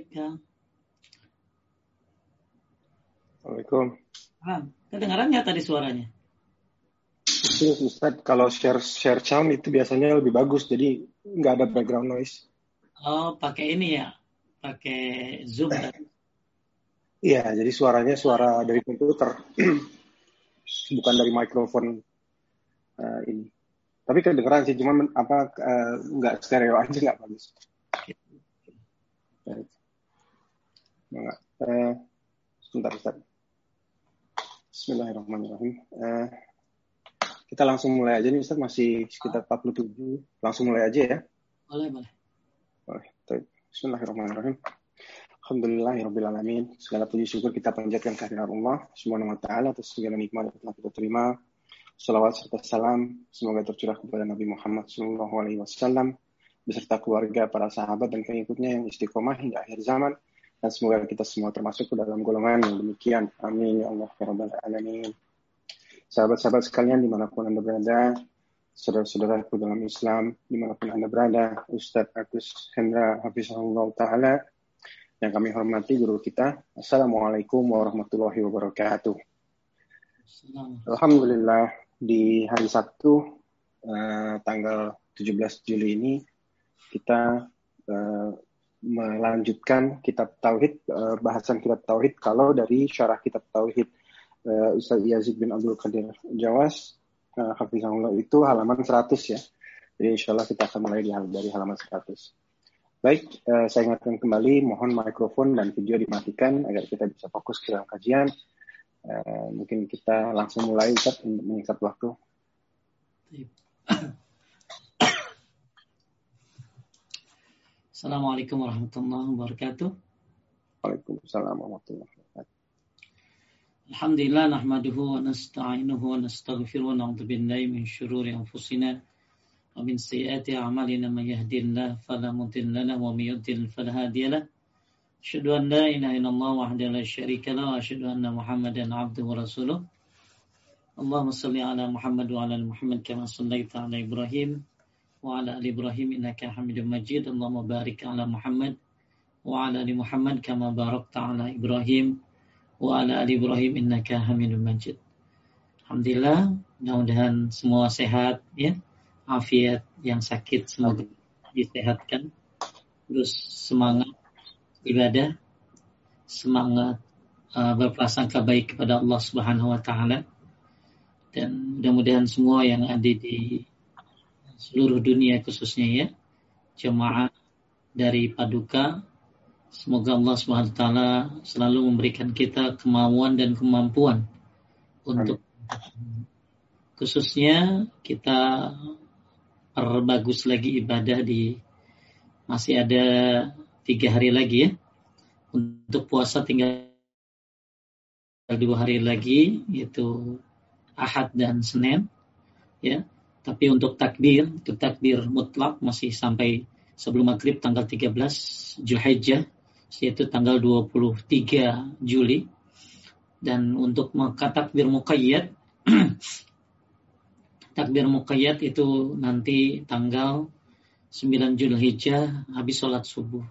Kang. Assalamualaikum. Ah, kedengaran nggak tadi suaranya? Itu Ustaz, kalau share share sound itu biasanya lebih bagus, jadi nggak ada background noise. Oh, pakai ini ya, pakai Zoom. Iya, jadi suaranya suara dari komputer, bukan dari mikrofon eh, ini. Tapi kedengeran sih, cuma apa eh, nggak stereo aja nggak bagus. Baik. Nggak. Eh, sebentar Ustaz. Bismillahirrahmanirrahim. Eh, kita langsung mulai aja nih Ustaz, masih sekitar 47. Langsung mulai aja ya. Boleh, boleh. Boleh. Baik. Bismillahirrahmanirrahim. Alhamdulillahirrahmanirrahim. Segala puji syukur kita panjatkan kehadiran Allah Subhanahu wa taala atas segala nikmat yang telah kita terima. Salawat serta salam semoga tercurah kepada Nabi Muhammad Sallallahu Alaihi Wasallam beserta keluarga, para sahabat dan pengikutnya yang istiqomah hingga akhir zaman dan semoga kita semua termasuk ke dalam golongan yang demikian. Amin ya Allah ya Rabbal Alamin. Sahabat-sahabat sekalian di mana pun anda berada, saudara-saudaraku dalam Islam di mana pun anda berada, Ustadz Agus Hendra Hafizahullah Ta'ala yang kami hormati guru kita. Assalamualaikum warahmatullahi wabarakatuh. Alhamdulillah di hari Sabtu eh, tanggal 17 Juli ini kita eh, melanjutkan kitab tauhid eh, bahasan kitab tauhid kalau dari syarah kitab tauhid eh, Ustaz Yazid bin Abdul Qadir Jawas eh, Hafizahullah itu halaman 100 ya. Jadi insya Allah kita akan mulai dari halaman 100. Baik, saya ingatkan kembali mohon mikrofon dan video dimatikan agar kita bisa fokus ke dalam kajian. Mungkin kita langsung mulai untuk mengikat waktu. Assalamualaikum warahmatullahi wabarakatuh. Waalaikumsalam warahmatullahi wabarakatuh. Alhamdulillah nahmaduhu wa nasta'inuhu wa nastaghfiruhu wa na'udzu billahi min syururi anfusina wa min sayyiati a'malina man yahdihillahu fala mudilla lahu wa may yudlil fala hadiya lahu. Asyhadu an la ilaha illallah wahdahu la syarika lahu wa asyhadu anna Muhammadan 'abduhu wa rasuluh. Allahumma salli ala Muhammad wa ala ali Muhammad kama shallaita Ibrahim innaka Hamidum Majid. Allahumma barik ala Muhammad wa ala ali Muhammad kama barakta ala Ibrahim wa ala ali Ibrahim innaka Hamidum Majid. Alhamdulillah, mudah-mudahan semua sehat ya. Afiat yang sakit semoga disehatkan. Terus semangat ibadah, semangat uh, berprasangka baik kepada Allah Subhanahu wa taala. Dan mudah-mudahan semua yang ada di seluruh dunia khususnya ya, jemaah dari Paduka. Semoga Allah SWT selalu memberikan kita kemauan dan kemampuan untuk khususnya kita perbagus lagi ibadah di masih ada tiga hari lagi ya untuk puasa tinggal dua hari lagi yaitu Ahad dan Senin ya tapi untuk takbir untuk takbir mutlak masih sampai sebelum maghrib tanggal 13 Zulhijjah yaitu tanggal 23 Juli. Dan untuk takbir muqayyad takbir muqayyad itu nanti tanggal 9 Zulhijjah habis sholat subuh.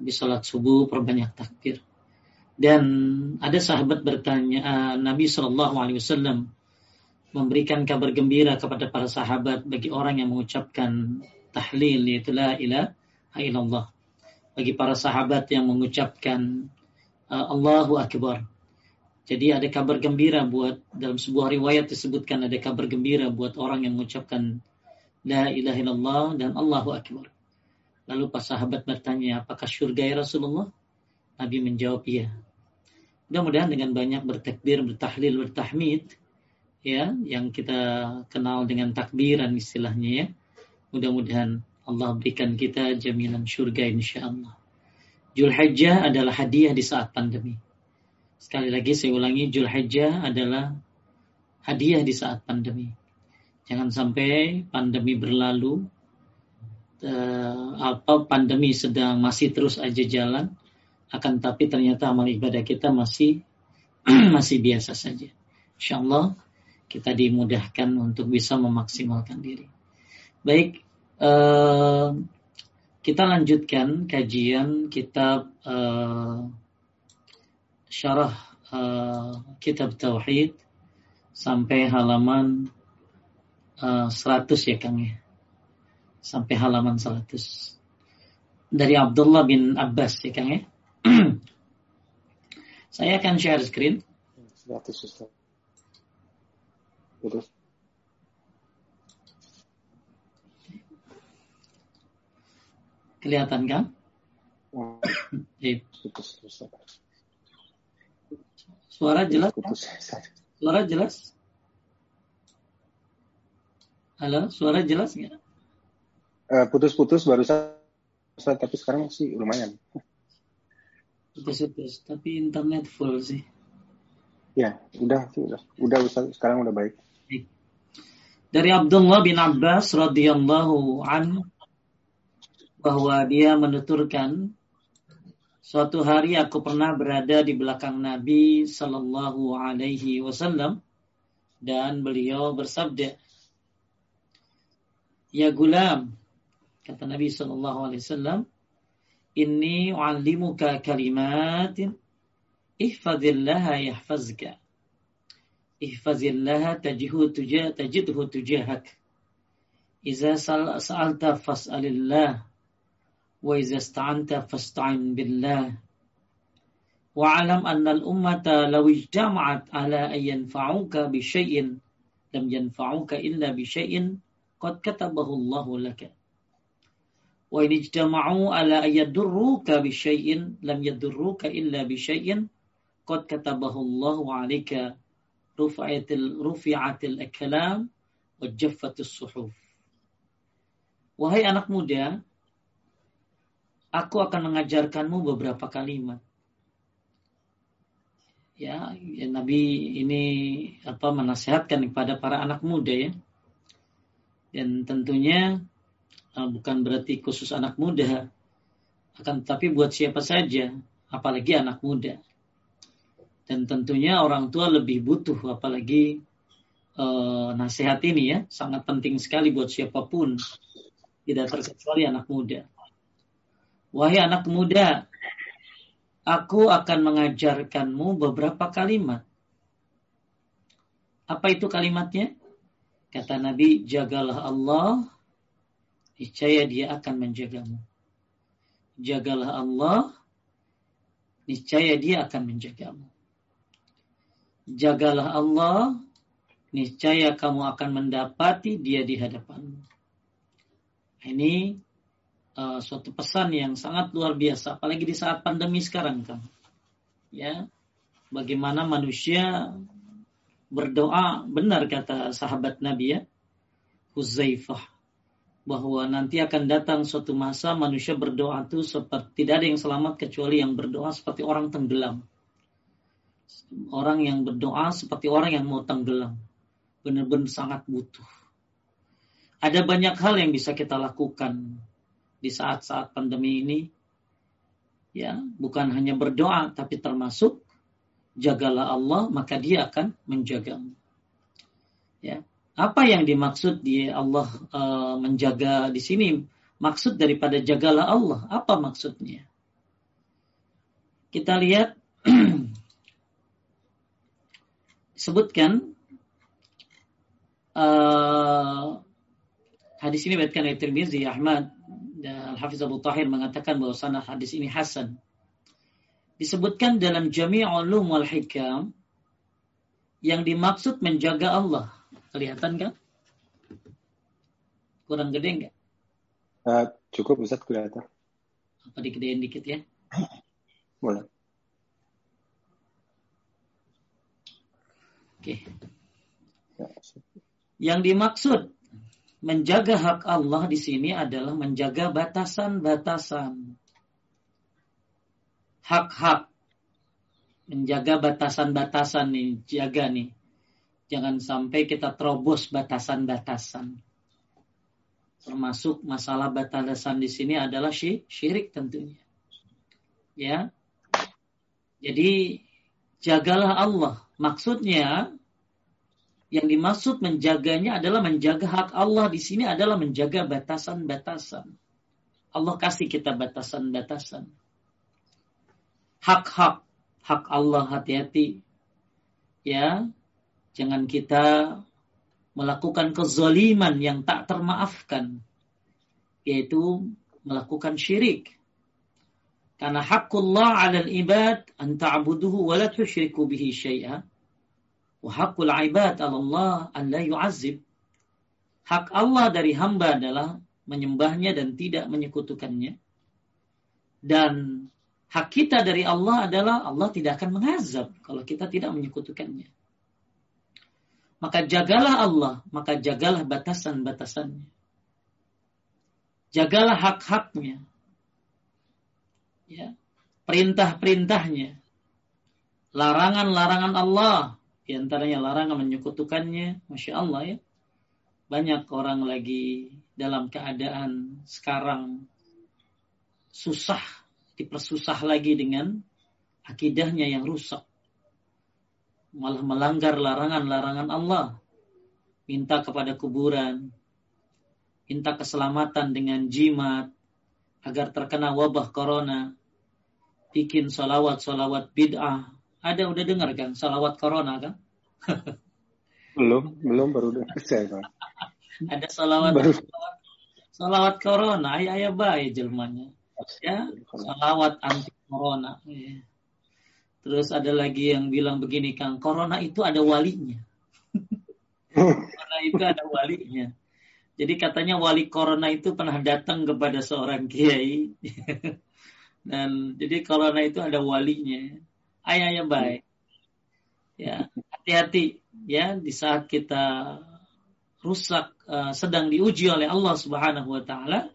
Habis sholat subuh perbanyak takbir. Dan ada sahabat bertanya uh, Nabi Shallallahu Alaihi Wasallam memberikan kabar gembira kepada para sahabat bagi orang yang mengucapkan tahlil yaitu la ilaha illallah bagi para sahabat yang mengucapkan uh, Allahu Akbar. Jadi ada kabar gembira buat dalam sebuah riwayat disebutkan ada kabar gembira buat orang yang mengucapkan la ilaha illallah dan Allahu Akbar. Lalu pas sahabat bertanya, apakah surga ya Rasulullah? Nabi menjawab iya. Mudah-mudahan dengan banyak bertakbir, bertahlil, bertahmid, ya, yang kita kenal dengan takbiran istilahnya ya. Mudah-mudahan Allah berikan kita jaminan surga insya Allah. Julhijjah adalah hadiah di saat pandemi. Sekali lagi saya ulangi, Julhijjah adalah hadiah di saat pandemi. Jangan sampai pandemi berlalu, eh, apa pandemi sedang masih terus aja jalan, akan tapi ternyata amal ibadah kita masih masih biasa saja. Insya Allah kita dimudahkan untuk bisa memaksimalkan diri. Baik, eh, Kita lanjutkan kajian kitab uh, syarah uh, kitab tauhid sampai halaman uh, 100 ya Kang ya. Sampai halaman 100. Dari Abdullah bin Abbas ya Kang ya. Saya akan share screen. 100 Ustaz. Terus. Kelihatan kan? Oh. Iya. Suara jelas? Suara jelas? Halo, suara jelas nggak? Uh, putus-putus barusan, tapi sekarang masih lumayan. Putus-putus, tapi internet full sih. Ya, udah, udah, udah, sekarang udah baik. Dari Abdullah bin Abbas radhiyallahu an bahwa dia menuturkan suatu hari aku pernah berada di belakang Nabi Sallallahu Alaihi Wasallam dan beliau bersabda, Ya gulam, kata Nabi Sallallahu Alaihi Wasallam, Inni u'allimuka kalimatin ihfazillaha yahfazka. Ihfazillaha tajihu tujah tajidhu tujahak. Iza sa'alta fas'alillah وإذا استعنت فاستعن بالله واعلم أن الأمة لو اجتمعت على أن ينفعوك بشيء لم ينفعوك إلا بشيء قد كتبه الله لك وإن اجتمعوا على أن يضروك بشيء لم يضروك إلا بشيء قد كتبه الله rufa'atil rufi'atil akalam wa jaffatis suhuf. Wahai anak muda, aku akan mengajarkanmu beberapa kalimat. Ya, ya Nabi ini apa menasihatkan kepada para anak muda ya. Dan tentunya eh, bukan berarti khusus anak muda, akan tetapi buat siapa saja, apalagi anak muda. Dan tentunya orang tua lebih butuh apalagi uh, nasihat ini ya, sangat penting sekali buat siapa pun, tidak terkecuali anak muda. Wahai anak muda, aku akan mengajarkanmu beberapa kalimat. Apa itu kalimatnya? Kata Nabi, jagalah Allah, niscaya dia akan menjagamu. Jagalah Allah, niscaya dia akan menjagamu. Jagalah Allah, niscaya kamu akan mendapati dia di hadapanmu. Ini uh, suatu pesan yang sangat luar biasa, apalagi di saat pandemi sekarang kan. Ya, bagaimana manusia berdoa benar kata sahabat Nabi ya, Huzaifah bahwa nanti akan datang suatu masa manusia berdoa itu seperti tidak ada yang selamat kecuali yang berdoa seperti orang tenggelam. Orang yang berdoa seperti orang yang mau tenggelam. Benar-benar sangat butuh. Ada banyak hal yang bisa kita lakukan di saat-saat pandemi ini ya bukan hanya berdoa tapi termasuk jagalah Allah maka dia akan menjagamu ya apa yang dimaksud di Allah uh, menjaga di sini maksud daripada jagalah Allah apa maksudnya kita lihat sebutkan uh, hadis ini baitkan oleh Tirmizi Ahmad dan Al-Hafiz Abu Tahir mengatakan bahwa sanad hadis ini hasan. Disebutkan dalam Jami' Ulum wal Hikam yang dimaksud menjaga Allah. Kelihatan kan? Kurang gede enggak? Uh, cukup bisa kelihatan. Apa digedein dikit ya? Boleh. Oke. Okay. Ya, yang dimaksud menjaga hak Allah di sini adalah menjaga batasan-batasan. Hak-hak. Menjaga batasan-batasan nih, jaga nih. Jangan sampai kita terobos batasan-batasan. Termasuk masalah batasan di sini adalah syirik tentunya. Ya. Jadi jagalah Allah. Maksudnya yang dimaksud menjaganya adalah menjaga hak Allah di sini adalah menjaga batasan-batasan. Allah kasih kita batasan-batasan. Hak-hak, hak Allah hati-hati. Ya, jangan kita melakukan kezaliman yang tak termaafkan. Yaitu melakukan syirik. Karena hakullah 'alal ibad an ta'buduhu wa la tusyriku bihi syai'a. Wa hakul ibad 'ala Allah an la yu'azzib. Hak Allah dari hamba adalah menyembahnya dan tidak menyekutukannya. Dan hak kita dari Allah adalah Allah tidak akan mengazab kalau kita tidak menyekutukannya. Maka jagalah Allah, maka jagalah batasan-batasannya. Jagalah hak-haknya, ya, perintah-perintahnya, larangan-larangan Allah, di antaranya larangan menyekutukannya, masya Allah ya. Banyak orang lagi dalam keadaan sekarang susah, dipersusah lagi dengan akidahnya yang rusak. Malah melanggar larangan-larangan Allah. Minta kepada kuburan, minta keselamatan dengan jimat, agar terkena wabah corona, bikin salawat-salawat bid'ah. Ada udah dengar kan salawat corona kan? belum, belum baru dengar saya. Ada salawat, baru. salawat, salawat corona, ayah ayah baik jelmanya. Ya, salawat anti corona. Ya. Terus ada lagi yang bilang begini Kang, corona itu ada walinya. corona itu ada walinya. Jadi katanya wali corona itu pernah datang kepada seorang kiai. Dan jadi corona itu ada walinya. Ayahnya baik. Ya, hati-hati ya di saat kita rusak uh, sedang diuji oleh Allah Subhanahu wa taala,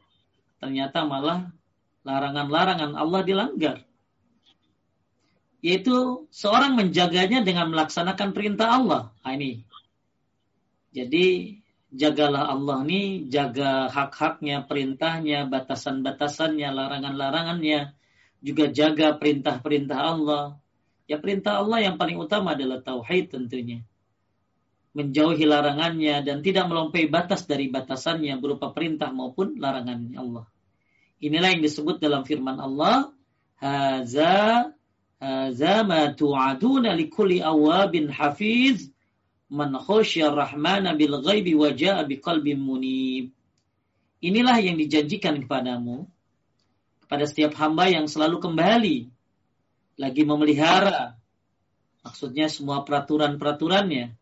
ternyata malah larangan-larangan Allah dilanggar. Yaitu seorang menjaganya dengan melaksanakan perintah Allah. Nah, ini. Jadi jagalah Allah nih, jaga hak-haknya, perintahnya, batasan-batasannya, larangan-larangannya, juga jaga perintah-perintah Allah. Ya perintah Allah yang paling utama adalah tauhid tentunya. Menjauhi larangannya dan tidak melampaui batas dari batasannya berupa perintah maupun larangannya Allah. Inilah yang disebut dalam firman Allah, Haza haza ma tu'aduna likulli awabin hafiz man khasyar rahmana bil ghaibi wa ja'a munib. Inilah yang dijanjikan kepadamu kepada setiap hamba yang selalu kembali lagi memelihara maksudnya semua peraturan-peraturannya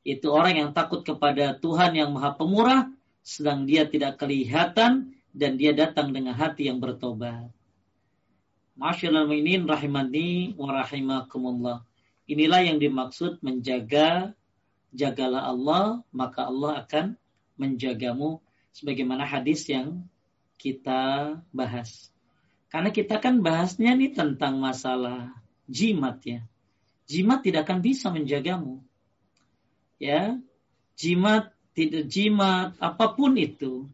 itu orang yang takut kepada Tuhan yang Maha Pemurah sedang dia tidak kelihatan dan dia datang dengan hati yang bertobat. Masyaallah ini rahimani wa rahimakumullah. Inilah yang dimaksud menjaga jagalah Allah, maka Allah akan menjagamu sebagaimana hadis yang kita bahas. Karena kita kan bahasnya nih tentang masalah jimat ya. Jimat tidak akan bisa menjagamu. Ya. Jimat tidak jimat apa pun itu.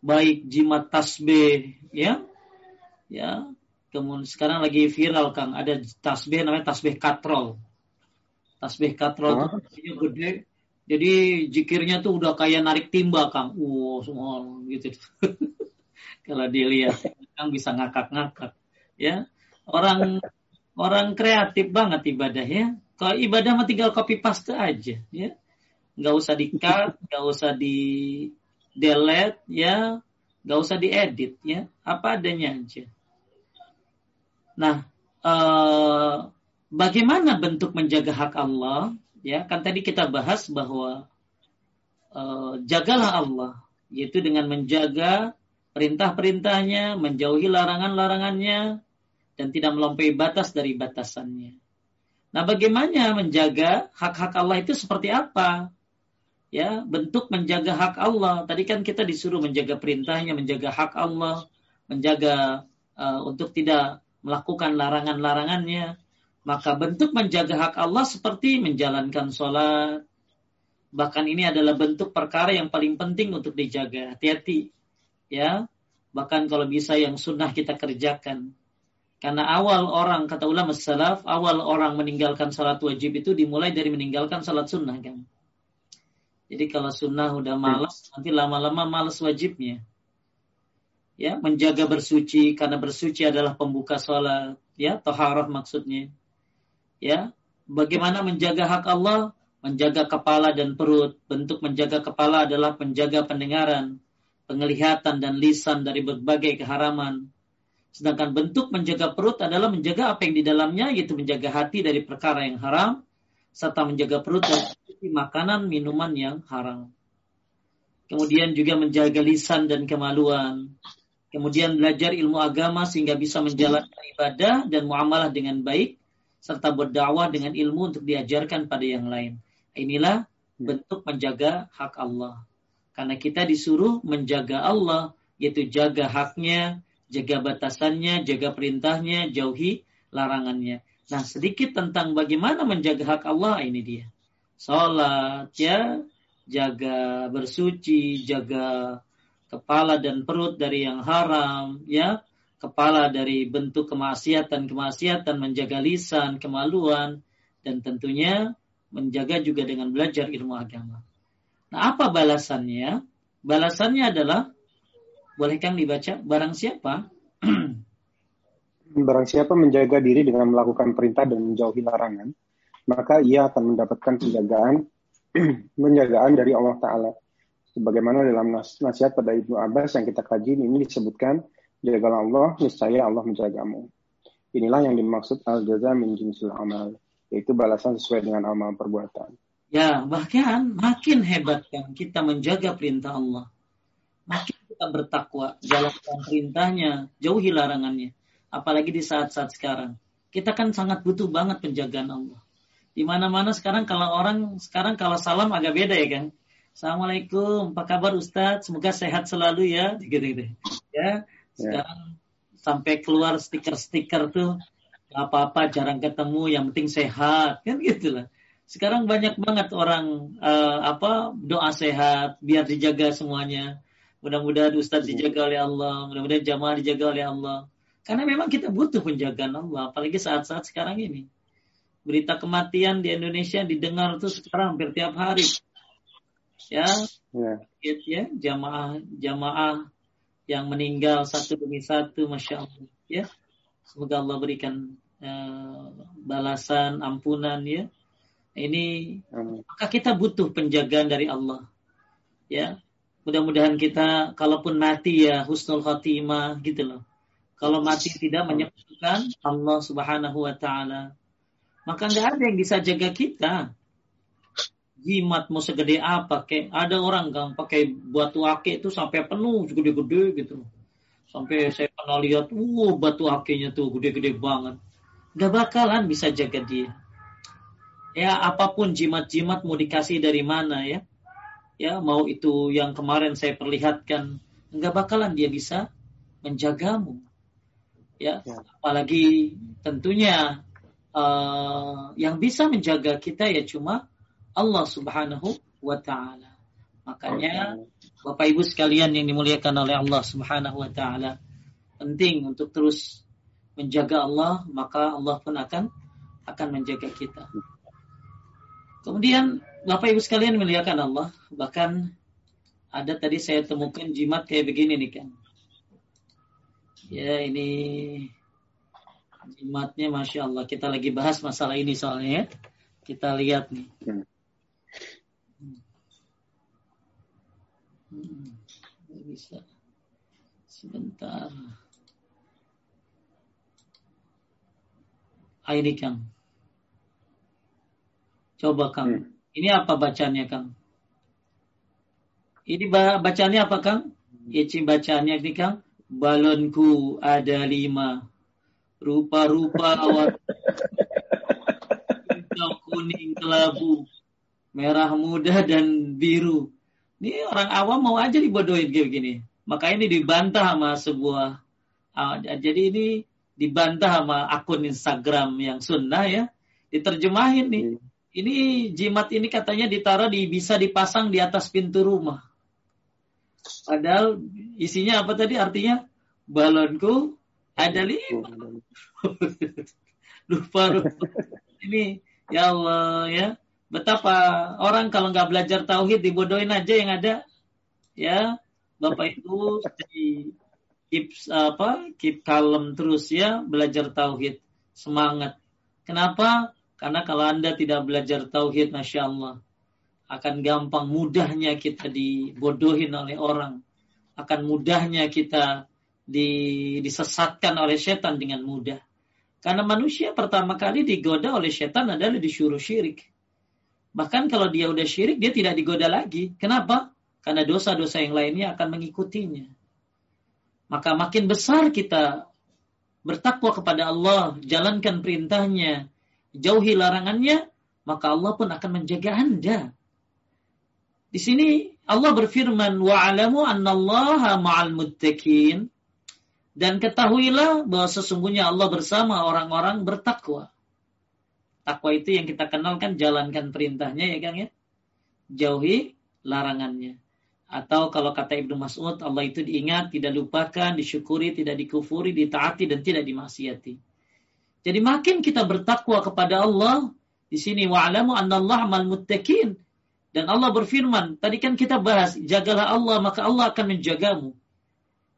Baik jimat tasbih ya. Ya. Kemudian sekarang lagi viral Kang ada tasbih namanya tasbih katrol. Tasbih katrol oh. itu gede. Jadi jikirnya tuh udah kayak narik timba, Kang. Wow, semua gitu. Kalau dilihat, Kang bisa ngakak-ngakak. Ya, orang orang kreatif banget ibadahnya. Kalau ibadah mah tinggal copy paste aja, ya. Nggak usah di cut, nggak usah di delete, ya. Nggak usah diedit, ya. Apa adanya aja. Nah, uh, bagaimana bentuk menjaga hak Allah? Ya, kan tadi kita bahas bahwa uh, jagalah Allah, yaitu dengan menjaga perintah-perintahnya, menjauhi larangan-larangannya, dan tidak melampaui batas dari batasannya. Nah, bagaimana menjaga hak-hak Allah itu seperti apa? Ya, bentuk menjaga hak Allah. Tadi kan kita disuruh menjaga perintahnya, menjaga hak Allah, menjaga uh, untuk tidak melakukan larangan-larangannya, maka bentuk menjaga hak Allah seperti menjalankan sholat. Bahkan ini adalah bentuk perkara yang paling penting untuk dijaga. Hati-hati. Ya. Bahkan kalau bisa yang sunnah kita kerjakan. Karena awal orang, kata ulama salaf, awal orang meninggalkan sholat wajib itu dimulai dari meninggalkan sholat sunnah kan. Jadi kalau sunnah udah malas, nanti lama-lama malas wajibnya. ya menjaga bersuci karena bersuci adalah pembuka sholat ya taharah maksudnya ya bagaimana menjaga hak Allah menjaga kepala dan perut bentuk menjaga kepala adalah menjaga pendengaran penglihatan dan lisan dari berbagai keharaman sedangkan bentuk menjaga perut adalah menjaga apa yang di dalamnya yaitu menjaga hati dari perkara yang haram serta menjaga perut dari makanan minuman yang haram kemudian juga menjaga lisan dan kemaluan kemudian belajar ilmu agama sehingga bisa menjalankan ibadah dan muamalah dengan baik, serta berdakwah dengan ilmu untuk diajarkan pada yang lain. Inilah bentuk menjaga hak Allah. Karena kita disuruh menjaga Allah, yaitu jaga haknya, jaga batasannya, jaga perintahnya, jauhi larangannya. Nah, sedikit tentang bagaimana menjaga hak Allah ini dia. Salat ya, jaga bersuci, jaga kepala dan perut dari yang haram, ya, kepala dari bentuk kemaksiatan-kemaksiatan, menjaga lisan, kemaluan, dan tentunya menjaga juga dengan belajar ilmu agama. Nah, apa balasannya? Balasannya adalah, boleh Kang dibaca, barang siapa? barang siapa menjaga diri dengan melakukan perintah dan menjauhi larangan, maka ia akan mendapatkan penjagaan, penjagaan dari Allah Ta'ala sebagaimana dalam nas nasihat pada Ibnu Abbas yang kita kaji ini disebutkan jagalah Allah niscaya Allah menjagamu inilah yang dimaksud al jaza min jinsil amal yaitu balasan sesuai dengan amal perbuatan ya bahkan makin hebat kan kita menjaga perintah Allah makin kita bertakwa jalankan perintahnya jauhi larangannya apalagi di saat-saat sekarang kita kan sangat butuh banget penjagaan Allah di mana-mana sekarang kalau orang sekarang kalau salam agak beda ya kan Assalamualaikum, apa kabar Ustadz? Semoga sehat selalu ya, gitu-gitu. Ya, sekarang ya. sampai keluar stiker-stiker tuh apa-apa jarang ketemu, yang penting sehat, kan gitu lah. Sekarang banyak banget orang uh, apa doa sehat biar dijaga semuanya. Mudah-mudahan Ustadz dijaga oleh Allah, mudah-mudahan jamaah dijaga oleh Allah. Karena memang kita butuh penjagaan Allah, apalagi saat-saat sekarang ini. Berita kematian di Indonesia didengar tuh sekarang hampir tiap hari ya yeah. ya jamaah jamaah yang meninggal satu demi satu masya Allah ya semoga Allah berikan uh, balasan ampunan ya ini Amin. maka kita butuh penjagaan dari Allah. Ya mudah-mudahan kita kalaupun mati ya husnul khatimah gitu loh. Kalau mati tidak menyebutkan Allah subhanahu wa ta'ala. Maka nggak ada yang bisa jaga kita. Jimat mau segede apa kayak ada orang kan pakai batu ake itu sampai penuh gede-gede gitu. Sampai saya pernah lihat uh batu akenya tuh gede-gede banget. Gak bakalan bisa jaga dia ya apa pun jimat-jimat mau dikasih dari mana ya ya mau itu yang kemarin saya perlihatkan nggak bakalan dia bisa menjagamu ya, ya. apalagi tentunya uh, yang bisa menjaga kita ya cuma Allah Subhanahu wa taala. Makanya Bapak Ibu sekalian yang dimuliakan oleh Allah Subhanahu wa taala, penting untuk terus menjaga Allah, maka Allah pun akan akan menjaga kita. Kemudian Bapak Ibu sekalian muliakan Allah, bahkan ada tadi saya temukan jimat kayak begini nih kan. Ya ini jimatnya Masya Allah. Kita lagi bahas masalah ini soalnya ya. Kita lihat nih. Hmm. Hmm, bisa. Sebentar. Ah, ini Kang. Coba Kang. Hmm. Ini apa bacanya Kang? Ini bacanya apa Kang? Ici bacanya ini Kang. Balonku ada lima. Rupa-rupa awak. Hijau, kuning, kelabu. Merah muda dan biru ini orang awam mau aja dibodohin kayak gini. Maka ini dibantah sama sebuah uh, jadi ini dibantah sama akun Instagram yang sunnah ya. Diterjemahin nih. Hmm. Ini jimat ini katanya ditaruh di bisa dipasang di atas pintu rumah. Padahal isinya apa tadi artinya? Balonku ada lima. lupa, lupa. Ini ya Allah ya Betapa orang kalau nggak belajar tauhid dibodohin aja yang ada. Ya, Bapak Ibu di keep apa keep kalem terus ya belajar tauhid semangat kenapa karena kalau anda tidak belajar tauhid masya Allah akan gampang mudahnya kita dibodohin oleh orang. Akan mudahnya kita di, disesatkan oleh setan dengan mudah. Karena manusia pertama kali digoda oleh setan adalah disuruh syirik. Bahkan kalau dia udah syirik dia tidak digoda lagi. Kenapa? Karena dosa-dosa yang lainnya akan mengikutinya. Maka makin besar kita bertakwa kepada Allah, jalankan perintahnya, jauhi larangannya, maka Allah pun akan menjaga Anda. Di sini Allah berfirman, "Wa'alamu annallaha ma'al muttaqin." Dan ketahuilah bahwa sesungguhnya Allah bersama orang-orang bertakwa. Takwa itu yang kita kenalkan jalankan perintahnya ya Kang ya. Jauhi larangannya. Atau kalau kata Ibnu Mas'ud, Allah itu diingat, tidak lupakan, disyukuri, tidak dikufuri, ditaati, dan tidak dimaksiati. Jadi makin kita bertakwa kepada Allah, di sini wa'alamu Allah amal muttaqin. Dan Allah berfirman, tadi kan kita bahas, jagalah Allah, maka Allah akan menjagamu.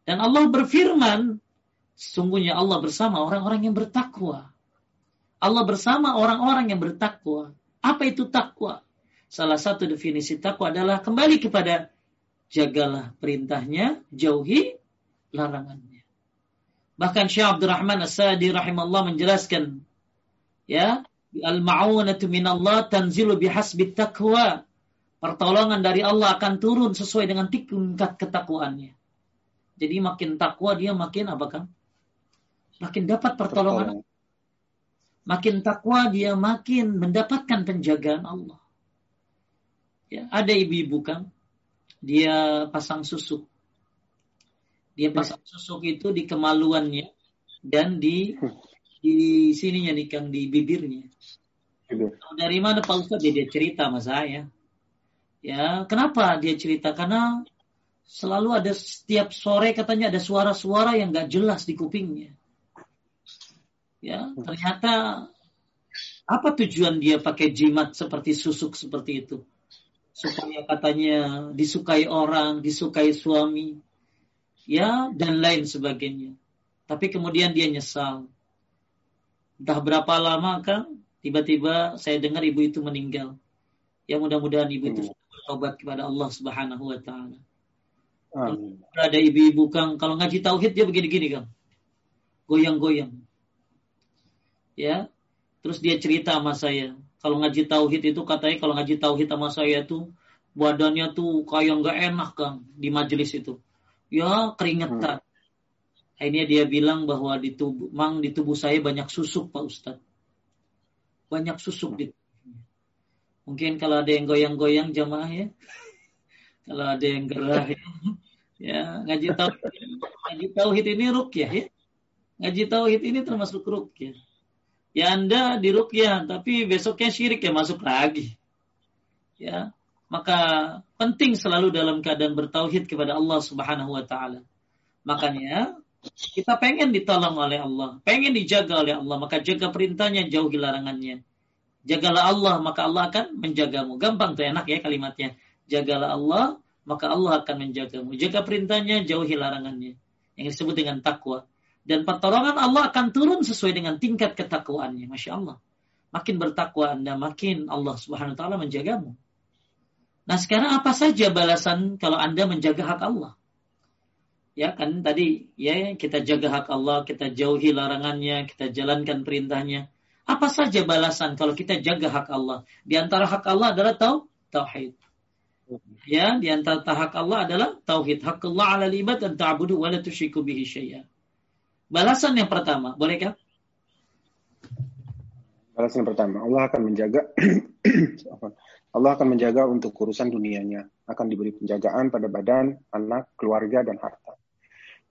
Dan Allah berfirman, sungguhnya Allah bersama orang-orang yang bertakwa. Allah bersama orang-orang yang bertakwa. Apa itu takwa? Salah satu definisi takwa adalah kembali kepada jagalah perintahnya, jauhi larangannya. Bahkan Syekh Abdurrahman As-Sadi rahimahullah menjelaskan ya, al-ma'unatu minallah tanzilu bihasbi taqwa. Pertolongan dari Allah akan turun sesuai dengan tingkat ketakwaannya. Jadi makin takwa dia makin apa kan? Makin dapat pertolongan. Makin takwa dia makin mendapatkan penjagaan Allah. Ya, ada ibu-ibu kan dia pasang susuk. Dia pasang susuk itu di kemaluannya dan di di sininya nih Kang di bibirnya. Dari mana Pak Ustadz? Dia, dia cerita sama saya. Ya, kenapa dia cerita? Karena selalu ada setiap sore katanya ada suara-suara yang gak jelas di kupingnya. Ya, ternyata apa tujuan dia pakai jimat seperti susuk seperti itu? supaya katanya disukai orang, disukai suami, ya dan lain sebagainya. Tapi kemudian dia nyesal. Entah berapa lama kan, tiba-tiba saya dengar ibu itu meninggal. Ya mudah-mudahan ibu itu sudah bertobat kepada Allah Subhanahu wa taala. Ada ibu-ibu Kang, kalau ngaji tauhid dia begini-gini Kang. Goyang-goyang. Ya. Terus dia cerita sama saya, kalau ngaji tauhid itu katanya kalau ngaji tauhid sama saya tuh badannya tuh kayak nggak enak kang di majelis itu. Ya keringetan. Hmm. Akhirnya dia bilang bahwa di tubuh, mang di tubuh saya banyak susuk Pak Ustadz. Banyak susuk di tubuhnya. Mungkin kalau ada yang goyang-goyang jamaah ya. kalau ada yang gerah ya. ya ngaji tauhid ngaji tauhid ini rukyah ya. Ngaji tauhid ini termasuk rukyah ya Anda di rukyah, tapi besoknya syirik ya masuk lagi. Ya, maka penting selalu dalam keadaan bertauhid kepada Allah Subhanahu wa taala. Makanya kita pengen ditolong oleh Allah, pengen dijaga oleh Allah, maka jaga perintahnya, jauhi larangannya. Jagalah Allah, maka Allah akan menjagamu. Gampang tuh enak ya kalimatnya. Jagalah Allah, maka Allah akan menjagamu. Jaga perintahnya, jauhi larangannya. Yang disebut dengan takwa. Dan pertolongan Allah akan turun sesuai dengan tingkat ketakwaannya. Masya Allah. Makin bertakwa Anda, makin Allah subhanahu wa ta'ala menjagamu. Nah sekarang apa saja balasan kalau Anda menjaga hak Allah? Ya kan tadi ya kita jaga hak Allah, kita jauhi larangannya, kita jalankan perintahnya. Apa saja balasan kalau kita jaga hak Allah? Di antara hak Allah adalah tau, tauhid. Ya, di antara hak Allah adalah tauhid. Hak Allah ala ibad dan ta'budu wa la tusyriku bihi syai'an. Balasan yang pertama, bolehkah? Balasan yang pertama, Allah akan menjaga Allah akan menjaga untuk urusan dunianya, akan diberi penjagaan pada badan, anak, keluarga, dan harta.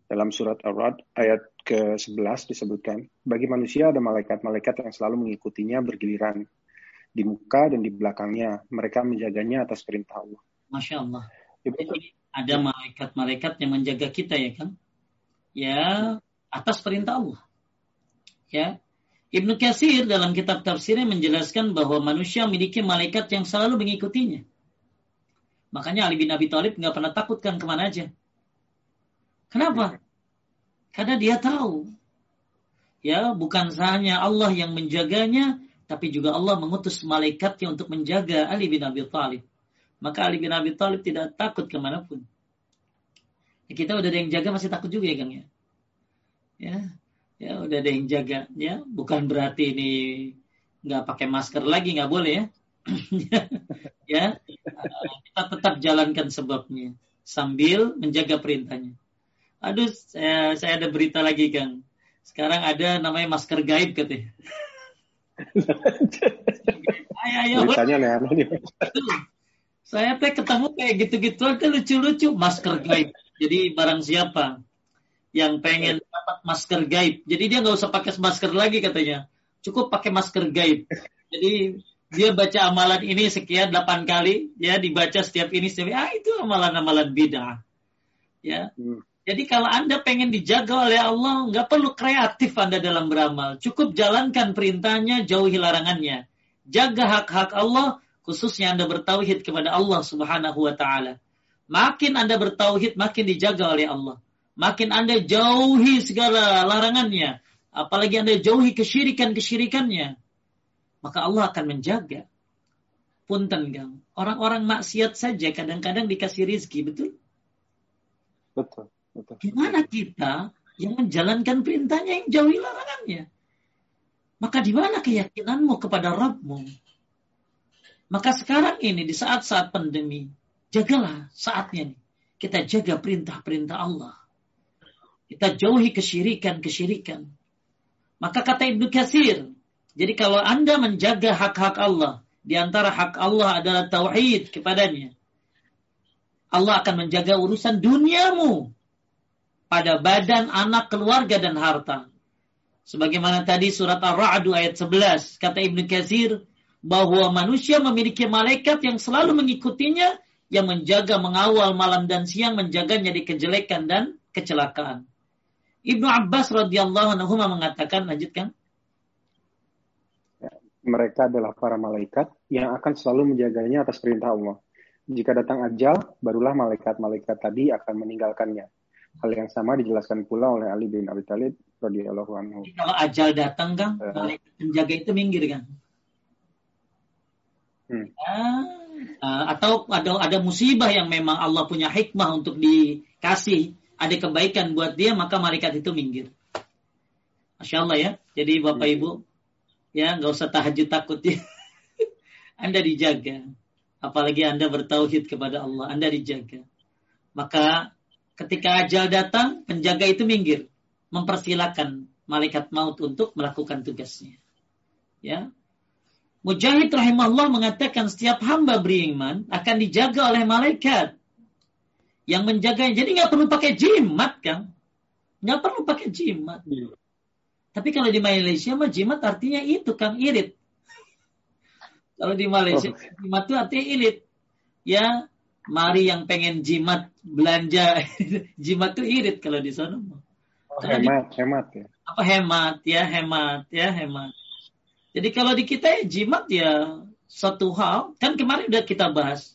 Dalam surat Ar-Rad ayat ke-11 disebutkan, bagi manusia ada malaikat-malaikat yang selalu mengikutinya bergiliran di muka dan di belakangnya. Mereka menjaganya atas perintah Allah. Masya Allah. Jadi ada malaikat-malaikat yang menjaga kita ya kan? Ya, atas perintah Allah. Ya. Ibnu Katsir dalam kitab tafsirnya menjelaskan bahwa manusia memiliki malaikat yang selalu mengikutinya. Makanya Ali bin Abi Thalib nggak pernah takutkan ke mana aja. Kenapa? Karena dia tahu. Ya, bukan hanya Allah yang menjaganya, tapi juga Allah mengutus malaikatnya untuk menjaga Ali bin Abi Thalib. Maka Ali bin Abi Thalib tidak takut ke mana pun. Ya, kita udah ada yang jaga masih takut juga ya Kang ya. Ya, ya udah ada yang jaga ya. Bukan berarti ini nggak pakai masker lagi nggak boleh ya. ya, kita tetap jalankan sebabnya sambil menjaga perintahnya. Aduh, saya, saya ada berita lagi Kang. Sekarang ada namanya masker gaib katanya. ayo, ayo. Beritanya Saya teh ketemu kayak gitu-gitu aja lucu-lucu masker gaib. Jadi barang siapa yang pengen dapat masker gaib, jadi dia nggak usah pakai masker lagi katanya, cukup pakai masker gaib. Jadi dia baca amalan ini sekian delapan kali, ya dibaca setiap ini setiap ah itu amalan-amalan bid'ah. Ya. Hmm. Jadi kalau Anda pengen dijaga oleh Allah, nggak perlu kreatif Anda dalam beramal. Cukup jalankan perintahnya, jauhi larangannya. Jaga hak-hak Allah, khususnya Anda bertauhid kepada Allah Subhanahu wa taala. Makin Anda bertauhid, makin dijaga oleh Allah. Makin Anda jauhi segala larangannya, apalagi Anda jauhi kesyirikan-kesyirikannya, maka Allah akan menjaga. Punten, Gang. Orang-orang maksiat saja kadang-kadang dikasih rizki, betul? Betul. betul. Gimana kita yang menjalankan perintahnya yang jauhi larangannya? Maka di mana keyakinanmu kepada Rabbmu? Maka sekarang ini di saat-saat pandemi, jagalah saatnya nih. Kita jaga perintah-perintah Allah. Kita jauhi kesyirikan-kesyirikan. Maka kata Ibnu Katsir, jadi kalau Anda menjaga hak-hak Allah, di antara hak Allah adalah tauhid kepadanya. Allah akan menjaga urusan duniamu pada badan, anak, keluarga, dan harta. Sebagaimana tadi surat Ar-Ra'd ayat 11, kata Ibnu Katsir bahwa manusia memiliki malaikat yang selalu mengikutinya yang menjaga mengawal malam dan siang menjaganya dari kejelekan dan kecelakaan. Ibnu Abbas radhiyallahu anhu mengatakan lanjutkan mereka adalah para malaikat yang akan selalu menjaganya atas perintah Allah. Jika datang ajal, barulah malaikat-malaikat tadi akan meninggalkannya. Hal yang sama dijelaskan pula oleh Ali bin Abi Thalib radhiyallahu anhu. Kalau ajal datang, kan, uh, malaikat penjaga itu minggir, kan? Hmm. Uh, atau ada ada musibah yang memang Allah punya hikmah untuk dikasih, ada kebaikan buat dia, maka malaikat itu minggir. Masya Allah ya. Jadi Bapak hmm. Ibu, ya nggak usah tahajud takut ya. anda dijaga. Apalagi Anda bertauhid kepada Allah, Anda dijaga. Maka ketika ajal datang, penjaga itu minggir, mempersilahkan malaikat maut untuk melakukan tugasnya. Ya. Mujahid rahimahullah mengatakan setiap hamba beriman akan dijaga oleh malaikat yang menjaganya. Jadi nggak perlu pakai jimat kan? Nggak perlu pakai jimat. Hmm. Tapi kalau di Malaysia mah jimat artinya itu kan irit. Kalau di Malaysia oh. jimat itu artinya irit. Ya, mari yang pengen jimat belanja jimat itu irit kalau di sana mah. Oh, hemat, di, hemat ya. Apa hemat ya, hemat ya, hemat. Jadi kalau di kita ya jimat ya satu hal, kan kemarin udah kita bahas.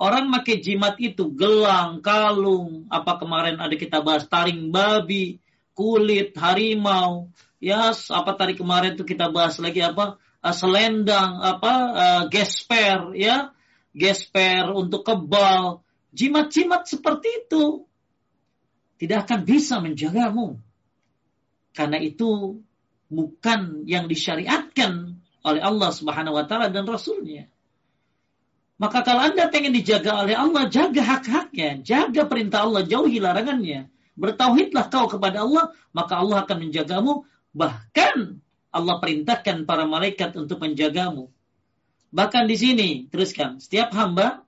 Orang pakai jimat itu gelang, kalung, apa kemarin ada kita bahas taring babi, kulit harimau, ya apa tadi kemarin tuh kita bahas lagi apa uh, selendang apa uh, gesper ya gesper untuk kebal jimat-jimat seperti itu tidak akan bisa menjagamu karena itu bukan yang disyariatkan oleh Allah Subhanahu wa taala dan rasulnya. Maka kalau Anda pengen dijaga oleh Allah, jaga hak-haknya, jaga perintah Allah, jauhi larangannya. Bertauhidlah kau kepada Allah, maka Allah akan menjagamu Bahkan Allah perintahkan para malaikat untuk menjagamu. Bahkan di sini, teruskan, setiap hamba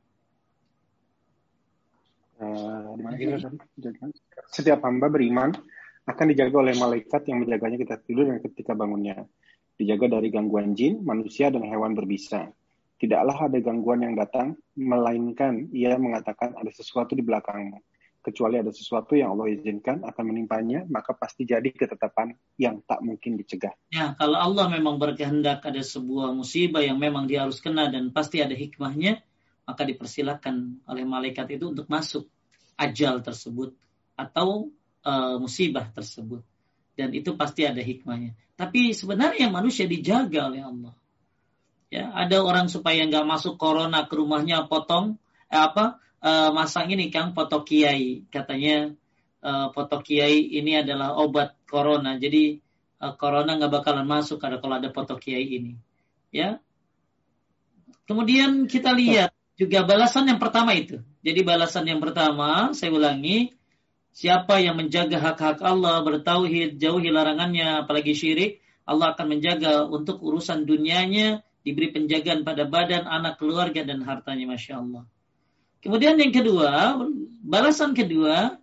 setiap hamba beriman akan dijaga oleh malaikat yang menjaganya kita tidur dan ketika bangunnya. Dijaga dari gangguan jin, manusia, dan hewan berbisa. Tidaklah ada gangguan yang datang, melainkan ia mengatakan ada sesuatu di belakangmu kecuali ada sesuatu yang Allah izinkan akan menimpanya, maka pasti jadi ketetapan yang tak mungkin dicegah. Ya, kalau Allah memang berkehendak ada sebuah musibah yang memang dia harus kena dan pasti ada hikmahnya, maka dipersilakan oleh malaikat itu untuk masuk ajal tersebut atau uh, musibah tersebut. Dan itu pasti ada hikmahnya. Tapi sebenarnya manusia dijaga oleh Allah. Ya, ada orang supaya nggak masuk corona ke rumahnya potong eh, apa uh, masang ini Kang foto kiai katanya uh, foto kiai ini adalah obat corona. Jadi uh, corona nggak bakalan masuk ada kalau ada foto kiai ini. Ya. Kemudian kita lihat juga balasan yang pertama itu. Jadi balasan yang pertama, saya ulangi, siapa yang menjaga hak-hak Allah, bertauhid, jauhi larangannya, apalagi syirik, Allah akan menjaga untuk urusan dunianya, diberi penjagaan pada badan, anak, keluarga, dan hartanya, Masya Allah. Kemudian yang kedua, balasan kedua,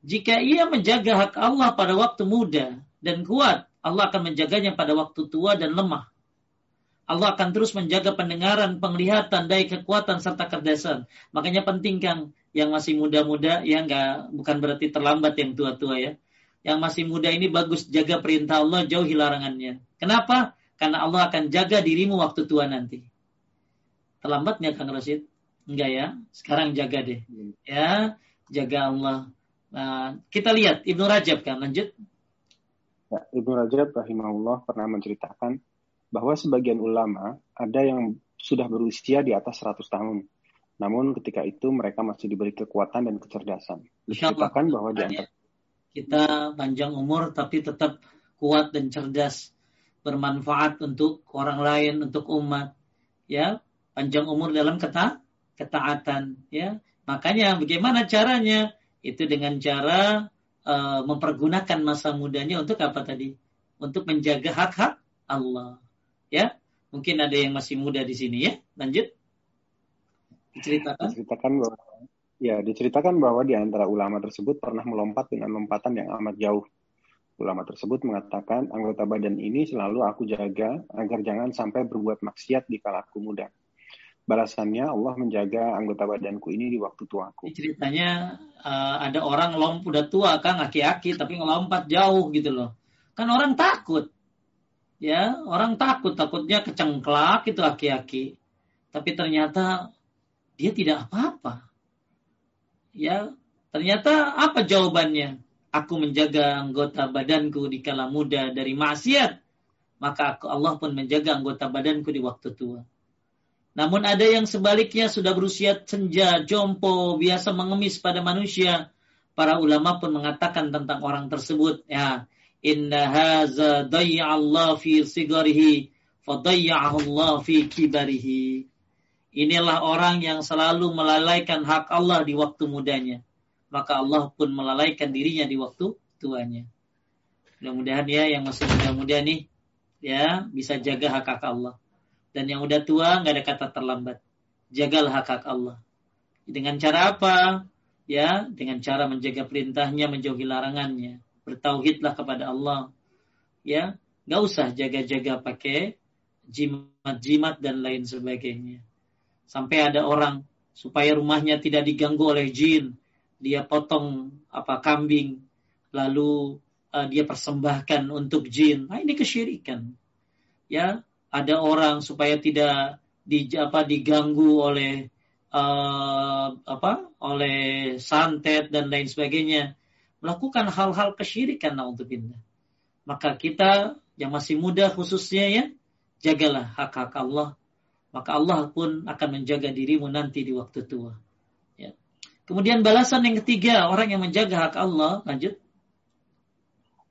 jika ia menjaga hak Allah pada waktu muda dan kuat, Allah akan menjaganya pada waktu tua dan lemah. Allah akan terus menjaga pendengaran, penglihatan, daya kekuatan serta kecerdasan. Makanya penting Kang, yang masih muda-muda ya nggak bukan berarti terlambat yang tua-tua ya. Yang masih muda ini bagus jaga perintah Allah, jauhi larangannya. Kenapa? Karena Allah akan jaga dirimu waktu tua nanti. Terlambat nggak Kang Rashid? Enggak ya. Sekarang jaga deh. Ya, jaga Allah. Nah, kita lihat Ibnu Rajab kan lanjut. Ya, Ibnu Rajab rahimahullah pernah menceritakan bahwa sebagian ulama ada yang sudah berusia di atas 100 tahun. Namun ketika itu mereka masih diberi kekuatan dan kecerdasan. Diceritakan bahwa di antara kita panjang umur tapi tetap kuat dan cerdas, bermanfaat untuk orang lain, untuk umat. Ya, panjang umur dalam kata ketaatan, ya. Makanya bagaimana caranya? Itu dengan cara uh, mempergunakan masa mudanya untuk apa tadi? Untuk menjaga hak-hak Allah. Ya, mungkin ada yang masih muda di sini ya. Lanjut. Diceritakan. Diceritakan bahwa ya diceritakan bahwa di antara ulama tersebut pernah melompat dengan lompatan yang amat jauh. Ulama tersebut mengatakan anggota badan ini selalu aku jaga agar jangan sampai berbuat maksiat di kala aku muda. Balasannya Allah menjaga anggota badanku ini di waktu tuaku. Ceritanya uh, ada orang lompat udah tua kan aki-aki tapi ngelompat jauh gitu loh. Kan orang takut ya orang takut takutnya kecengklak itu aki-aki tapi ternyata dia tidak apa-apa ya ternyata apa jawabannya aku menjaga anggota badanku di kala muda dari maksiat maka aku, Allah pun menjaga anggota badanku di waktu tua namun ada yang sebaliknya sudah berusia senja jompo biasa mengemis pada manusia para ulama pun mengatakan tentang orang tersebut ya inna haza Allah fi sigarihi Allah fi kibarihi. Inilah orang yang selalu melalaikan hak Allah di waktu mudanya. Maka Allah pun melalaikan dirinya di waktu tuanya. Mudah-mudahan ya yang masih muda-muda nih ya bisa jaga hak hak Allah. Dan yang udah tua nggak ada kata terlambat. Jagalah hak hak Allah. Dengan cara apa? Ya, dengan cara menjaga perintahnya, menjauhi larangannya bertauhidlah kepada Allah. Ya, nggak usah jaga-jaga pakai jimat-jimat dan lain sebagainya. Sampai ada orang supaya rumahnya tidak diganggu oleh jin, dia potong apa kambing, lalu uh, dia persembahkan untuk jin. Nah, ini kesyirikan. Ya, ada orang supaya tidak di apa diganggu oleh uh, apa oleh santet dan lain sebagainya melakukan hal-hal kesyirikan naudzubillah. Maka kita yang masih muda khususnya ya, jagalah hak-hak Allah. Maka Allah pun akan menjaga dirimu nanti di waktu tua. Kemudian balasan yang ketiga, orang yang menjaga hak Allah, lanjut.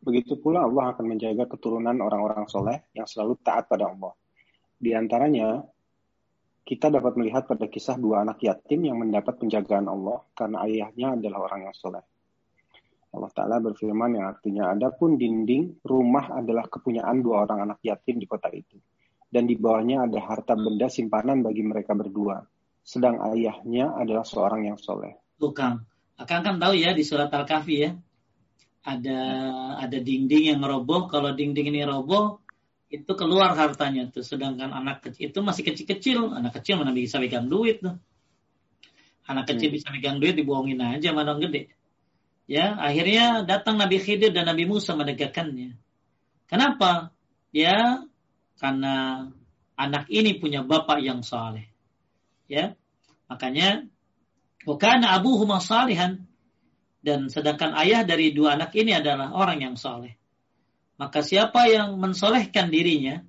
Begitu pula Allah akan menjaga keturunan orang-orang soleh yang selalu taat pada Allah. Di antaranya, kita dapat melihat pada kisah dua anak yatim yang mendapat penjagaan Allah karena ayahnya adalah orang yang soleh. Allah Ta'ala berfirman yang artinya, Adapun dinding rumah adalah kepunyaan dua orang anak yatim di kota itu. Dan di bawahnya ada harta benda simpanan bagi mereka berdua. Sedang ayahnya adalah seorang yang soleh. Tukang. Akang kan tahu ya di surat Al-Kahfi ya. Ada ada dinding yang roboh. Kalau dinding ini roboh, itu keluar hartanya tuh. Sedangkan anak kecil itu masih kecil-kecil. Anak kecil mana bisa pegang duit tuh. Anak kecil hmm. bisa pegang duit dibohongin aja mana gede. Ya, akhirnya datang Nabi Khidir dan Nabi Musa menegakkannya. Kenapa? Ya, karena anak ini punya bapak yang saleh. Ya, makanya wakana abuhuma salihan Dan sedangkan ayah dari dua anak ini adalah orang yang soleh. Maka siapa yang mensolehkan dirinya,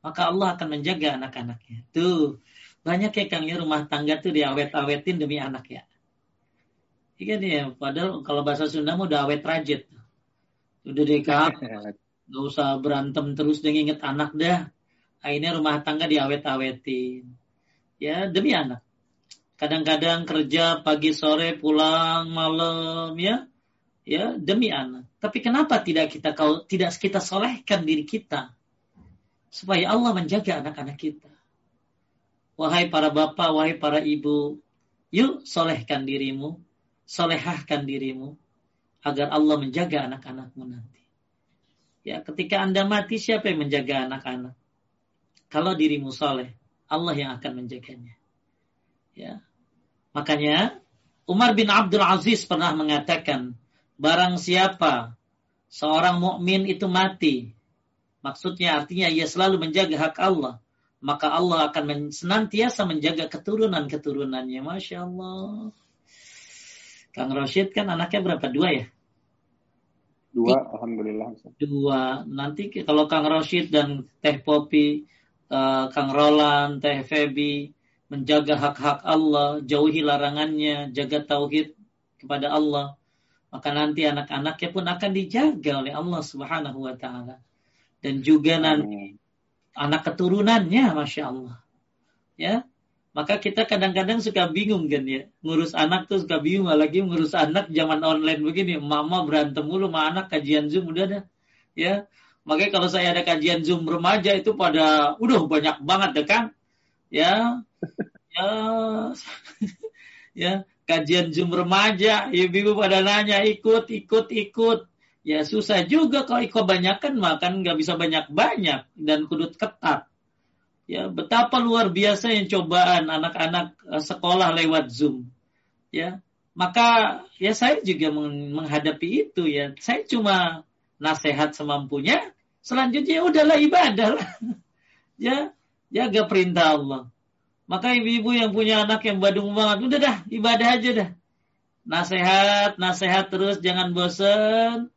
maka Allah akan menjaga anak-anaknya. Tuh, banyak ya Kang ya rumah tangga tuh diawet-awetin demi anak ya. Iya nih ya, padahal kalau bahasa Sunda mau udah awet rajit. Udah dekat, gak usah berantem terus dengan inget anak dah. Akhirnya rumah tangga diawet-awetin. Ya, demi anak. Kadang-kadang kerja pagi sore pulang malam ya. Ya, demi anak. Tapi kenapa tidak kita kau tidak kita solehkan diri kita supaya Allah menjaga anak-anak kita. Wahai para bapak, wahai para ibu, yuk solehkan dirimu, solehahkan dirimu agar Allah menjaga anak-anakmu nanti. Ya, ketika Anda mati siapa yang menjaga anak-anak? Kalau dirimu soleh, Allah yang akan menjaganya. Ya, Makanya Umar bin Abdul Aziz pernah mengatakan, barang siapa seorang mukmin itu mati, maksudnya artinya ia selalu menjaga hak Allah, maka Allah akan men senantiasa menjaga keturunan-keturunannya. Masya Allah. Kang Rashid kan anaknya berapa? Dua ya? Dua, Alhamdulillah. Dua. Nanti kalau Kang Rashid dan Teh Popi, uh, Kang Roland, Teh Febi, menjaga hak-hak Allah, jauhi larangannya, jaga tauhid kepada Allah, maka nanti anak-anaknya pun akan dijaga oleh Allah Subhanahu wa taala. Dan juga nanti anak keturunannya, masya Allah. Ya, maka kita kadang-kadang suka bingung kan ya, ngurus anak tuh suka bingung, lagi ngurus anak zaman online begini, mama berantem mulu sama anak kajian zoom udah dah, ya. Makanya kalau saya ada kajian zoom remaja itu pada, udah banyak banget deh kan, ya ya ya kajian Zoom remaja, ibu-ibu pada nanya ikut, ikut, ikut. Ya susah juga kalau ikut banyakan makan nggak bisa banyak-banyak dan kudut ketat. Ya betapa luar biasa yang cobaan anak-anak eh, sekolah lewat Zoom. Ya maka ya saya juga menghadapi itu ya. Saya cuma nasihat semampunya. Selanjutnya ya udahlah ibadah lah. ya jaga perintah Allah. Maka ibu-ibu yang punya anak yang badung banget, udah dah ibadah aja dah. Nasehat, nasehat terus, jangan bosan.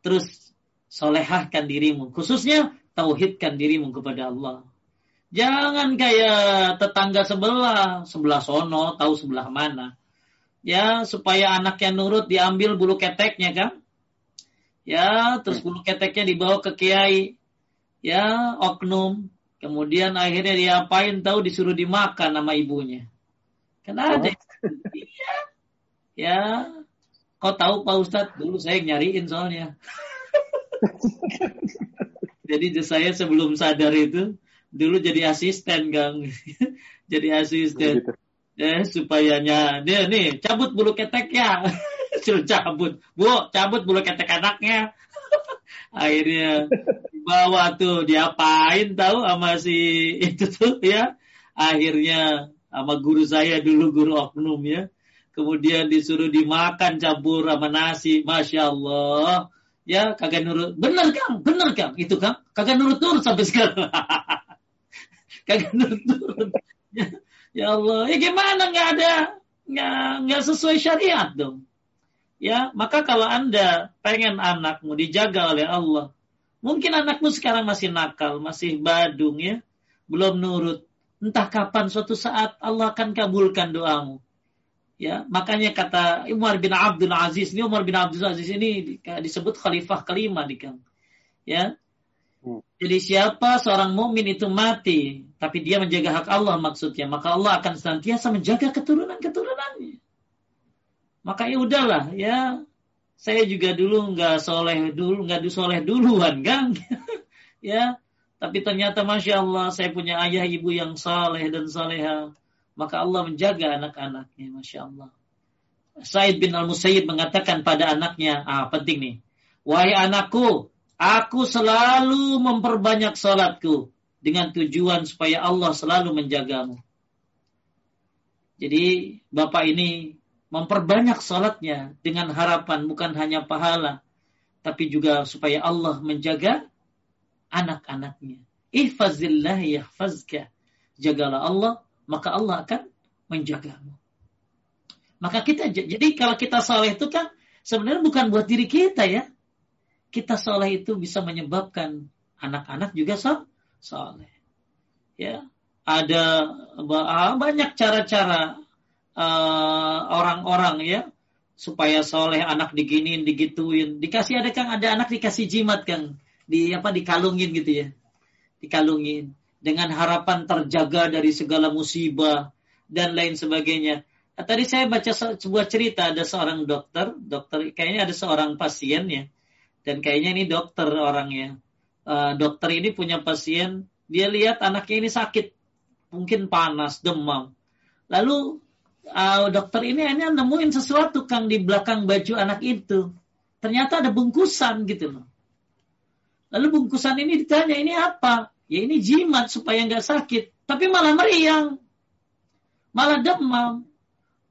Terus solehahkan dirimu. Khususnya tauhidkan dirimu kepada Allah. Jangan kayak tetangga sebelah, sebelah sono, tahu sebelah mana. Ya, supaya anaknya nurut diambil bulu keteknya kan. Ya, terus bulu keteknya dibawa ke kiai. Ya, oknum. Kemudian akhirnya diapain tahu disuruh dimakan sama ibunya. Kan ada. Oh. Iya. Ya. Kau tahu Pak Ustadz? Dulu saya nyariin soalnya. jadi saya sebelum sadar itu dulu jadi asisten Kang. jadi asisten. Eh supayanya dia nih cabut bulu ketek ya. Suruh cabut. Bu, cabut bulu ketek anaknya. Akhirnya bawa tuh diapain tahu sama si itu tuh ya. Akhirnya sama guru saya dulu guru oknum ya. Kemudian disuruh dimakan campur sama nasi masya Allah. Ya kagak nurut. Bener kang. Bener kang. Itu kang. Kagak nurut nurut sampai sekarang. Kagak nurut nurut. Ya, ya Allah. Ya gimana? Nggak ada. Nggak nggak sesuai syariat dong ya maka kalau anda pengen anakmu dijaga oleh Allah Mungkin anakmu sekarang masih nakal, masih badung ya, belum nurut. Entah kapan suatu saat Allah akan kabulkan doamu. Ya, makanya kata Umar bin Abdul Aziz, ini Umar bin Abdul Aziz ini disebut khalifah kelima di Kang. Ya. Hmm. Jadi siapa seorang mukmin itu mati, tapi dia menjaga hak Allah maksudnya, maka Allah akan senantiasa menjaga keturunan-keturunannya. Maka ya udahlah, ya saya juga dulu nggak soleh dulu, nggak soleh duluan, kan? ya, tapi ternyata masya Allah saya punya ayah ibu yang soleh dan soleha, maka Allah menjaga anak-anaknya, masya Allah. Said bin Al Musayyib mengatakan pada anaknya, ah penting nih, wahai anakku, aku selalu memperbanyak salatku dengan tujuan supaya Allah selalu menjagamu. Jadi bapak ini memperbanyak salatnya dengan harapan bukan hanya pahala, tapi juga supaya Allah menjaga anak-anaknya. Ihfazillah yahfazka. Jagalah Allah, maka Allah akan menjagamu. Maka kita jadi kalau kita saleh itu kan sebenarnya bukan buat diri kita ya. Kita soleh itu bisa menyebabkan anak-anak juga so soleh. Ya, ada banyak cara-cara uh, orang-orang ya supaya soleh anak diginin digituin. Dikasih ada kang ada anak dikasih jimat kang. Di apa dikalungin gitu ya. Dikalungin. Dengan harapan terjaga dari segala musibah dan lain sebagainya. Tadi saya baca sebuah cerita ada seorang dokter dokter kayaknya ada seorang pasien ya. Dan kayaknya ini dokter orangnya uh, dokter ini punya pasien dia lihat anaknya ini sakit. Mungkin panas demam. Lalu uh, dokter ini hanya nemuin sesuatu kang di belakang baju anak itu. Ternyata ada bungkusan gitu loh. Lalu bungkusan ini ditanya ini apa? Ya ini jimat supaya nggak sakit. Tapi malah meriang. Malah demam.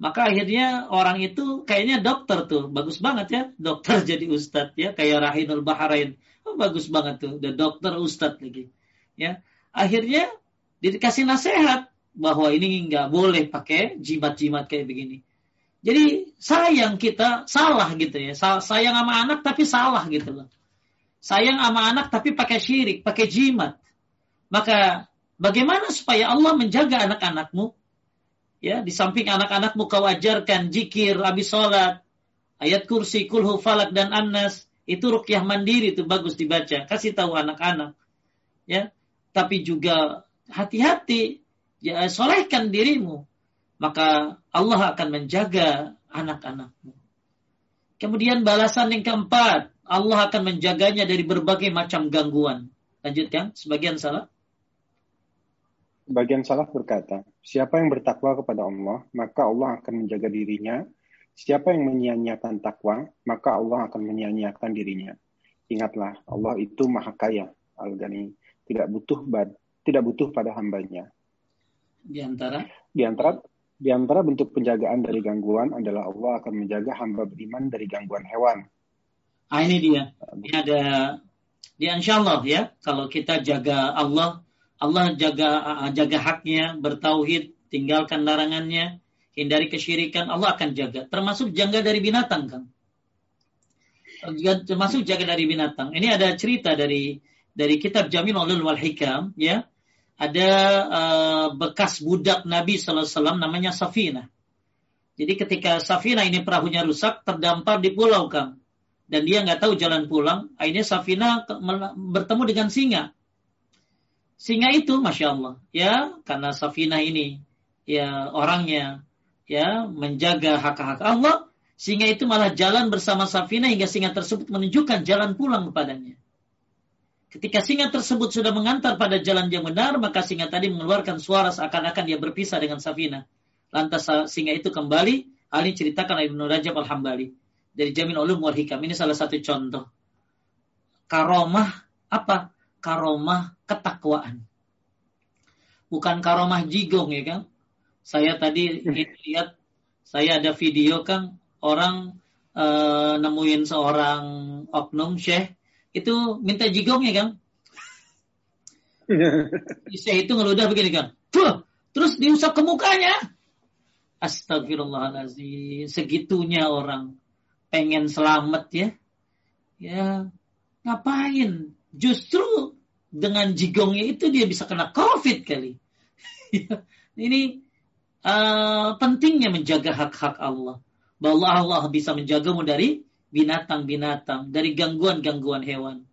Maka akhirnya orang itu kayaknya dokter tuh. Bagus banget ya. Dokter jadi ustadz ya. Kayak Rahinul Bahrain. Oh, bagus banget tuh. Udah dokter ustadz lagi. Ya. Akhirnya dikasih nasihat bahwa ini nggak boleh pakai jimat-jimat kayak begini. Jadi sayang kita salah gitu ya. Sayang sama anak tapi salah gitu loh. Sayang sama anak tapi pakai syirik, pakai jimat. Maka bagaimana supaya Allah menjaga anak-anakmu? Ya, di samping anak-anakmu kau ajarkan jikir, habis sholat, ayat kursi, kulhu falak dan annas, itu rukyah mandiri itu bagus dibaca. Kasih tahu anak-anak. Ya, tapi juga hati-hati ya solehkan dirimu, maka Allah akan menjaga anak-anakmu. Kemudian balasan yang keempat, Allah akan menjaganya dari berbagai macam gangguan. Lanjutkan, sebagian salah. Bagian salah berkata, siapa yang bertakwa kepada Allah, maka Allah akan menjaga dirinya. Siapa yang menyia-nyiakan takwa, maka Allah akan menyia-nyiakan dirinya. Ingatlah, Allah itu maha kaya, Al-Ghani, tidak butuh tidak butuh pada hambanya. Di antara? Di antara di antara bentuk penjagaan dari gangguan adalah Allah akan menjaga hamba beriman dari gangguan hewan. Ah ini dia. Ini ada di insya Allah ya. Kalau kita jaga Allah, Allah jaga jaga haknya, bertauhid, tinggalkan larangannya, hindari kesyirikan, Allah akan jaga. Termasuk jaga dari binatang kan. Termasuk jaga dari binatang. Ini ada cerita dari dari kitab Jamil Ulul Wal Hikam ya ada uh, bekas budak Nabi SAW namanya Safina. Jadi ketika Safina ini perahunya rusak, terdampar di pulau Kang. Dan dia nggak tahu jalan pulang, akhirnya Safina bertemu dengan singa. Singa itu, Masya Allah, ya, karena Safina ini, ya, orangnya, ya, menjaga hak-hak Allah, singa itu malah jalan bersama Safina hingga singa tersebut menunjukkan jalan pulang kepadanya. Ketika singa tersebut sudah mengantar pada jalan yang benar, maka singa tadi mengeluarkan suara seakan-akan dia berpisah dengan Safina. Lantas singa itu kembali, Ali ceritakan Ibnu Rajab Al-Hambali. Dari Jamin Ulum wal Hikam. Ini salah satu contoh. Karomah apa? Karomah ketakwaan. Bukan karomah jigong ya kan? Saya tadi lihat, saya ada video kan, orang uh, nemuin seorang oknum syekh itu minta jigong ya kan? Saya itu ngeludah begini kan. Tuh, terus diusap ke mukanya. Astagfirullahaladzim. Segitunya orang pengen selamat ya. Ya, ngapain? Justru dengan jigongnya itu dia bisa kena COVID kali. Ini uh, pentingnya menjaga hak-hak Allah. Bahwa Allah bisa menjagamu dari binatang-binatang, dari gangguan-gangguan hewan.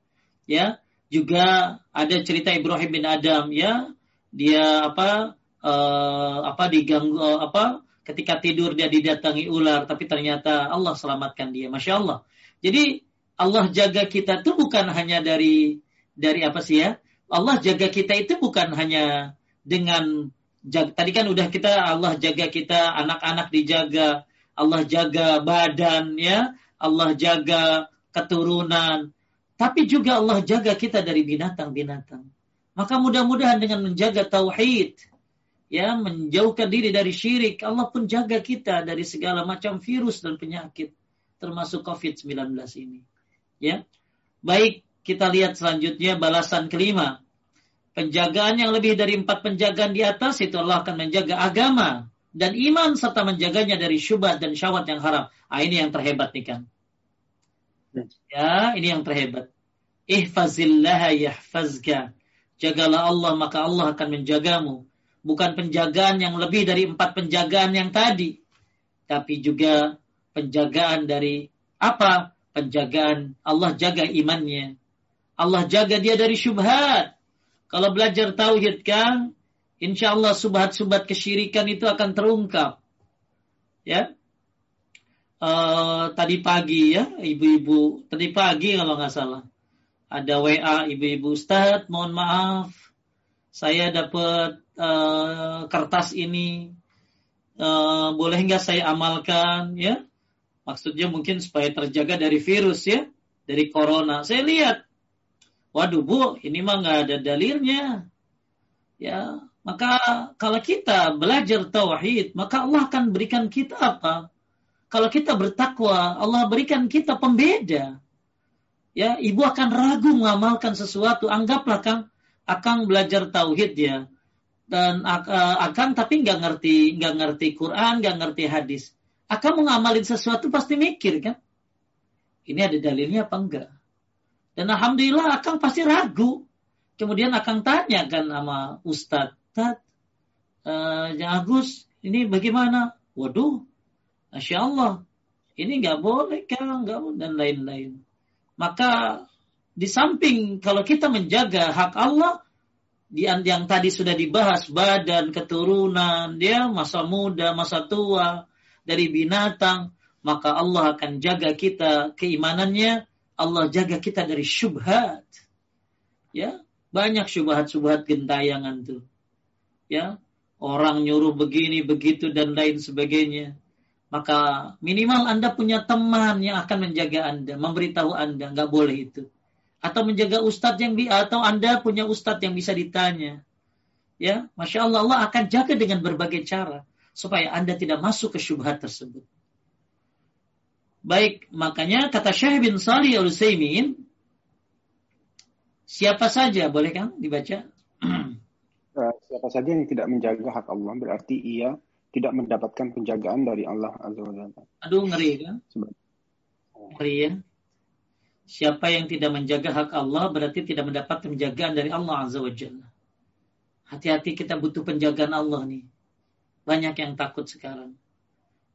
Ya, juga ada cerita Ibrahim bin Adam ya, dia apa uh, apa diganggu uh, apa ketika tidur dia didatangi ular tapi ternyata Allah selamatkan dia. Masya Allah. Jadi Allah jaga kita itu bukan hanya dari dari apa sih ya? Allah jaga kita itu bukan hanya dengan jag, tadi kan udah kita Allah jaga kita, anak-anak dijaga, Allah jaga badan ya, Allah jaga keturunan, tapi juga Allah jaga kita dari binatang-binatang. Maka mudah-mudahan dengan menjaga tauhid, ya menjauhkan diri dari syirik, Allah pun jaga kita dari segala macam virus dan penyakit, termasuk COVID-19 ini. Ya, baik kita lihat selanjutnya balasan kelima. Penjagaan yang lebih dari empat penjagaan di atas itu Allah akan menjaga agama dan iman serta menjaganya dari syubhat dan syahwat yang haram. Ah, ini yang terhebat nih kan. Ya, ini yang terhebat. Ihfazillah yahfazka. Jagalah Allah maka Allah akan menjagamu. Bukan penjagaan yang lebih dari empat penjagaan yang tadi. Tapi juga penjagaan dari apa? Penjagaan Allah jaga imannya. Allah jaga dia dari syubhat. Kalau belajar tauhid kan, insya Allah subhat-subhat kesyirikan itu akan terungkap. Ya, uh, tadi pagi ya, ibu-ibu. Tadi pagi kalau nggak salah. Ada WA ibu-ibu. Ustadz, mohon maaf, saya dapat uh, kertas ini, uh, boleh nggak saya amalkan? Ya? Maksudnya mungkin supaya terjaga dari virus ya, dari corona. Saya lihat, waduh bu, ini mah nggak ada dalilnya. Ya, maka kalau kita belajar tauhid, maka Allah akan berikan kita apa? Kalau kita bertakwa, Allah berikan kita pembeda. Ya ibu akan ragu mengamalkan sesuatu anggaplah kang akan belajar tauhid ya dan uh, akan tapi nggak ngerti nggak ngerti Quran nggak ngerti hadis. Akan mengamalin sesuatu pasti mikir kan? Ini ada dalilnya apa enggak? Dan alhamdulillah akan pasti ragu. Kemudian akan tanya kan sama ustadz uh, Agus ini bagaimana waduh masya Allah ini nggak boleh kan nggak dan lain-lain maka di samping kalau kita menjaga hak Allah di yang tadi sudah dibahas badan, keturunan, dia masa muda, masa tua, dari binatang, maka Allah akan jaga kita keimanannya, Allah jaga kita dari syubhat. Ya, banyak syubhat-syubhat gentayangan tuh. Ya, orang nyuruh begini, begitu dan lain sebagainya maka minimal Anda punya teman yang akan menjaga Anda, memberitahu Anda, nggak boleh itu. Atau menjaga ustadz yang atau Anda punya ustadz yang bisa ditanya. Ya, masya Allah Allah akan jaga dengan berbagai cara supaya Anda tidak masuk ke syubhat tersebut. Baik, makanya kata Syekh bin Salih al Utsaimin, siapa saja boleh kan dibaca? Eh, siapa saja yang tidak menjaga hak Allah berarti ia tidak mendapatkan penjagaan dari Allah Azza wa Jalla. Aduh ngeri kan? Ngeri ya. Siapa yang tidak menjaga hak Allah berarti tidak mendapat penjagaan dari Allah Azza wa Jalla. Hati-hati kita butuh penjagaan Allah nih. Banyak yang takut sekarang.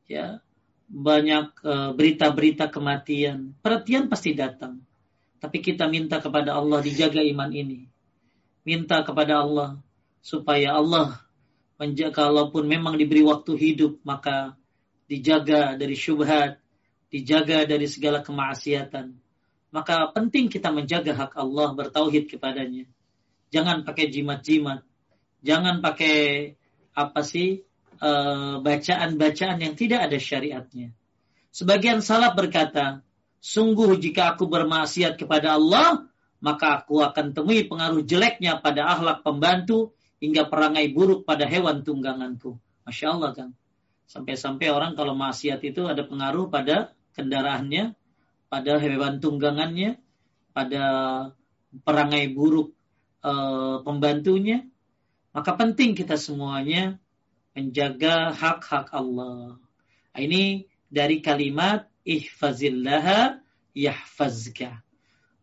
Ya, banyak eh, berita-berita uh, kematian. Perhatian pasti datang. Tapi kita minta kepada Allah dijaga iman ini. Minta kepada Allah supaya Allah menjaga kalaupun memang diberi waktu hidup maka dijaga dari syubhat, dijaga dari segala kemaksiatan. Maka penting kita menjaga hak Allah bertauhid kepadanya. Jangan pakai jimat-jimat. Jangan pakai apa sih bacaan bacaan-bacaan yang tidak ada syariatnya. Sebagian salaf berkata, sungguh jika aku bermaksiat kepada Allah, maka aku akan temui pengaruh jeleknya pada akhlak pembantu hingga perangai buruk pada hewan tungganganku. Masya Allah kan. Sampai-sampai orang kalau maksiat itu ada pengaruh pada kendaraannya, pada hewan tunggangannya, pada perangai buruk e, pembantunya. Maka penting kita semuanya menjaga hak-hak Allah. Nah, ini dari kalimat ihfazillaha yahfazka.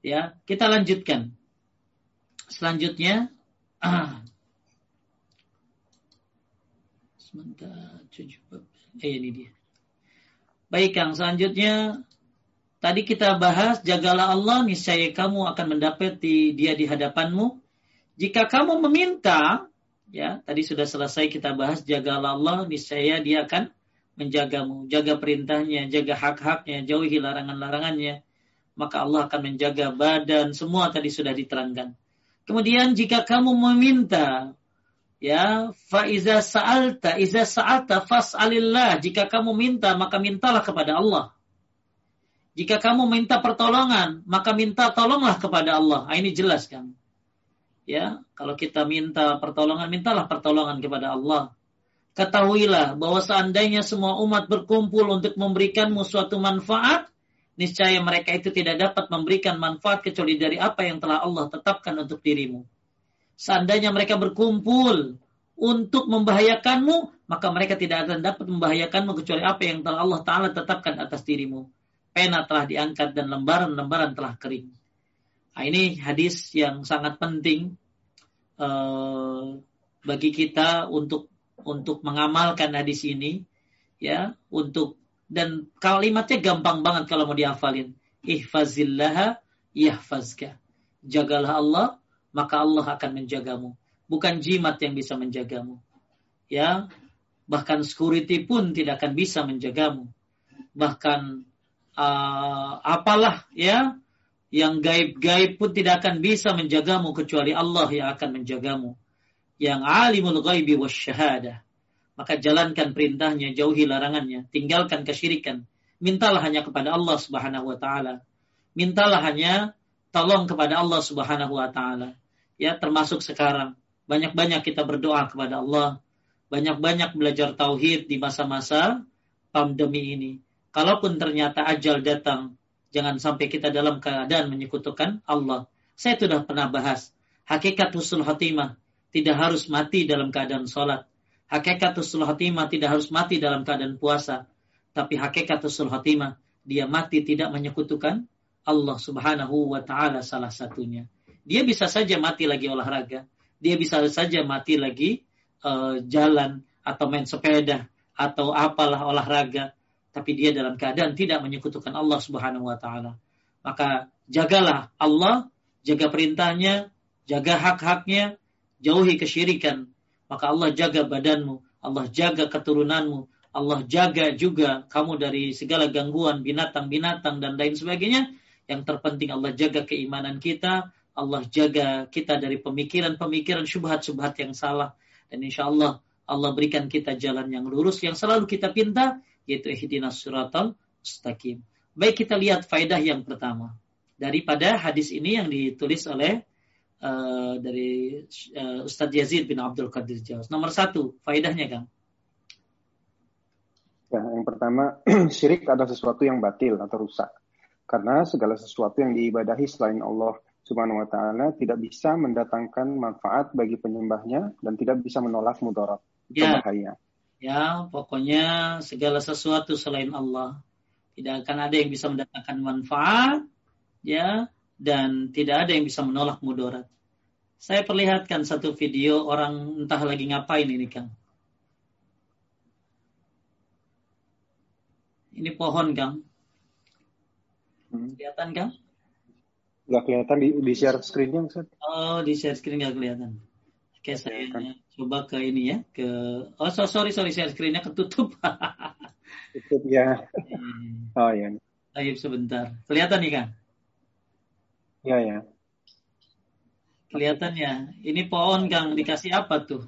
Ya, kita lanjutkan. Selanjutnya sebentar eh ini dia. Baik Kang. Selanjutnya tadi kita bahas jagalah Allah niscaya kamu akan mendapati dia di hadapanmu. Jika kamu meminta ya tadi sudah selesai kita bahas jagalah Allah niscaya dia akan menjagamu. Jaga perintahnya jaga hak-haknya jauhi larangan-larangannya maka Allah akan menjaga badan. Semua tadi sudah diterangkan. Kemudian jika kamu meminta ya fa iza sa'alta iza sa'alta fas'alillah. Jika kamu minta maka mintalah kepada Allah. Jika kamu minta pertolongan maka minta tolonglah kepada Allah. Nah, ini jelas kan? Ya kalau kita minta pertolongan mintalah pertolongan kepada Allah. Ketahuilah bahwa seandainya semua umat berkumpul untuk memberikanmu suatu manfaat niscaya mereka itu tidak dapat memberikan manfaat kecuali dari apa yang telah Allah tetapkan untuk dirimu Seandainya mereka berkumpul untuk membahayakanmu, maka mereka tidak akan dapat membahayakanmu kecuali apa yang telah Allah Ta'ala tetapkan atas dirimu. pena telah diangkat dan lembaran-lembaran telah kering. Nah, ini hadis yang sangat penting uh, bagi kita untuk untuk mengamalkan hadis ini ya untuk dan kalimatnya gampang banget kalau mau dihafalin ihfazillah yahfazka jagalah Allah maka Allah akan menjagamu bukan jimat yang bisa menjagamu ya bahkan security pun tidak akan bisa menjagamu bahkan uh, apalah ya yang gaib-gaib pun tidak akan bisa menjagamu kecuali Allah yang akan menjagamu yang alimul ghaibi wasyahadah. Maka jalankan perintahnya, jauhi larangannya, tinggalkan kesyirikan. Mintalah hanya kepada Allah Subhanahu wa taala. Mintalah hanya tolong kepada Allah Subhanahu wa taala. Ya, termasuk sekarang banyak-banyak kita berdoa kepada Allah, banyak-banyak belajar tauhid di masa-masa pandemi ini. Kalaupun ternyata ajal datang, jangan sampai kita dalam keadaan menyekutukan Allah. Saya sudah pernah bahas hakikat husnul khotimah tidak harus mati dalam keadaan sholat. Hakikat usul hatimah tidak harus mati dalam keadaan puasa. Tapi hakikat usul hatimah, dia mati tidak menyekutukan Allah subhanahu wa ta'ala salah satunya. Dia bisa saja mati lagi olahraga. Dia bisa saja mati lagi uh, jalan atau main sepeda atau apalah olahraga. Tapi dia dalam keadaan tidak menyekutukan Allah subhanahu wa ta'ala. Maka jagalah Allah, jaga perintahnya, jaga hak-haknya, jauhi kesyirikan, maka Allah jaga badanmu, Allah jaga keturunanmu, Allah jaga juga kamu dari segala gangguan binatang-binatang dan lain sebagainya. Yang terpenting Allah jaga keimanan kita, Allah jaga kita dari pemikiran-pemikiran syubhat-syubhat yang salah. Dan insya Allah Allah berikan kita jalan yang lurus yang selalu kita pinta, yaitu ihdinas suratal mustaqim. Baik kita lihat faedah yang pertama. Daripada hadis ini yang ditulis oleh uh, dari uh, Ustadz Yazid bin Abdul Qadir Jawas. Nomor satu, faedahnya Kang. Ya, yang pertama, syirik adalah sesuatu yang batil atau rusak. Karena segala sesuatu yang diibadahi selain Allah Subhanahu wa taala tidak bisa mendatangkan manfaat bagi penyembahnya dan tidak bisa menolak mudarat. Ya. bahaya. Ya, pokoknya segala sesuatu selain Allah tidak akan ada yang bisa mendatangkan manfaat ya dan tidak ada yang bisa menolak mudarat. Saya perlihatkan satu video orang entah lagi ngapain ini Kang. Ini pohon Kang. Hmm. Kelihatan Kang? Gak kelihatan di, di share screennya Ustaz. Oh di share screen gak kelihatan. Oke saya kan. coba ke ini ya ke oh so, sorry sorry share screennya ketutup. Tutup ya. Hmm. Oh ya. Ayo sebentar. Kelihatan nih Kang? Iya ya. Kelihatannya. Ini pohon Kang dikasih apa tuh?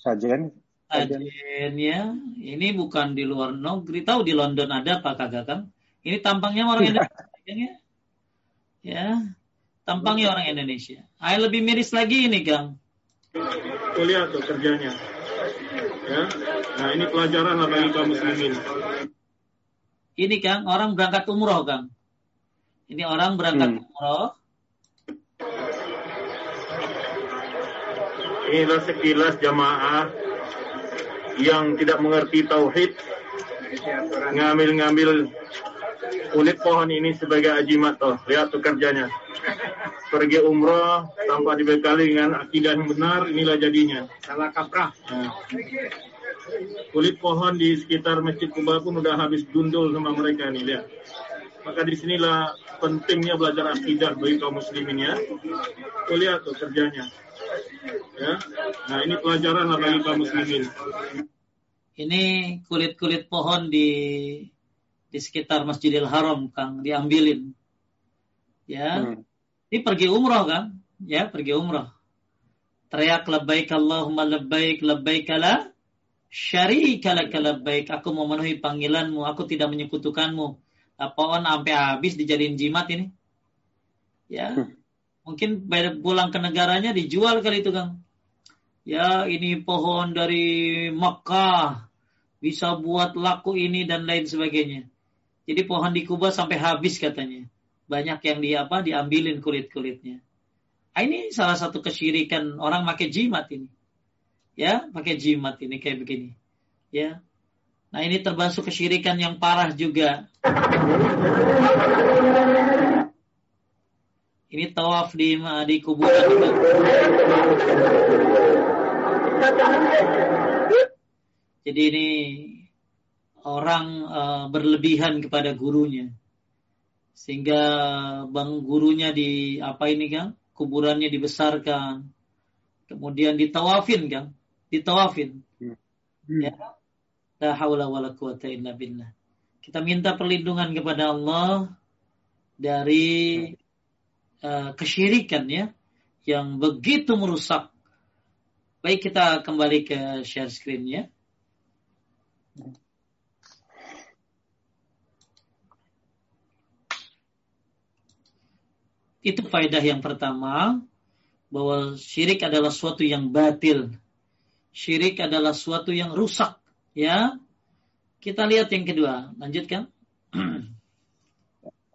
Sajen. Sajen ya. Ini bukan di luar negeri. Tahu di London ada apa kagak Kang? Ini tampangnya orang Indonesia. ya. Ya. Tampangnya orang Indonesia. Ayo lebih miris lagi ini Kang. Tuh lihat tuh kerjanya. Ya. Nah ini pelajaran lah bagi kaum muslimin. Ini Kang, orang berangkat umroh Kang. Ini orang berangkat hmm. umroh. Inilah sekilas jamaah yang tidak mengerti tauhid ngambil-ngambil kulit pohon ini sebagai ajimat toh. Lihat tuh kerjanya. Pergi umroh tanpa dibekali dengan akidah yang benar, inilah jadinya. Salah kaprah. Nah. Kulit pohon di sekitar Masjid Kuba pun udah habis gundul sama mereka nih, lihat. Maka di sinilah pentingnya belajar akidah bagi kaum muslimin ya. Tuh lihat tuh kerjanya. Ya. Nah ini pelajaran lah bagi kaum muslimin. Ini kulit-kulit pohon di di sekitar Masjidil Haram, Kang, diambilin. Ya. Hmm. Ini pergi umroh, Kang. Ya, pergi umroh. Teriak labbaik Allahumma labbaik labbaik la syarika laka labbaik. Aku memenuhi panggilanmu, aku tidak menyekutukanmu pohon sampai habis dijadiin jimat ini. Ya. Hmm. Mungkin pulang ke negaranya dijual kali itu, Kang. Ya, ini pohon dari Mekah bisa buat laku ini dan lain sebagainya. Jadi pohon di Kuba sampai habis katanya. Banyak yang di apa diambilin kulit-kulitnya. Nah, ini salah satu kesyirikan orang pakai jimat ini. Ya, pakai jimat ini kayak begini. Ya. Nah ini termasuk kesyirikan yang parah juga. Ini tawaf di di kuburan. Jadi ini orang uh, berlebihan kepada gurunya. Sehingga bang gurunya di apa ini kan? Kuburannya dibesarkan. Kemudian ditawafin kan? Ditawafin. Hmm. Ya. La haula wala quwata illa billah. Kita minta perlindungan kepada Allah dari uh, kesyirikan ya yang begitu merusak. Baik kita kembali ke share screen ya. Itu faedah yang pertama bahwa syirik adalah suatu yang batil. Syirik adalah suatu yang rusak, ya. Kita lihat yang kedua, lanjutkan.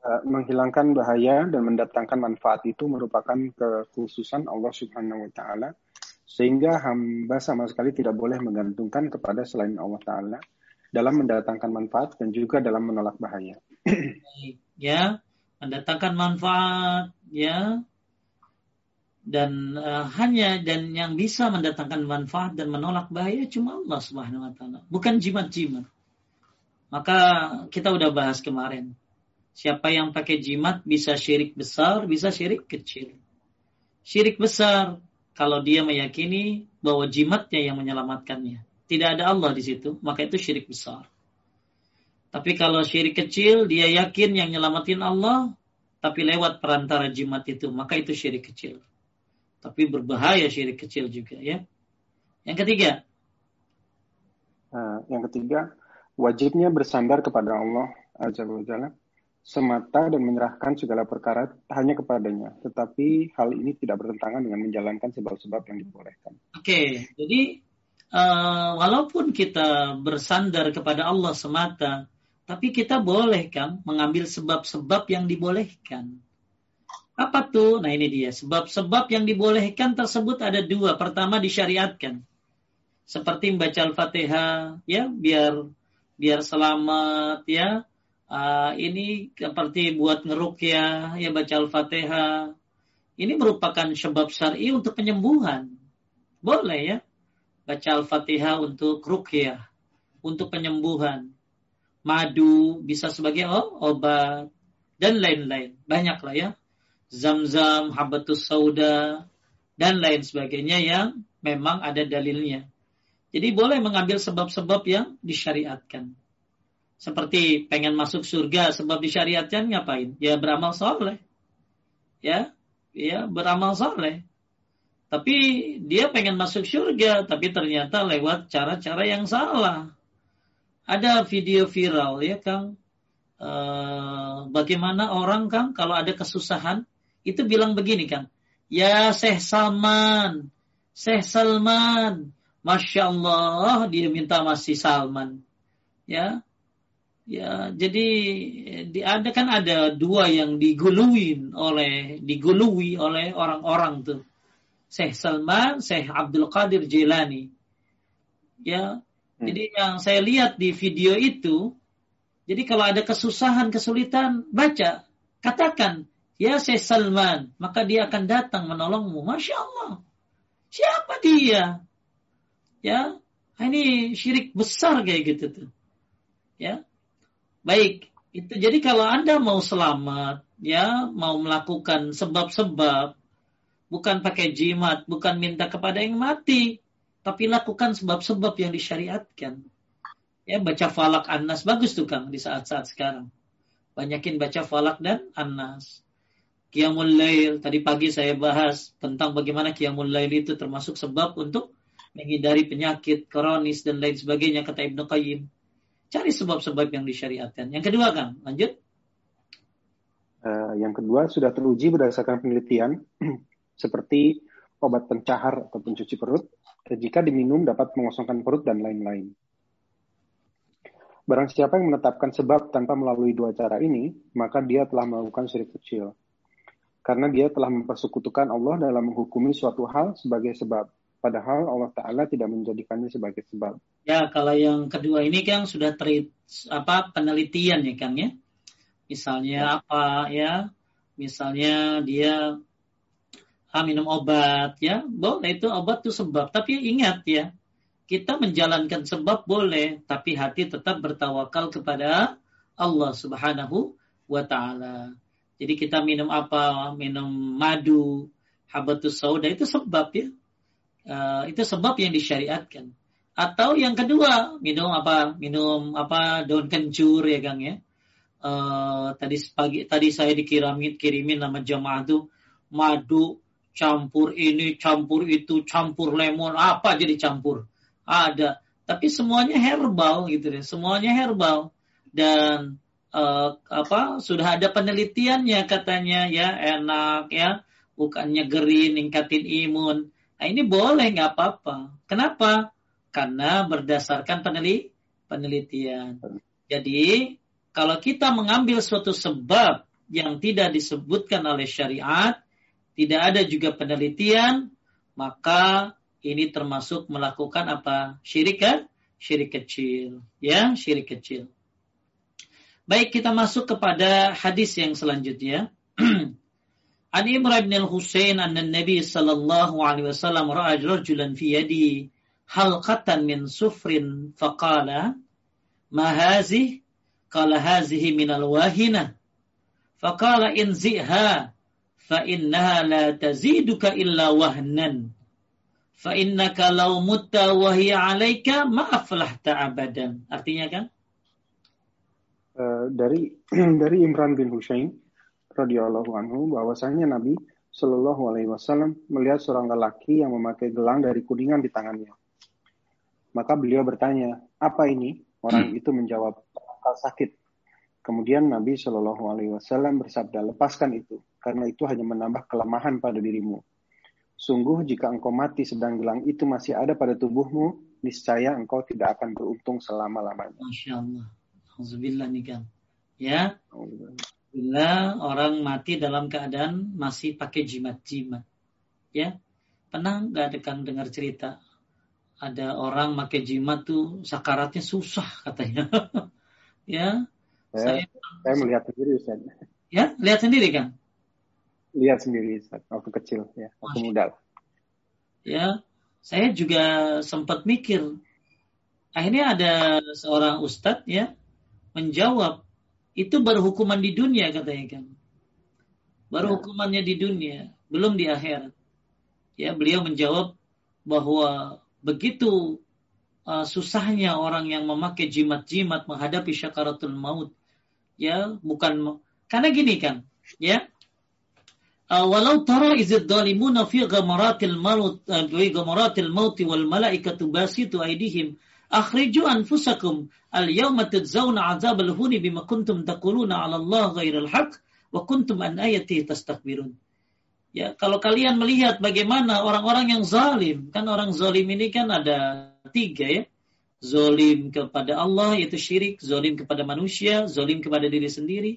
Eh, menghilangkan bahaya dan mendatangkan manfaat itu merupakan kekhususan Allah Subhanahu wa taala sehingga hamba sama sekali tidak boleh menggantungkan kepada selain Allah taala dalam mendatangkan manfaat dan juga dalam menolak bahaya. ya, mendatangkan manfaat ya dan uh, hanya dan yang bisa mendatangkan manfaat dan menolak bahaya cuma Allah Subhanahu wa taala, bukan jimat-jimat. Maka kita udah bahas kemarin. Siapa yang pakai jimat bisa syirik besar, bisa syirik kecil. Syirik besar kalau dia meyakini bahwa jimatnya yang menyelamatkannya. Tidak ada Allah di situ, maka itu syirik besar. Tapi kalau syirik kecil, dia yakin yang nyelamatin Allah, tapi lewat perantara jimat itu, maka itu syirik kecil. Tapi berbahaya syirik kecil juga ya. Yang ketiga. Nah, yang ketiga, wajibnya bersandar kepada Allah Azza wa Jalla semata dan menyerahkan segala perkara hanya kepadanya. Tetapi hal ini tidak bertentangan dengan menjalankan sebab-sebab yang dibolehkan. Oke, okay, jadi uh, walaupun kita bersandar kepada Allah semata, tapi kita boleh kan mengambil sebab-sebab yang dibolehkan. Apa tuh? Nah ini dia. Sebab-sebab yang dibolehkan tersebut ada dua. Pertama disyariatkan. Seperti membaca Al-Fatihah, ya, biar biar selamat, ya. Uh, ini seperti buat ngeruk ya, ya baca Al-Fatihah. Ini merupakan sebab syar'i untuk penyembuhan. Boleh ya. Baca Al-Fatihah untuk rukyah, untuk penyembuhan madu bisa sebagai oh, obat dan lain-lain. Banyak lah ya. Zam-zam, habatus sauda dan lain sebagainya yang memang ada dalilnya. Jadi boleh mengambil sebab-sebab yang disyariatkan. Seperti pengen masuk surga sebab disyariatkan ngapain? Ya beramal soleh. Ya, ya beramal soleh. Tapi dia pengen masuk surga, tapi ternyata lewat cara-cara yang salah ada video viral ya Kang. Uh, bagaimana orang Kang kalau ada kesusahan itu bilang begini Kang. Ya Syekh Salman, Syekh Salman, Masya Allah dia minta masih Salman. Ya, Ya, jadi di, ada kan ada dua yang diguluin oleh digului oleh orang-orang tuh. Syekh Salman, Syekh Abdul Qadir Jilani. Ya. Jadi yang saya lihat di video itu, jadi kalau ada kesusahan, kesulitan, baca, katakan, ya saya Salman, maka dia akan datang menolongmu. Masya Allah. Siapa dia? Ya, ini syirik besar kayak gitu tuh. Ya, baik. Itu jadi kalau anda mau selamat, ya, mau melakukan sebab-sebab, bukan pakai jimat, bukan minta kepada yang mati, tapi lakukan sebab-sebab yang disyariatkan. Ya, baca falak annas bagus tuh Kang di saat-saat sekarang. Banyakin baca falak dan annas. Qiyamul lail, tadi pagi saya bahas tentang bagaimana qiyamul lail itu termasuk sebab untuk menghindari penyakit kronis dan lain sebagainya kata Ibnu Qayyim. Cari sebab-sebab yang disyariatkan. Yang kedua Kang, lanjut. Uh, yang kedua sudah teruji berdasarkan penelitian seperti obat pencahar atau pencuci perut jika diminum dapat mengosongkan perut dan lain-lain. Barang siapa yang menetapkan sebab tanpa melalui dua cara ini, maka dia telah melakukan syirik kecil. Karena dia telah mempersekutukan Allah dalam menghukumi suatu hal sebagai sebab, padahal Allah Ta'ala tidak menjadikannya sebagai sebab. Ya, kalau yang kedua ini kan sudah ter apa penelitian ya Kang ya. Misalnya ya. apa ya? Misalnya dia ah, minum obat ya, boleh itu obat itu sebab. Tapi ingat ya, kita menjalankan sebab boleh, tapi hati tetap bertawakal kepada Allah Subhanahu wa taala. Jadi kita minum apa? Minum madu, habatus sauda itu sebab ya. Uh, itu sebab yang disyariatkan. Atau yang kedua, minum apa? Minum apa? Daun kencur ya Kang ya. Uh, tadi pagi tadi saya dikirimin kirimin nama jamaah tuh madu campur ini, campur itu, campur lemon, apa jadi campur? Ada. Tapi semuanya herbal gitu deh. Semuanya herbal. Dan uh, apa sudah ada penelitiannya katanya ya enak ya bukannya geri ningkatin imun nah ini boleh nggak apa-apa kenapa karena berdasarkan peneli penelitian jadi kalau kita mengambil suatu sebab yang tidak disebutkan oleh syariat tidak ada juga penelitian maka ini termasuk melakukan apa? Syirik kan? Syirik kecil ya syirik kecil. Baik, kita masuk kepada hadis yang selanjutnya. An Imran bin Husain an Nabi sallallahu alaihi wasallam ra'a rajulan fi yadi halqatan min sufrin faqala ma hazihi? Qala hazihi min al-wahina. Faqala inziha fa innaha la taziduka illa wahnan fa innaka law mutta wa hiya 'alaika ma aflahta abadan artinya kan Eh, dari dari Imran bin Husain radhiyallahu anhu bahwasanya Nabi Shallallahu alaihi wasallam melihat seorang lelaki yang memakai gelang dari kuningan di tangannya. Maka beliau bertanya, "Apa ini?" Orang itu menjawab, "Akal sakit." Kemudian Nabi Shallallahu alaihi wasallam bersabda, "Lepaskan itu, karena itu hanya menambah kelemahan pada dirimu." Sungguh jika engkau mati sedang gelang itu masih ada pada tubuhmu, niscaya engkau tidak akan beruntung selama-lamanya. Masya Allah. Alhamdulillah nih kan. Ya. Bila orang mati dalam keadaan masih pakai jimat-jimat. Ya. Pernah nggak ada kan dengar cerita ada orang pakai jimat tuh sakaratnya susah katanya. ya. Saya, saya, melihat sendiri Ustaz. Ya, lihat sendiri kan? Lihat sendiri waktu kecil ya, waktu Masya. muda. Ya, saya juga sempat mikir. Akhirnya ada seorang ustadz ya, menjawab itu baru hukuman di dunia katanya kan. Baru ya. hukumannya di dunia, belum di akhirat. Ya, beliau menjawab bahwa begitu uh, susahnya orang yang memakai jimat-jimat menghadapi syakaratul maut. Ya, bukan karena gini kan, ya. Uh, walau tara izid dalimuna fi ghamaratil maut uh, ghamaratil maut wal malaikatu basitu aidihim akhriju anfusakum al yawma tadzawna azab al huni bima kuntum taquluna 'ala Allah ghairal haqq wa kuntum an ayati tastakbirun. Ya, kalau kalian melihat bagaimana orang-orang yang zalim, kan orang zalim ini kan ada tiga ya. Zalim kepada Allah yaitu syirik, zalim kepada manusia, zalim kepada diri sendiri.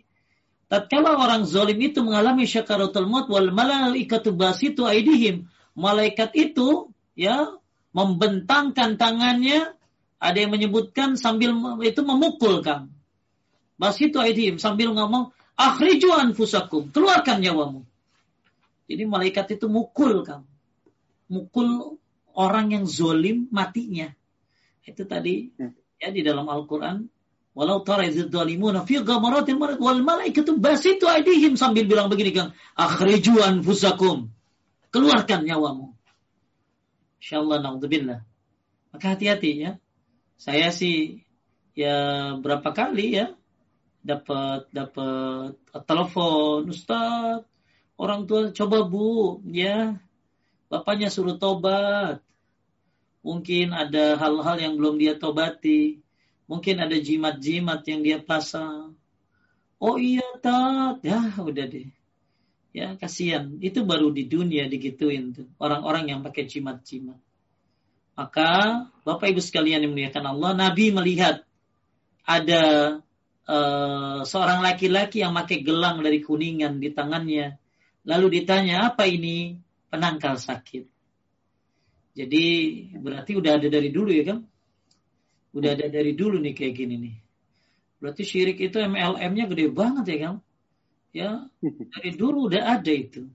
Tatkala orang zalim itu mengalami syakaratul maut wal malaikatu basitu aidihim, malaikat itu ya membentangkan tangannya ada yang menyebutkan sambil itu memukul kamu. itu aidim sambil ngomong akhriju anfusakum, keluarkan nyawamu. Jadi malaikat itu mukul kamu. Mukul orang yang zolim matinya. Itu tadi hmm. ya di dalam Al-Qur'an Walau tara izid zalimuna fi ghamaratil maut wal malaikatu basitu aidihim sambil bilang begini Kang, akhriju anfusakum. Keluarkan nyawamu. Insyaallah naudzubillah. Maka hati-hati ya saya sih ya berapa kali ya dapat dapat telepon Ustaz orang tua coba bu ya bapaknya suruh tobat mungkin ada hal-hal yang belum dia tobati mungkin ada jimat-jimat yang dia pasang oh iya tat ya udah deh ya kasihan itu baru di dunia digituin tuh orang-orang yang pakai jimat-jimat maka Bapak Ibu sekalian yang memuliakan Allah, Nabi melihat ada uh, seorang laki-laki yang pakai gelang dari kuningan di tangannya. Lalu ditanya, apa ini? Penangkal sakit. Jadi berarti udah ada dari dulu ya kan? Udah ada dari dulu nih kayak gini nih. Berarti syirik itu MLM-nya gede banget ya kan? Ya, dari dulu udah ada itu.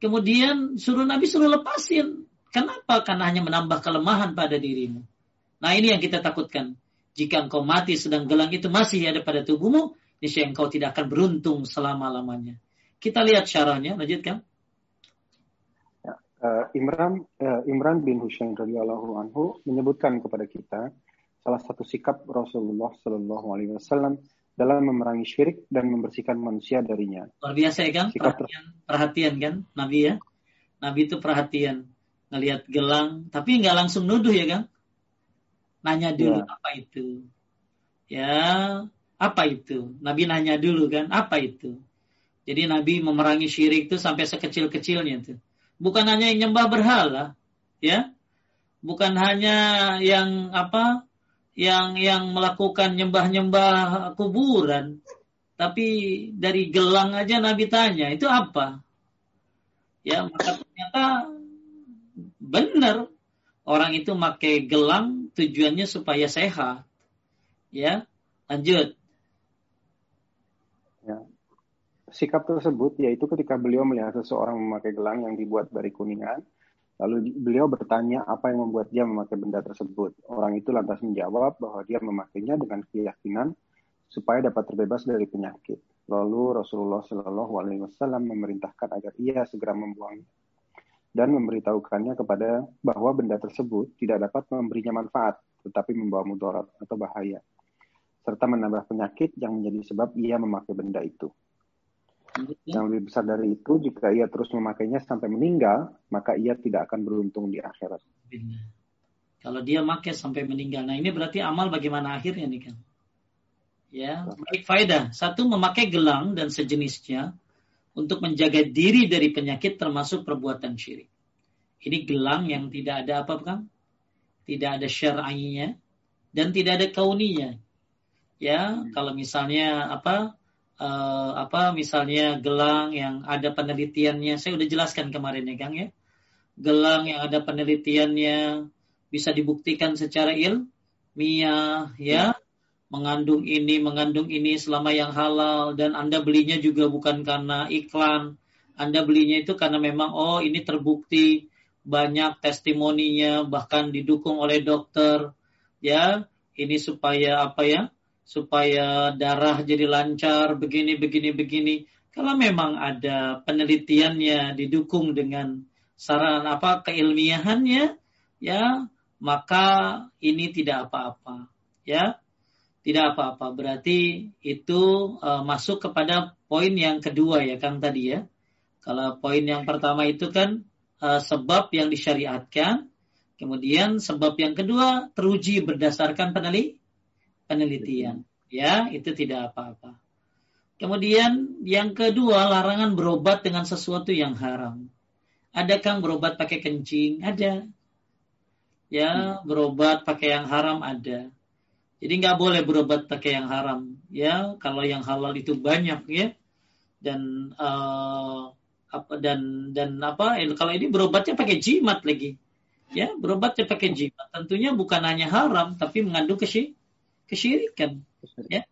Kemudian suruh Nabi suruh lepasin. Kenapa? Karena hanya menambah kelemahan pada dirimu. Nah ini yang kita takutkan. Jika engkau mati sedang gelang itu masih ada pada tubuhmu, niscaya engkau tidak akan beruntung selama-lamanya. Kita lihat syarahnya, lanjutkan. Ya, uh, Imran uh, Imran bin Husain radhiyallahu anhu menyebutkan kepada kita salah satu sikap Rasulullah Shallallahu alaihi wasallam dalam memerangi syirik dan membersihkan manusia darinya. Luar biasa ya kan? Perhatian, perhatian kan Nabi ya. Nabi itu perhatian ngelihat gelang, tapi nggak langsung nuduh ya kan? Nanya dulu ya. apa itu. Ya, apa itu? Nabi nanya dulu kan, apa itu? Jadi Nabi memerangi syirik itu sampai sekecil-kecilnya tuh. Bukan hanya yang nyembah berhala, ya. Bukan hanya yang apa? Yang yang melakukan nyembah-nyembah kuburan. Tapi dari gelang aja Nabi tanya, itu apa? Ya, maka ternyata benar orang itu pakai gelang tujuannya supaya sehat. Ya, lanjut. Ya. Sikap tersebut yaitu ketika beliau melihat seseorang memakai gelang yang dibuat dari kuningan, lalu beliau bertanya apa yang membuat dia memakai benda tersebut. Orang itu lantas menjawab bahwa dia memakainya dengan keyakinan supaya dapat terbebas dari penyakit. Lalu Rasulullah Shallallahu Alaihi Wasallam memerintahkan agar ia segera membuangnya dan memberitahukannya kepada bahwa benda tersebut tidak dapat memberinya manfaat, tetapi membawa mudarat atau bahaya, serta menambah penyakit yang menjadi sebab ia memakai benda itu. Yang lebih besar dari itu, jika ia terus memakainya sampai meninggal, maka ia tidak akan beruntung di akhirat. Kalau dia pakai sampai meninggal, nah ini berarti amal bagaimana akhirnya nih kan? Ya, baik faedah. Satu memakai gelang dan sejenisnya untuk menjaga diri dari penyakit termasuk perbuatan syirik. Ini gelang yang tidak ada apa kan? Tidak ada syar'inya dan tidak ada kauninya. Ya, kalau misalnya apa uh, apa misalnya gelang yang ada penelitiannya, saya udah jelaskan kemarin ya Kang ya. Gelang yang ada penelitiannya bisa dibuktikan secara ilmiah ya. Mengandung ini, mengandung ini selama yang halal. Dan Anda belinya juga bukan karena iklan. Anda belinya itu karena memang oh ini terbukti banyak testimoninya. Bahkan didukung oleh dokter ya. Ini supaya apa ya supaya darah jadi lancar begini begini begini kalau memang ada penelitiannya didukung dengan saran apa keilmiahannya ya maka ini tidak apa-apa ya tidak apa-apa. Berarti itu uh, masuk kepada poin yang kedua ya Kang tadi ya. Kalau poin yang pertama itu kan uh, sebab yang disyariatkan, kemudian sebab yang kedua teruji berdasarkan peneli penelitian. Ya, itu tidak apa-apa. Kemudian yang kedua larangan berobat dengan sesuatu yang haram. Ada Kang berobat pakai kencing? Ada. Ya, berobat pakai yang haram ada jadi nggak boleh berobat pakai yang haram, ya. Kalau yang halal itu banyak, ya. Dan uh, apa dan dan apa? Eh, kalau ini berobatnya pakai jimat lagi, ya. Berobatnya pakai jimat. Tentunya bukan hanya haram, tapi mengandung kesy kesyirikan, ya.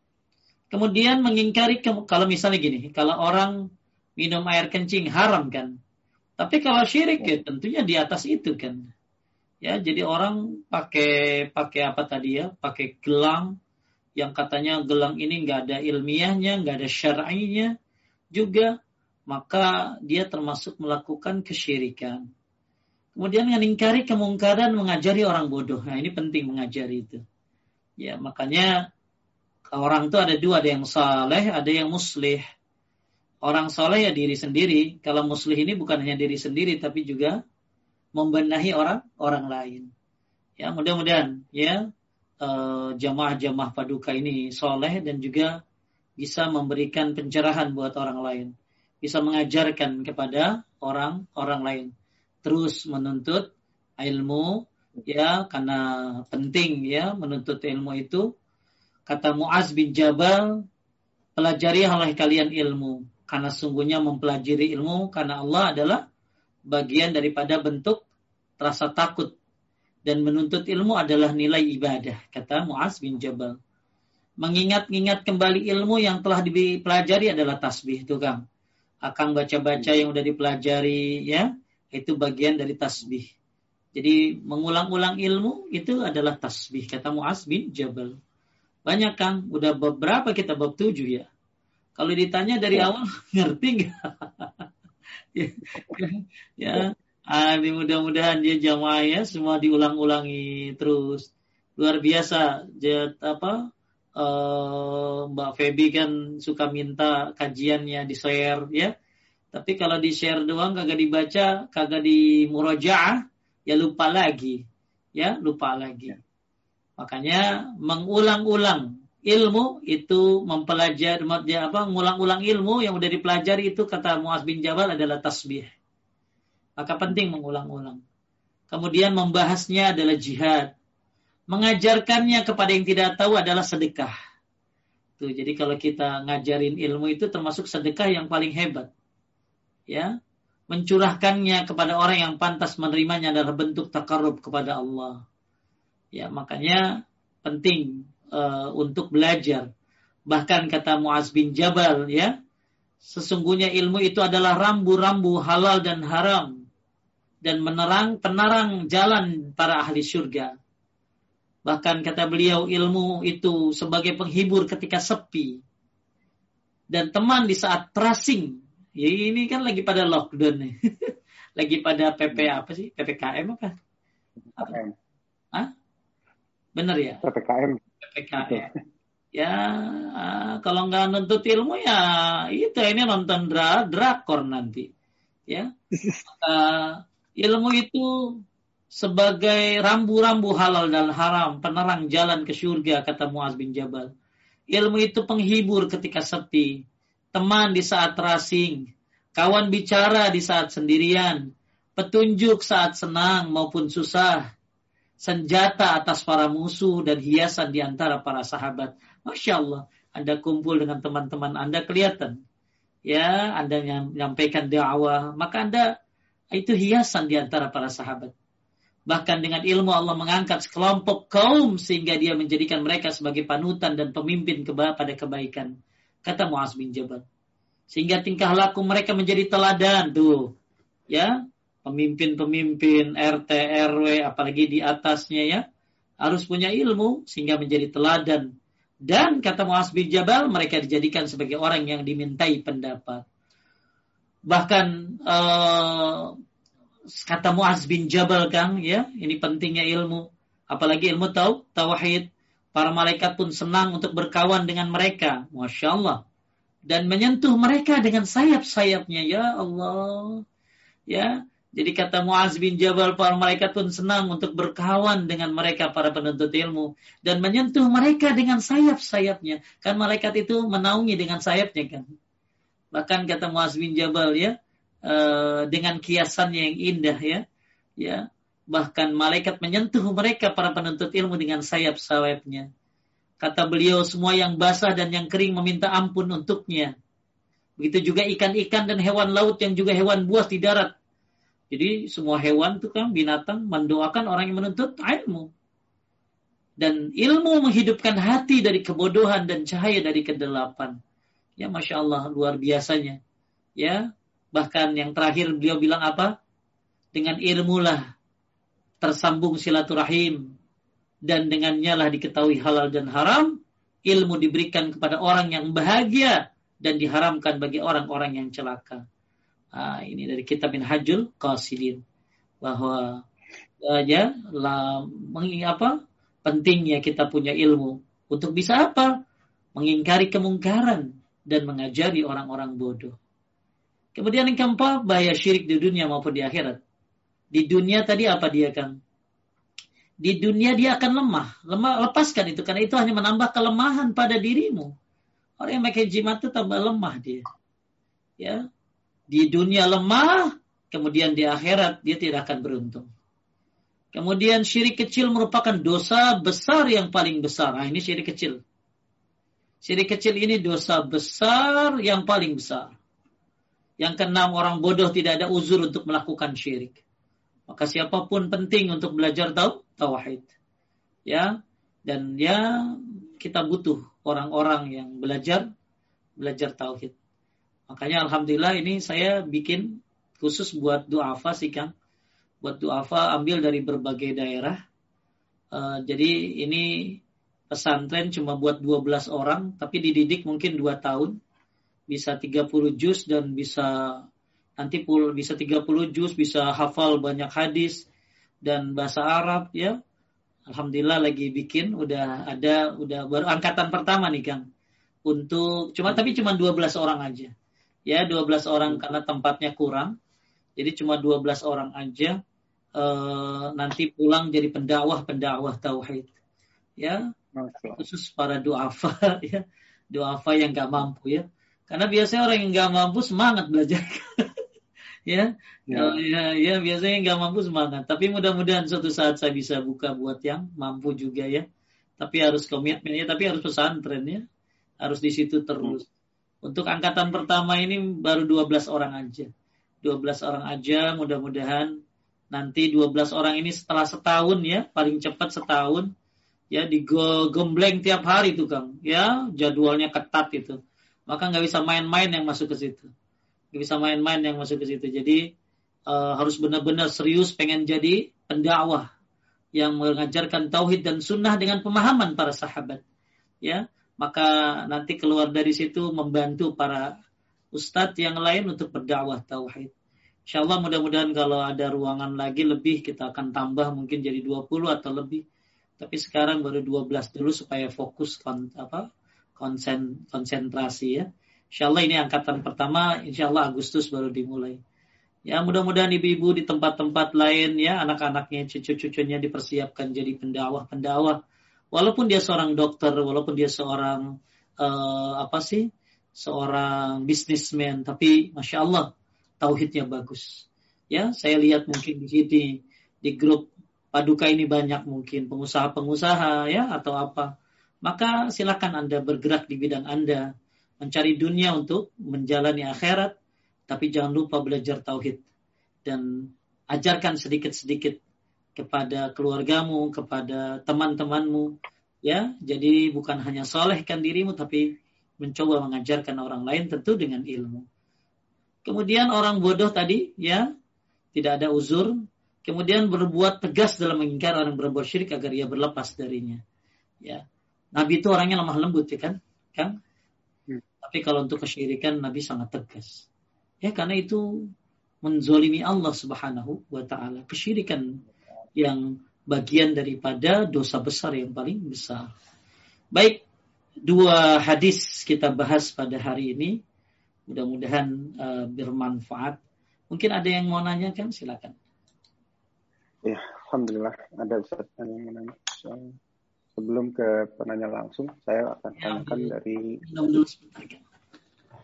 Kemudian mengingkari kalau misalnya gini, kalau orang minum air kencing haram kan. Tapi kalau syirik ya tentunya di atas itu kan. Ya, jadi orang pakai pakai apa tadi ya? Pakai gelang yang katanya gelang ini nggak ada ilmiahnya, nggak ada syar'inya juga, maka dia termasuk melakukan kesyirikan. Kemudian mengingkari kemungkaran mengajari orang bodoh. Nah, ini penting mengajari itu. Ya, makanya orang itu ada dua, ada yang saleh, ada yang muslih. Orang saleh ya diri sendiri. Kalau muslih ini bukan hanya diri sendiri, tapi juga membenahi orang orang lain. Ya, mudah-mudahan ya eh, jamaah-jamaah paduka ini soleh dan juga bisa memberikan pencerahan buat orang lain, bisa mengajarkan kepada orang-orang lain, terus menuntut ilmu ya karena penting ya menuntut ilmu itu kata Muaz bin Jabal pelajari oleh kalian ilmu karena sungguhnya mempelajari ilmu karena Allah adalah bagian daripada bentuk rasa takut dan menuntut ilmu adalah nilai ibadah, kata Muaz bin Jabal. Mengingat-ingat kembali ilmu yang telah dipelajari adalah tasbih itu Kang. Akan baca-baca yang udah dipelajari ya, itu bagian dari tasbih. Jadi mengulang-ulang ilmu itu adalah tasbih kata Muaz bin Jabal. Banyak Kang, udah beberapa kita bab tujuh ya. Kalau ditanya dari ya. awal ngerti nggak? ya, ya, Ah, mudah-mudahan dia jamaah ya semua diulang-ulangi terus. Luar biasa. Dia, apa uh, Mbak Feby kan suka minta kajiannya di share ya. Tapi kalau di share doang kagak dibaca, kagak di murojaah, ya lupa lagi. Ya, lupa lagi. Makanya mengulang-ulang ilmu itu mempelajari apa mengulang-ulang ilmu yang udah dipelajari itu kata Muaz bin Jabal adalah tasbih. Maka penting mengulang-ulang. Kemudian membahasnya adalah jihad. Mengajarkannya kepada yang tidak tahu adalah sedekah. Tuh, jadi kalau kita ngajarin ilmu itu termasuk sedekah yang paling hebat. Ya, mencurahkannya kepada orang yang pantas menerimanya adalah bentuk takarub kepada Allah. Ya, makanya penting uh, untuk belajar. Bahkan kata Muaz bin Jabal ya, sesungguhnya ilmu itu adalah rambu-rambu halal dan haram dan menerang penerang jalan para ahli surga. Bahkan kata beliau ilmu itu sebagai penghibur ketika sepi. Dan teman di saat tracing. Ya ini kan lagi pada lockdown nih. lagi pada PP apa sih? PPKM apa? PPKM. Hah? Bener ya? PPKM. PPKM. Ya, kalau nggak nuntut ilmu ya itu ini nonton dra drakor nanti. Ya. Uh, Ilmu itu sebagai rambu-rambu halal dan haram, penerang jalan ke surga, kata Muaz bin Jabal. Ilmu itu penghibur ketika sepi, teman di saat terasing, kawan bicara di saat sendirian, petunjuk saat senang maupun susah, senjata atas para musuh dan hiasan di antara para sahabat. Masya Allah, Anda kumpul dengan teman-teman Anda kelihatan. Ya, Anda yang menyampaikan dakwah, maka Anda itu hiasan di antara para sahabat. Bahkan dengan ilmu Allah mengangkat sekelompok kaum sehingga dia menjadikan mereka sebagai panutan dan pemimpin pada kebaikan. Kata Muaz bin Jabal. Sehingga tingkah laku mereka menjadi teladan tuh. Ya, pemimpin-pemimpin RT, RW, apalagi di atasnya ya. Harus punya ilmu sehingga menjadi teladan. Dan kata Muaz bin Jabal, mereka dijadikan sebagai orang yang dimintai pendapat bahkan uh, kata Muaz bin Jabal kan ya ini pentingnya ilmu apalagi ilmu tahu tauhid para malaikat pun senang untuk berkawan dengan mereka. Masya Allah. Dan menyentuh mereka dengan sayap-sayapnya. Ya Allah. Ya. Jadi kata Muaz bin Jabal para malaikat pun senang untuk berkawan dengan mereka para penuntut ilmu. Dan menyentuh mereka dengan sayap-sayapnya. Kan malaikat itu menaungi dengan sayapnya kan. Bahkan kata Muaz bin Jabal ya, uh, dengan kiasannya yang indah ya, ya bahkan malaikat menyentuh mereka para penuntut ilmu dengan sayap-sayapnya. Kata beliau semua yang basah dan yang kering meminta ampun untuknya. Begitu juga ikan-ikan dan hewan laut yang juga hewan buas di darat. Jadi semua hewan itu kan binatang mendoakan orang yang menuntut ilmu. Dan ilmu menghidupkan hati dari kebodohan dan cahaya dari kedelapan. Ya Masya Allah luar biasanya. Ya bahkan yang terakhir beliau bilang apa? Dengan ilmu lah tersambung silaturahim dan dengannya lah diketahui halal dan haram. Ilmu diberikan kepada orang yang bahagia dan diharamkan bagi orang-orang yang celaka. Nah, ini dari kitab Hajul Qasidin bahwa uh, ya lah, apa pentingnya kita punya ilmu untuk bisa apa mengingkari kemungkaran dan mengajari orang-orang bodoh. Kemudian yang keempat, bahaya syirik di dunia maupun di akhirat. Di dunia tadi apa dia kan? Di dunia dia akan lemah. Lemah lepaskan itu karena itu hanya menambah kelemahan pada dirimu. Orang yang pakai jimat itu tambah lemah dia. Ya. Di dunia lemah, kemudian di akhirat dia tidak akan beruntung. Kemudian syirik kecil merupakan dosa besar yang paling besar. Nah, ini syirik kecil. Syirik kecil ini dosa besar yang paling besar. Yang keenam orang bodoh tidak ada uzur untuk melakukan syirik. Maka siapa pun penting untuk belajar tahu tauhid. Ya, dan ya kita butuh orang-orang yang belajar belajar tauhid. Makanya alhamdulillah ini saya bikin khusus buat duafa sih Kang. Buat duafa ambil dari berbagai daerah. Uh, jadi ini pesantren cuma buat 12 orang tapi dididik mungkin 2 tahun bisa 30 juz dan bisa nanti pul bisa 30 juz bisa hafal banyak hadis dan bahasa Arab ya. Alhamdulillah lagi bikin udah ada udah baru angkatan pertama nih Kang. Untuk cuma tapi cuma 12 orang aja. Ya 12 orang karena tempatnya kurang. Jadi cuma 12 orang aja e, nanti pulang jadi pendakwah-pendakwah tauhid. Ya khusus para duafa ya. Duafa yang nggak mampu ya. Karena biasanya orang yang nggak mampu semangat belajar ya? Ya. ya ya biasanya nggak mampu semangat. Tapi mudah-mudahan suatu saat saya bisa buka buat yang mampu juga ya. Tapi harus komitmen ya. Tapi harus pesantren ya. Harus di situ terus. Hmm. untuk angkatan pertama ini baru 12 orang aja. 12 orang aja mudah-mudahan nanti 12 orang ini setelah setahun ya paling cepat setahun ya digembleng tiap hari tuh Kang. Ya jadwalnya ketat itu. Maka nggak bisa main-main yang masuk ke situ nggak bisa main-main yang masuk ke situ. Jadi uh, harus benar-benar serius pengen jadi pendakwah yang mengajarkan tauhid dan sunnah dengan pemahaman para sahabat. Ya maka nanti keluar dari situ membantu para ustadz yang lain untuk berdakwah tauhid. Insya Allah mudah-mudahan kalau ada ruangan lagi lebih kita akan tambah mungkin jadi 20 atau lebih. Tapi sekarang baru 12 dulu supaya fokus kon, apa konsen, konsentrasi ya. Insya Allah ini angkatan pertama, insya Allah Agustus baru dimulai. Ya mudah-mudahan ibu-ibu di tempat-tempat lain ya anak-anaknya cucu-cucunya dipersiapkan jadi pendakwah-pendakwah. Walaupun dia seorang dokter, walaupun dia seorang uh, apa sih seorang bisnismen, tapi masya Allah tauhidnya bagus. Ya saya lihat mungkin di sini di grup paduka ini banyak mungkin pengusaha-pengusaha ya atau apa. Maka silakan Anda bergerak di bidang Anda, mencari dunia untuk menjalani akhirat, tapi jangan lupa belajar tauhid dan ajarkan sedikit-sedikit kepada keluargamu, kepada teman-temanmu, ya. Jadi bukan hanya solehkan dirimu, tapi mencoba mengajarkan orang lain tentu dengan ilmu. Kemudian orang bodoh tadi, ya, tidak ada uzur, kemudian berbuat tegas dalam mengingkar orang berbuat syirik agar ia berlepas darinya. Ya. Nabi itu orangnya lemah lembut ya kan? Kan? Tapi kalau untuk kesyirikan Nabi sangat tegas. Ya karena itu menzolimi Allah Subhanahu wa taala. Kesyirikan yang bagian daripada dosa besar yang paling besar. Baik, dua hadis kita bahas pada hari ini. Mudah-mudahan uh, bermanfaat. Mungkin ada yang mau nanya kan? Silakan. Ya, Alhamdulillah ada Ustaz yang menanya. Sebelum ke penanya langsung, saya akan ya, tanyakan dari...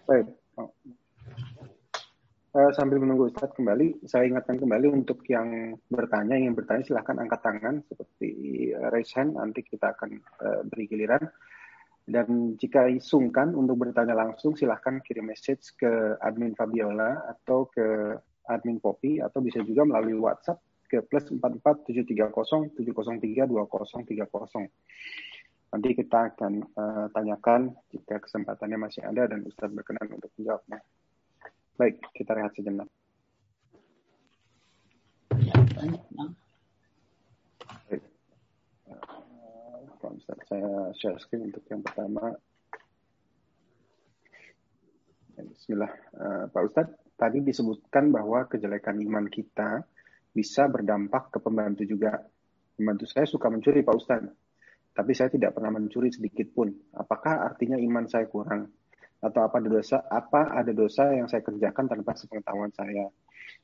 Baik. Oh. Uh, sambil menunggu Ustaz kembali, saya ingatkan kembali untuk yang bertanya, yang bertanya silahkan angkat tangan seperti uh, raise hand, nanti kita akan uh, beri giliran. Dan jika sungkan untuk bertanya langsung, silahkan kirim message ke admin Fabiola atau ke admin Poppy, atau bisa juga melalui WhatsApp ke plus 44730 703 2030. Nanti kita akan uh, tanyakan jika kesempatannya masih ada dan Ustadz berkenan untuk menjawabnya. Baik, kita rehat sejenak. Baik. Saya share screen untuk yang pertama. Bismillah. Uh, Pak Ustadz, tadi disebutkan bahwa kejelekan iman kita bisa berdampak ke pembantu juga. Pembantu saya suka mencuri Pak Ustadz, tapi saya tidak pernah mencuri sedikit pun. Apakah artinya iman saya kurang? Atau apa ada dosa? Apa ada dosa yang saya kerjakan tanpa sepengetahuan saya?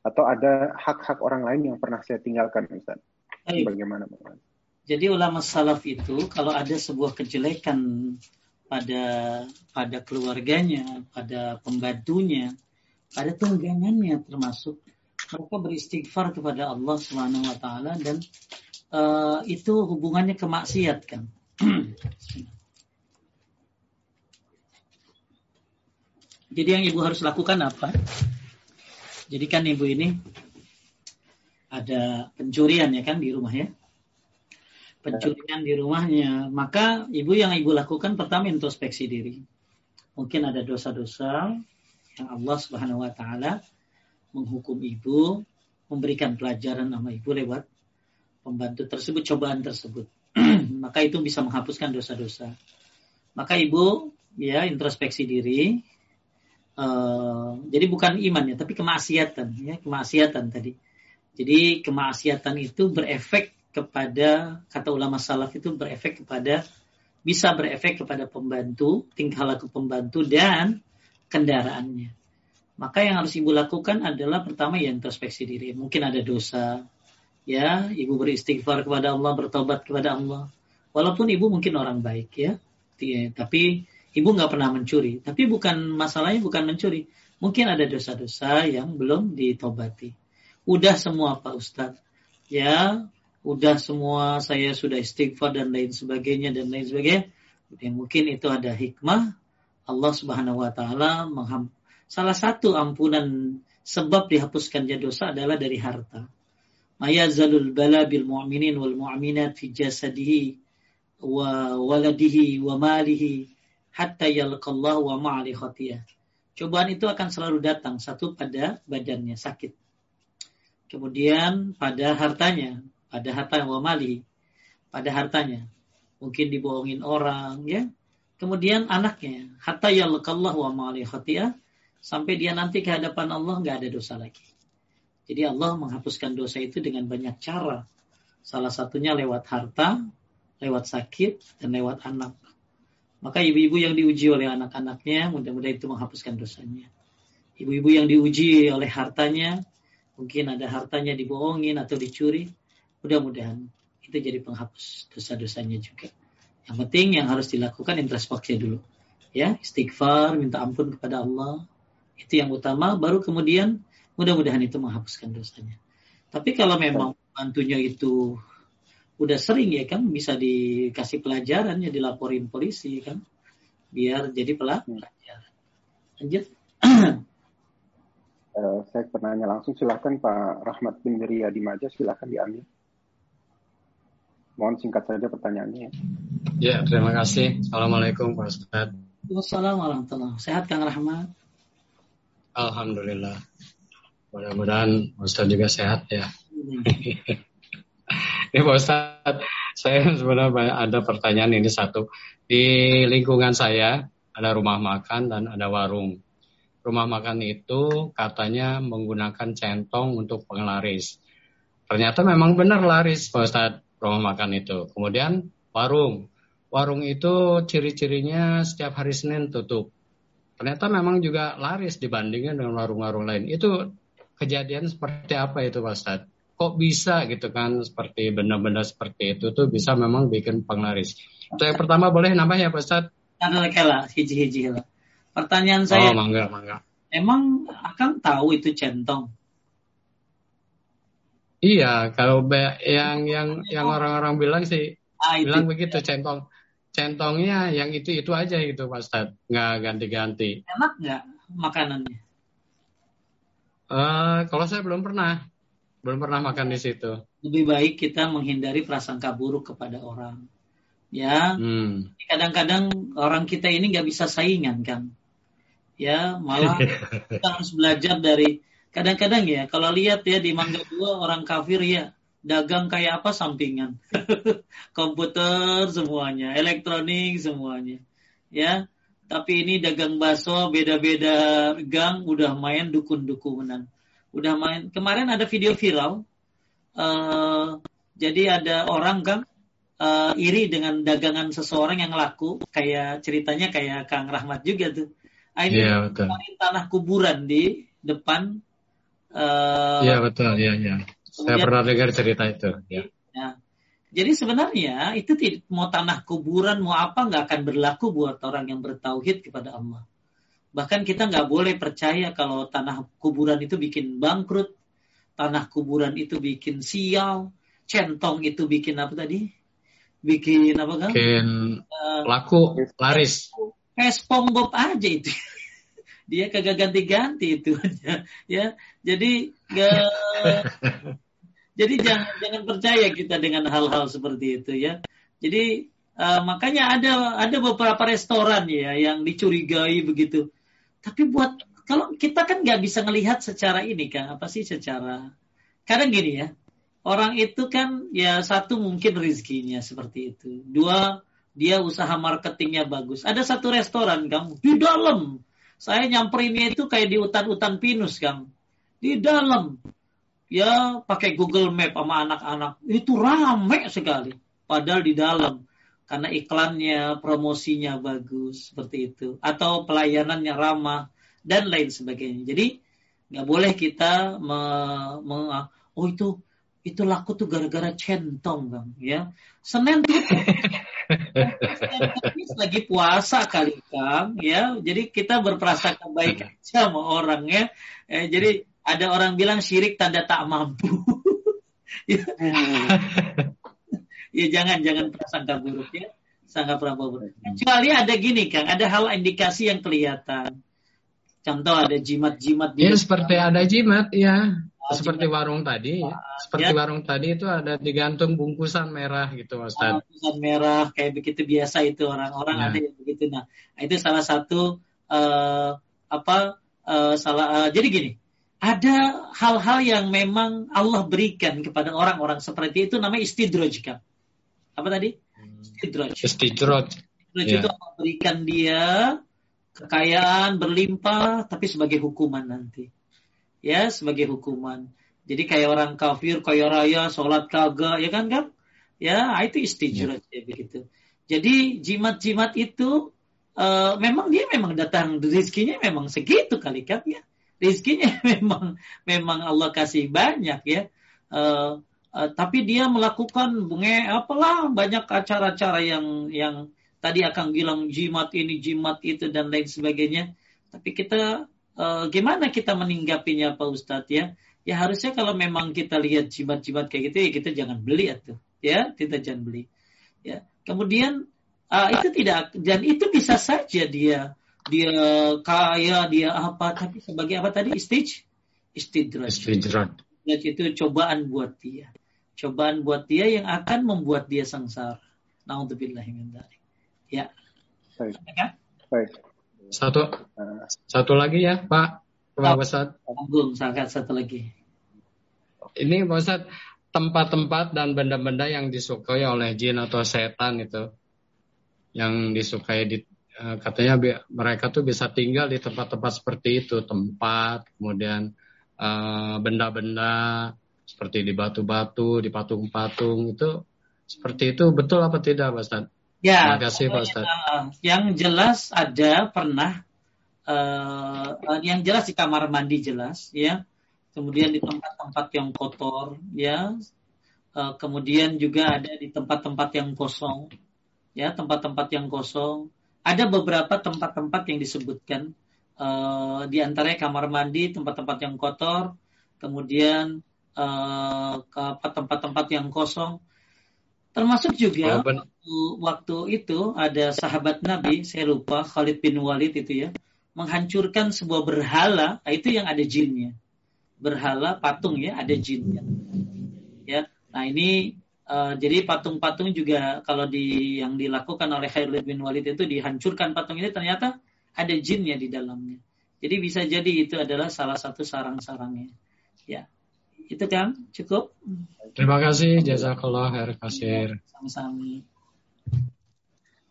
Atau ada hak-hak orang lain yang pernah saya tinggalkan, Ustaz? Bagaimana, Pak? Jadi ulama salaf itu kalau ada sebuah kejelekan pada pada keluarganya, pada pembantunya, pada tunggangannya termasuk mereka beristighfar kepada Allah Subhanahu wa taala dan uh, itu hubungannya ke maksiat kan. Jadi yang ibu harus lakukan apa? Jadi kan ibu ini ada pencurian ya kan di rumah ya. pencurian di rumahnya, maka ibu yang ibu lakukan pertama introspeksi diri. Mungkin ada dosa-dosa yang Allah Subhanahu wa taala menghukum ibu, memberikan pelajaran sama ibu lewat pembantu tersebut, cobaan tersebut. maka itu bisa menghapuskan dosa-dosa. Maka ibu ya introspeksi diri. Uh, jadi bukan iman ya, tapi kemaksiatan ya, kemaksiatan tadi. Jadi kemaksiatan itu berefek kepada kata ulama salaf itu berefek kepada bisa berefek kepada pembantu, tingkah laku pembantu dan kendaraannya. Maka yang harus ibu lakukan adalah pertama ya introspeksi diri. Mungkin ada dosa, ya ibu beristighfar kepada Allah, bertobat kepada Allah. Walaupun ibu mungkin orang baik ya, tapi ibu nggak pernah mencuri. Tapi bukan masalahnya bukan mencuri. Mungkin ada dosa-dosa yang belum ditobati. Udah semua Pak Ustadz. Ya, udah semua saya sudah istighfar dan lain sebagainya dan lain sebagainya. Ya, mungkin itu ada hikmah Allah Subhanahu wa taala salah satu ampunan sebab dihapuskannya dosa adalah dari harta. Mayazalul bala bil mu'minin wal mu'minat fi jasadihi wa waladihi wa malihi hatta yalqallah wa ma'ali khatiyah. Cobaan itu akan selalu datang satu pada badannya sakit. Kemudian pada hartanya, pada harta wa mali, pada hartanya. Mungkin dibohongin orang ya. Kemudian anaknya, hatta yalqallah wa ma'ali khatiyah sampai dia nanti ke hadapan Allah nggak ada dosa lagi. Jadi Allah menghapuskan dosa itu dengan banyak cara. Salah satunya lewat harta, lewat sakit, dan lewat anak. Maka ibu-ibu yang diuji oleh anak-anaknya, mudah-mudahan itu menghapuskan dosanya. Ibu-ibu yang diuji oleh hartanya, mungkin ada hartanya dibohongin atau dicuri, mudah-mudahan itu jadi penghapus dosa-dosanya juga. Yang penting yang harus dilakukan introspeksi dulu. Ya, istighfar, minta ampun kepada Allah. Itu yang utama, baru kemudian mudah-mudahan itu menghapuskan dosanya. Tapi kalau memang bantunya itu udah sering ya kan bisa dikasih pelajaran ya dilaporin polisi kan biar jadi pelaku pelajaran. Lanjut. uh, saya pernah langsung silahkan Pak Rahmat bin Ria Dimaja silahkan diambil. Mohon singkat saja pertanyaannya. Ya, terima kasih. Assalamualaikum Pak Ustaz. Wassalamualaikum warahmatullahi Sehat Kang Rahmat? Alhamdulillah. Mudah-mudahan Ustaz juga sehat ya. Ini Pak Ustadz, saya sebenarnya ada pertanyaan ini satu. Di lingkungan saya ada rumah makan dan ada warung. Rumah makan itu katanya menggunakan centong untuk penglaris. Ternyata memang benar laris Pak Ustadz rumah makan itu. Kemudian warung. Warung itu ciri-cirinya setiap hari Senin tutup. Ternyata memang juga laris dibandingkan dengan warung-warung lain. Itu kejadian seperti apa itu Pak Ustadz? kok bisa gitu kan seperti benda-benda seperti itu tuh bisa memang bikin penglaris. Itu yang pertama boleh nambah ya Pak Ustaz? Kela, hiji-hiji. Pertanyaan saya. Oh, mangga, mangga. Emang akan tahu itu centong? Iya, kalau yang yang yang orang-orang bilang sih ah, bilang begitu centong. Centongnya yang itu itu aja gitu Pak Ustaz, nggak ganti-ganti. Enak nggak makanannya? Uh, kalau saya belum pernah. Belum pernah makan di situ. Lebih baik kita menghindari prasangka buruk kepada orang. Ya, hmm. kadang-kadang orang kita ini nggak bisa saingan kan. Ya, malah kita harus belajar dari kadang-kadang ya. Kalau lihat ya di Mangga Dua orang kafir ya dagang kayak apa sampingan, komputer semuanya, elektronik semuanya. Ya, tapi ini dagang bakso beda-beda gang udah main dukun-dukunan. Udah main. Kemarin ada video viral uh, jadi ada orang kan uh, iri dengan dagangan seseorang yang laku. Kayak ceritanya kayak Kang Rahmat juga tuh. Ah, ini yeah, betul. tanah kuburan di depan uh, iya betul. Iya iya saya pernah dengar cerita itu ya nah, jadi sebenarnya itu mau tanah kuburan mau apa nggak akan berlaku buat orang yang bertauhid kepada Allah Bahkan kita nggak boleh percaya kalau tanah kuburan itu bikin bangkrut, tanah kuburan itu bikin sial, centong itu bikin apa tadi? Bikin apa kan? Bikin uh, laku, laris. Kayak SpongeBob aja itu. Dia kagak ganti-ganti itu ya. Jadi gak Jadi jangan jangan percaya kita dengan hal-hal seperti itu ya. Jadi uh, makanya ada ada beberapa restoran ya yang dicurigai begitu. Tapi buat kalau kita kan nggak bisa melihat secara ini kan apa sih secara? Kadang gini ya. Orang itu kan ya satu mungkin rezekinya seperti itu. Dua dia usaha marketingnya bagus. Ada satu restoran kamu di dalam. Saya nyamperinnya itu kayak di hutan-hutan pinus kang. Di dalam ya pakai Google Map sama anak-anak. Itu rame sekali. Padahal di dalam. Karena iklannya promosinya bagus seperti itu. Atau pelayanannya ramah dan lain sebagainya. Jadi nggak boleh kita me, me, oh itu itu laku tuh gara-gara centong bang ya. Senin tuh lagi puasa kali kang ya. Jadi kita berprasangka baik sama orang ya. Eh, jadi ada orang bilang syirik tanda tak mampu. ya. ya jangan jangan prasangka buruk ya. Sangka prabowo buruk. Kecuali ada gini Kang, ada hal indikasi yang kelihatan. Contoh ada jimat-jimat Ya seperti ada jimat ya. Oh, seperti jimat. warung tadi ya. Seperti ya. warung tadi itu ada digantung bungkusan merah gitu Ustaz. Bungkusan merah kayak begitu biasa itu orang-orang ya. ada yang begitu. Nah, itu salah satu uh, apa uh, salah uh, jadi gini ada hal-hal yang memang Allah berikan kepada orang-orang seperti itu namanya istidraj kan. Apa tadi? Istidraj. Istidraj. Istidraj yeah. itu Allah berikan dia kekayaan berlimpah tapi sebagai hukuman nanti. Ya, sebagai hukuman. Jadi kayak orang kafir kaya raya, sholat kagak, ya kan kan? Ya, itu istidraj yeah. ya begitu. Jadi jimat-jimat itu uh, memang dia memang datang rezekinya memang segitu kali kan ya rizkinya memang memang Allah kasih banyak ya. Uh, uh, tapi dia melakukan bunga apalah banyak acara-acara yang yang tadi akan bilang jimat ini jimat itu dan lain sebagainya. Tapi kita uh, gimana kita meninggapinya Pak Ustadz ya? Ya harusnya kalau memang kita lihat jimat-jimat kayak gitu ya kita jangan beli itu ya kita jangan beli ya. Kemudian uh, itu tidak dan itu bisa saja dia dia kaya, dia apa, tapi sebagai apa tadi? Istij? Istidraj. Istidraj. itu cobaan buat dia. Cobaan buat dia yang akan membuat dia sengsara. Nauzubillah min Ya. Baik. Baik. Satu satu lagi ya, Pak. Pak Ustaz. Tanggung, sangat satu lagi. Ini Pak Ustaz, tempat-tempat dan benda-benda yang disukai oleh jin atau setan itu yang disukai di katanya mereka tuh bisa tinggal di tempat-tempat seperti itu, tempat, kemudian eh, benda-benda seperti di batu-batu, di patung-patung itu seperti itu betul apa tidak, Pak Ustaz? Ya, Terima kasih Pak Ustaz. Yang jelas ada pernah uh, yang jelas di kamar mandi jelas ya. Kemudian di tempat-tempat yang kotor ya. Uh, kemudian juga ada di tempat-tempat yang kosong ya, tempat-tempat yang kosong ada beberapa tempat-tempat yang disebutkan uh, di antaranya kamar mandi, tempat-tempat yang kotor, kemudian uh, tempat-tempat yang kosong. Termasuk juga waktu, waktu itu ada sahabat Nabi, saya lupa Khalid bin Walid itu ya, menghancurkan sebuah berhala, nah itu yang ada jinnya. Berhala patung ya, ada jinnya. Ya, nah ini Uh, jadi patung-patung juga kalau di yang dilakukan oleh Khalid bin Walid itu dihancurkan patung ini ternyata ada jinnya di dalamnya. Jadi bisa jadi itu adalah salah satu sarang-sarangnya. Ya. Itu kan cukup. Terima kasih jazakallah khair kasir. Sama-sama.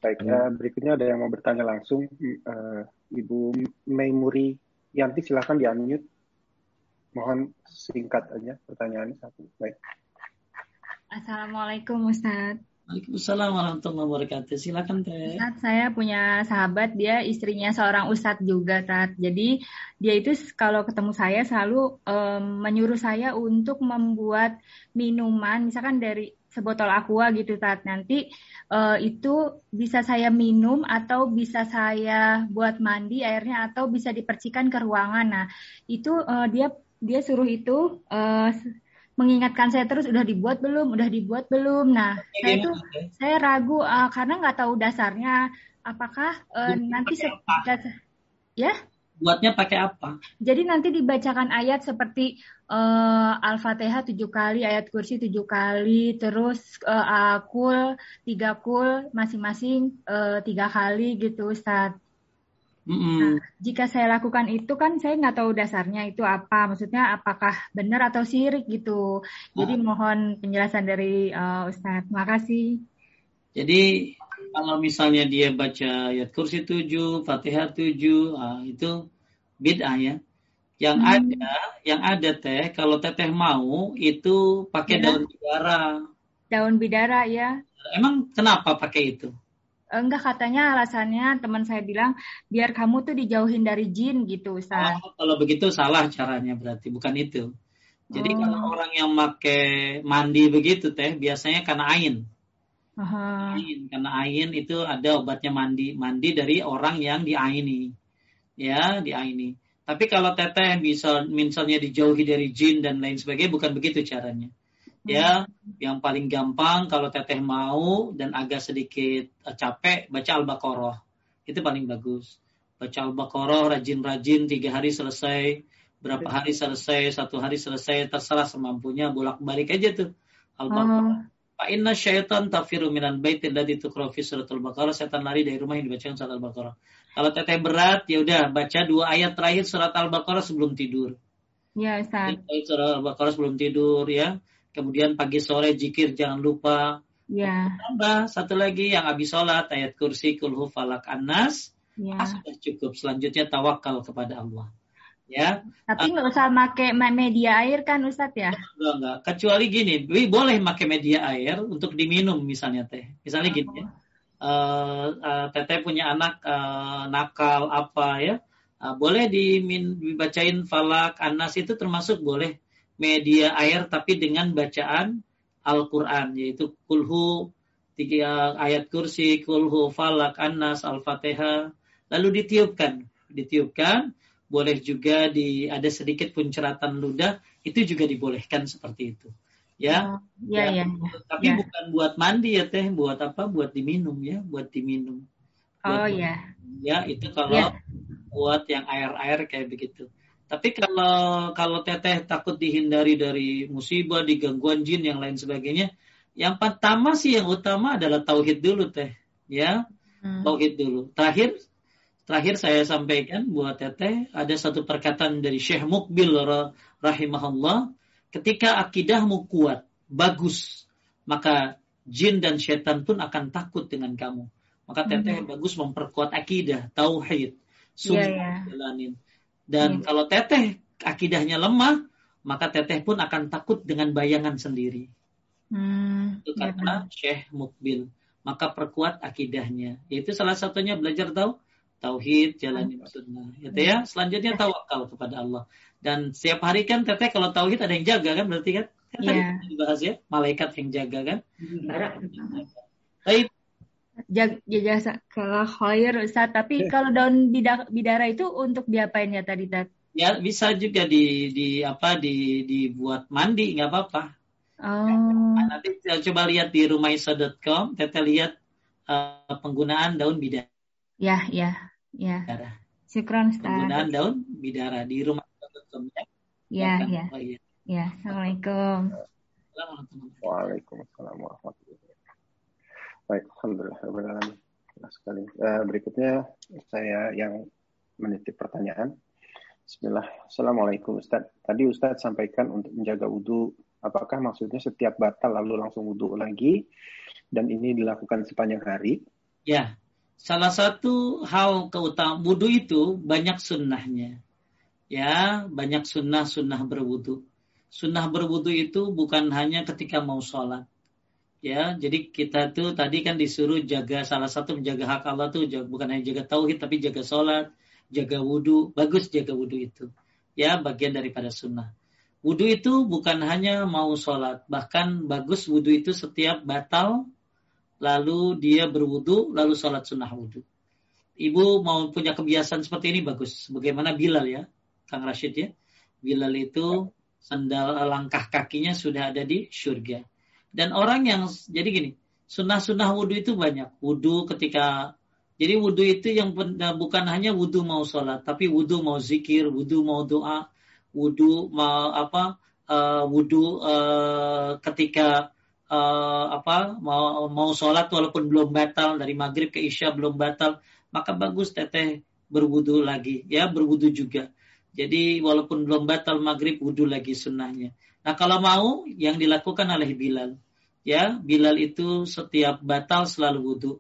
Baik, uh, berikutnya ada yang mau bertanya langsung uh, Ibu Maimuri Yanti silahkan di unmute. Mohon singkat aja pertanyaannya satu. Baik. Assalamualaikum Ustaz. Waalaikumsalam warahmatullahi wabarakatuh. Silakan Teh. Ustaz, saya punya sahabat dia istrinya seorang ustadz juga Tat. Jadi dia itu kalau ketemu saya selalu um, menyuruh saya untuk membuat minuman misalkan dari sebotol aqua gitu Tat. Nanti uh, itu bisa saya minum atau bisa saya buat mandi airnya atau bisa dipercikan ke ruangan. Nah, itu uh, dia dia suruh itu uh, mengingatkan saya terus udah dibuat belum, udah dibuat belum. Nah, ya, saya tuh saya ragu uh, karena nggak tahu dasarnya apakah uh, nanti se- ya buatnya pakai apa? Jadi nanti dibacakan ayat seperti uh, Al-Fatihah tujuh kali, ayat kursi tujuh kali, terus uh, akul tiga kul masing-masing uh, tiga kali gitu Ustaz. Mm -hmm. Nah, jika saya lakukan itu kan saya nggak tahu dasarnya itu apa, maksudnya apakah benar atau sirik gitu. Jadi nah. mohon penjelasan dari uh, Ustadz. Makasih. Jadi kalau misalnya dia baca ayat kursi tujuh, fatihah tujuh, uh, itu bid'ah ya. Yang hmm. ada, yang ada teh, kalau teteh mau itu pakai ya. daun bidara. Daun bidara ya. Emang kenapa pakai itu? Enggak katanya alasannya teman saya bilang biar kamu tuh dijauhin dari jin gitu Ustaz. Oh, kalau begitu salah caranya berarti bukan itu. Jadi oh. kalau orang yang pakai mandi begitu teh biasanya karena ain. Aha. Ain karena ain itu ada obatnya mandi mandi dari orang yang diaini. Ya, diaini. Tapi kalau teteh bisa misalnya dijauhi dari jin dan lain sebagainya bukan begitu caranya ya yang paling gampang kalau teteh mau dan agak sedikit uh, capek baca al-baqarah. Itu paling bagus. Baca al-baqarah rajin-rajin tiga hari selesai berapa hari selesai satu hari selesai terserah semampunya bolak balik aja tuh al-baqarah. Pak inna syaitan tafiru minan baitin ladzi tuqra fi suratul baqarah. Setan lari dari rumah yang dibacakan surat al-baqarah. Kalau teteh berat ya udah baca dua ayat terakhir surat al-baqarah sebelum tidur. Ya Ustaz. Surat al-baqarah sebelum tidur ya kemudian pagi sore jikir jangan lupa. Ya. Tambah satu lagi yang habis sholat ayat kursi kulhu falak anas. Ya. Ah, sudah cukup. Selanjutnya tawakal kepada Allah. Ya. Tapi nggak uh, usah pakai media air kan Ustadz ya? Enggak, enggak. Kecuali gini, boleh pakai media air untuk diminum misalnya teh. Misalnya oh. gini ya. Uh, uh, teteh punya anak uh, nakal apa ya, uh, boleh dimin, dibacain falak anas itu termasuk boleh media air tapi dengan bacaan Al-Quran yaitu kulhu tiga ayat kursi kulhu falak anas al-fatihah lalu ditiupkan. Ditiupkan boleh juga di ada sedikit punceratan ludah itu juga dibolehkan seperti itu. Ya, oh, ya, ya, ya, ya tapi ya. bukan buat mandi ya teh. Buat apa? Buat diminum ya buat diminum. Buat oh ya ya itu kalau ya. buat yang air-air kayak begitu tapi kalau kalau teteh takut dihindari dari musibah, digangguan jin yang lain sebagainya, yang pertama sih yang utama adalah tauhid dulu teh, ya hmm. tauhid dulu. Terakhir terakhir saya sampaikan buat teteh ada satu perkataan dari Syekh Mukbil rahimahullah, ketika akidahmu kuat, bagus, maka jin dan setan pun akan takut dengan kamu. Maka teteh hmm. bagus memperkuat akidah, tauhid, sunnah yeah, yeah. jalanin. Dan hmm. kalau teteh akidahnya lemah, maka teteh pun akan takut dengan bayangan sendiri. Hmm, itu iya, kata ya, Syekh Mukbil. Maka perkuat akidahnya. Itu salah satunya belajar tahu tauhid, jalan hmm. sunnah. Gitu ya. Selanjutnya tawakal kepada Allah. Dan setiap hari kan teteh kalau tauhid ada yang jaga kan berarti kan? Kan yeah. dibahas ya, malaikat yang jaga kan? Baik jaga kalau khair Ustaz. Tapi kalau daun bidara itu untuk diapain ya tadi Tat? Ya bisa juga di di apa di dibuat mandi nggak apa-apa. Oh. Nah, nanti coba lihat di rumahisa.com, Tete lihat uh, penggunaan daun bidara. Ya, ya, ya. Bidara. Syukron Ustaz. Penggunaan daun bidara di rumahisa.com ya. Ya, ya. Oh, iya. Ya, Assalamualaikum. Waalaikumsalam warahmatullahi Baik, alhamdulillah sekali. Uh, berikutnya saya yang menitip pertanyaan. Bismillah. Assalamualaikum Ustaz. Tadi Ustaz sampaikan untuk menjaga wudhu. Apakah maksudnya setiap batal lalu langsung wudhu lagi? Dan ini dilakukan sepanjang hari? Ya, salah satu hal keutamaan wudhu itu banyak sunnahnya. Ya, banyak sunnah-sunnah berwudhu. Sunnah berwudhu itu bukan hanya ketika mau sholat ya jadi kita tuh tadi kan disuruh jaga salah satu menjaga hak Allah tuh bukan hanya jaga tauhid tapi jaga sholat jaga wudhu bagus jaga wudhu itu. Ya bagian daripada sunnah. Wudhu itu bukan hanya mau sholat bahkan bagus wudhu itu setiap batal lalu dia berwudhu lalu sholat sunnah wudhu ibu mau punya kebiasaan seperti ini bagus. Bagaimana Bilal ya Kang Rashid ya? Bilal itu sandal langkah kakinya sudah ada di surga dan orang yang jadi gini, sunnah-sunnah wudhu itu banyak. Wudhu ketika Jadi wudhu itu yang bukan hanya wudhu mau sholat, tapi wudhu mau zikir, wudhu mau doa, wudhu mau apa, uh, wudhu uh, ketika uh, apa mau mau sholat walaupun belum batal dari maghrib ke isya belum batal, maka bagus teteh berwudhu lagi, ya berwudhu juga. Jadi walaupun belum batal maghrib, wudhu lagi sunnahnya. Nah kalau mau yang dilakukan oleh Bilal, ya Bilal itu setiap batal selalu wudhu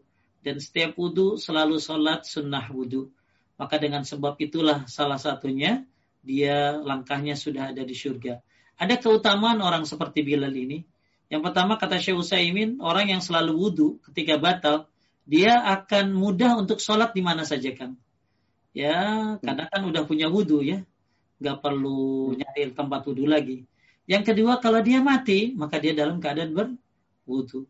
dan setiap wudhu selalu sholat sunnah wudhu. Maka dengan sebab itulah salah satunya dia langkahnya sudah ada di surga. Ada keutamaan orang seperti Bilal ini. Yang pertama kata Syekh Utsaimin, orang yang selalu wudhu ketika batal, dia akan mudah untuk sholat di mana saja kan. Ya, karena kan udah punya wudhu ya, nggak perlu nyari tempat wudhu lagi. Yang kedua, kalau dia mati, maka dia dalam keadaan berwudhu.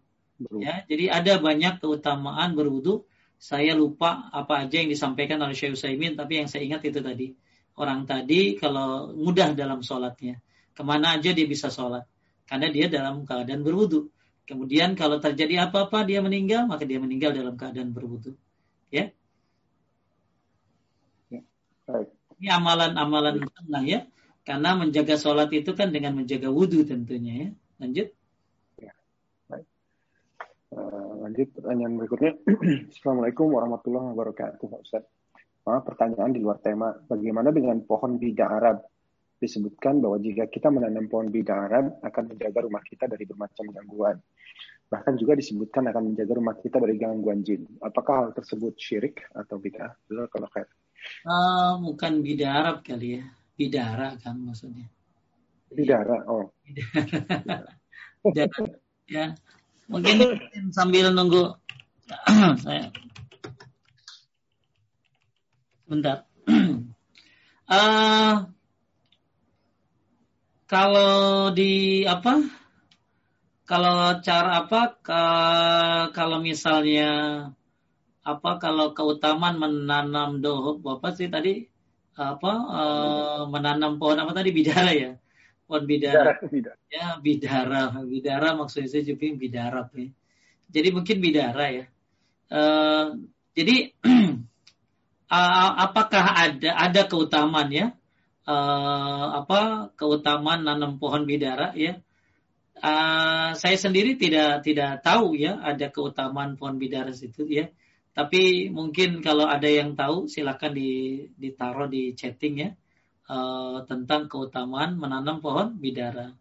Ya, jadi ada banyak keutamaan berwudu. Saya lupa apa aja yang disampaikan oleh Syekh Utsaimin, tapi yang saya ingat itu tadi. Orang tadi kalau mudah dalam sholatnya, ke mana aja dia bisa sholat, karena dia dalam keadaan berwudu. Kemudian kalau terjadi apa-apa dia meninggal, maka dia meninggal dalam keadaan berwudu. Ya. ya Ini amalan-amalan sunnah ya. Karena menjaga sholat itu kan dengan menjaga wudhu tentunya ya. Lanjut. Uh, lanjut pertanyaan berikutnya. Assalamualaikum warahmatullahi wabarakatuh, Pak Ustaz. Maaf pertanyaan di luar tema. Bagaimana dengan pohon bida Arab? Disebutkan bahwa jika kita menanam pohon bida Arab akan menjaga rumah kita dari bermacam gangguan. Bahkan juga disebutkan akan menjaga rumah kita dari gangguan jin. Apakah hal tersebut syirik atau bid'ah? kalau khair. Uh, bukan bida Arab kali ya. Bidara kan maksudnya. Bidara, oh. Bidara. ya Mungkin sambil nunggu saya. Bentar. uh, kalau di apa? Kalau cara apa? Ke, kalau misalnya apa? Kalau keutamaan menanam doh, apa sih tadi? Apa? Uh, menanam pohon apa tadi? Bidara ya? pohon bidara. bidara. Ya, bidara. Bidara maksudnya saya juga bidara. Ya. Jadi mungkin bidara ya. Uh, jadi apakah ada ada keutamaan ya? Uh, apa keutamaan nanam pohon bidara ya? Uh, saya sendiri tidak tidak tahu ya ada keutamaan pohon bidara itu ya. Tapi mungkin kalau ada yang tahu silakan di, ditaruh di chatting ya uh, tentang keutamaan menanam pohon bidara.